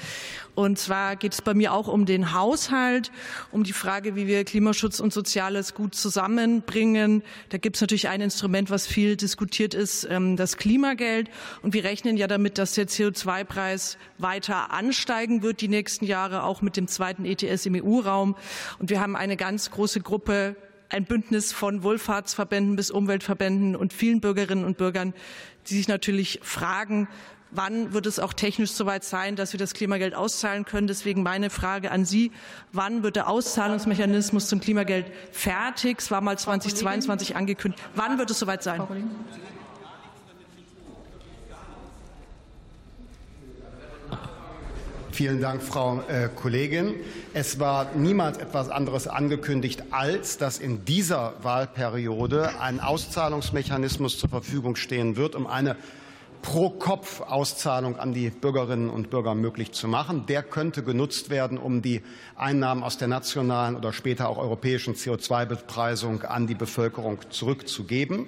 Speaker 21: Und zwar geht es bei mir auch um den Haushalt, um die Frage, wie wir Klimaschutz und Soziales gut zusammenbringen. Da gibt es natürlich ein Instrument, was viel diskutiert ist, ähm, das Klimageld. Und wir rechnen ja damit, dass der CO2-Preis weiter ansteigen wird die nächsten Jahre, auch mit dem zweiten ETS im EU-Raum. Und wir haben eine ganz große Gruppe ein Bündnis von Wohlfahrtsverbänden bis Umweltverbänden und vielen Bürgerinnen und Bürgern, die sich natürlich fragen, wann wird es auch technisch soweit sein, dass wir das Klimageld auszahlen können. Deswegen meine Frage an Sie, wann wird der Auszahlungsmechanismus zum Klimageld fertig? Es war mal 2022 angekündigt. Wann wird es soweit sein?
Speaker 2: Vielen Dank, Frau äh, Kollegin. Es war niemals etwas anderes angekündigt, als dass in dieser Wahlperiode ein Auszahlungsmechanismus zur Verfügung stehen wird, um eine Pro-Kopf-Auszahlung an die Bürgerinnen und Bürger möglich zu machen. Der könnte genutzt werden, um die Einnahmen aus der nationalen oder später auch europäischen CO2-Bepreisung an die Bevölkerung zurückzugeben.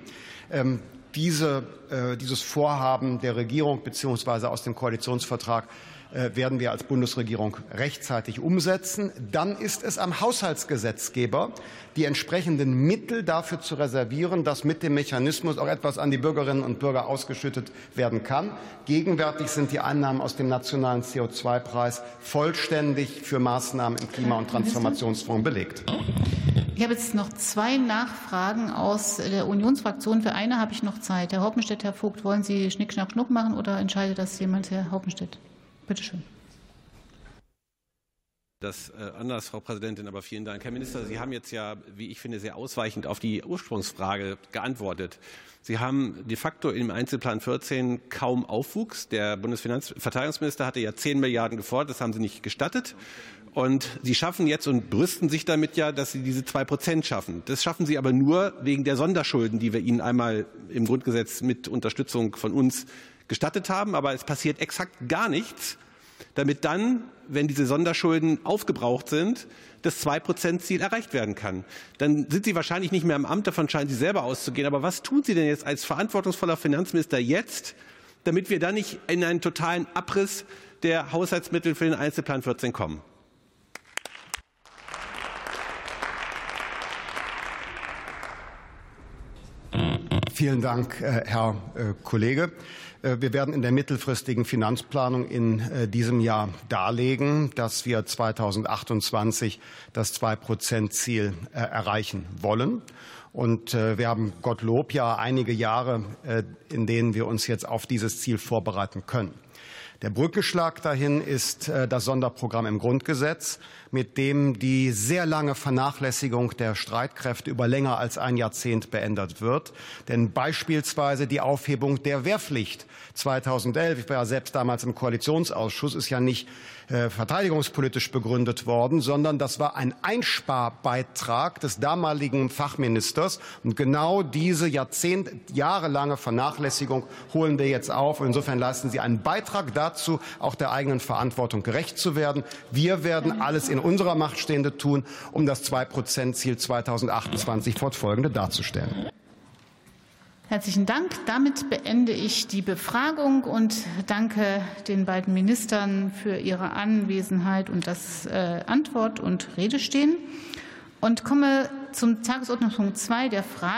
Speaker 2: Ähm, diese, äh, dieses Vorhaben der Regierung bzw. aus dem Koalitionsvertrag werden wir als Bundesregierung rechtzeitig umsetzen. Dann ist es am Haushaltsgesetzgeber, die entsprechenden Mittel dafür zu reservieren, dass mit dem Mechanismus auch etwas an die Bürgerinnen und Bürger ausgeschüttet werden kann. Gegenwärtig sind die Einnahmen aus dem nationalen CO2-Preis vollständig für Maßnahmen im Klima- und Transformationsfonds belegt.
Speaker 1: Ich habe jetzt noch zwei Nachfragen aus der Unionsfraktion. Für eine habe ich noch Zeit. Herr Haupenstedt, Herr Vogt, wollen Sie Schnick, Schnack, Schnuck machen oder entscheidet das jemand, Herr Haupenstedt? Bitte schön.
Speaker 33: Das äh, anders, Frau Präsidentin, aber vielen Dank. Herr Minister, Sie haben jetzt ja, wie ich finde, sehr ausweichend auf die Ursprungsfrage geantwortet. Sie haben de facto im Einzelplan 14 kaum Aufwuchs. Der Bundesverteidigungsminister hatte ja 10 Milliarden gefordert, das haben Sie nicht gestattet. Und Sie schaffen jetzt und brüsten sich damit ja, dass Sie diese zwei Prozent schaffen. Das schaffen Sie aber nur wegen der Sonderschulden, die wir Ihnen einmal im Grundgesetz mit Unterstützung von uns gestattet haben, aber es passiert exakt gar nichts, damit dann, wenn diese Sonderschulden aufgebraucht sind, das 2-Prozent-Ziel erreicht werden kann. Dann sind Sie wahrscheinlich nicht mehr im Amt, davon scheinen Sie selber auszugehen. Aber was tun Sie denn jetzt als verantwortungsvoller Finanzminister jetzt, damit wir dann nicht in einen totalen Abriss der Haushaltsmittel für den Einzelplan 14 kommen?
Speaker 2: Vielen Dank, äh, Herr äh, Kollege. Äh, wir werden in der mittelfristigen Finanzplanung in äh, diesem Jahr darlegen, dass wir 2028 das 2-Prozent-Ziel äh, erreichen wollen. Und wir haben Gottlob ja einige Jahre, in denen wir uns jetzt auf dieses Ziel vorbereiten können. Der Brückenschlag dahin ist das Sonderprogramm im Grundgesetz, mit dem die sehr lange Vernachlässigung der Streitkräfte über länger als ein Jahrzehnt beendet wird. Denn beispielsweise die Aufhebung der Wehrpflicht 2011, ich war ja selbst damals im Koalitionsausschuss, ist ja nicht äh, verteidigungspolitisch begründet worden, sondern das war ein Einsparbeitrag des damaligen Fachministers. Und genau diese Jahrzehnt, jahrelange Vernachlässigung holen wir jetzt auf. Insofern leisten Sie einen Beitrag dazu, auch der eigenen Verantwortung gerecht zu werden. Wir werden alles in unserer Macht Stehende tun, um das 2-Prozent-Ziel 2028 fortfolgende darzustellen.
Speaker 1: Herzlichen Dank. Damit beende ich die Befragung und danke den beiden Ministern für ihre Anwesenheit und das äh, Antwort und Redestehen und komme zum Tagesordnungspunkt 2 der Frage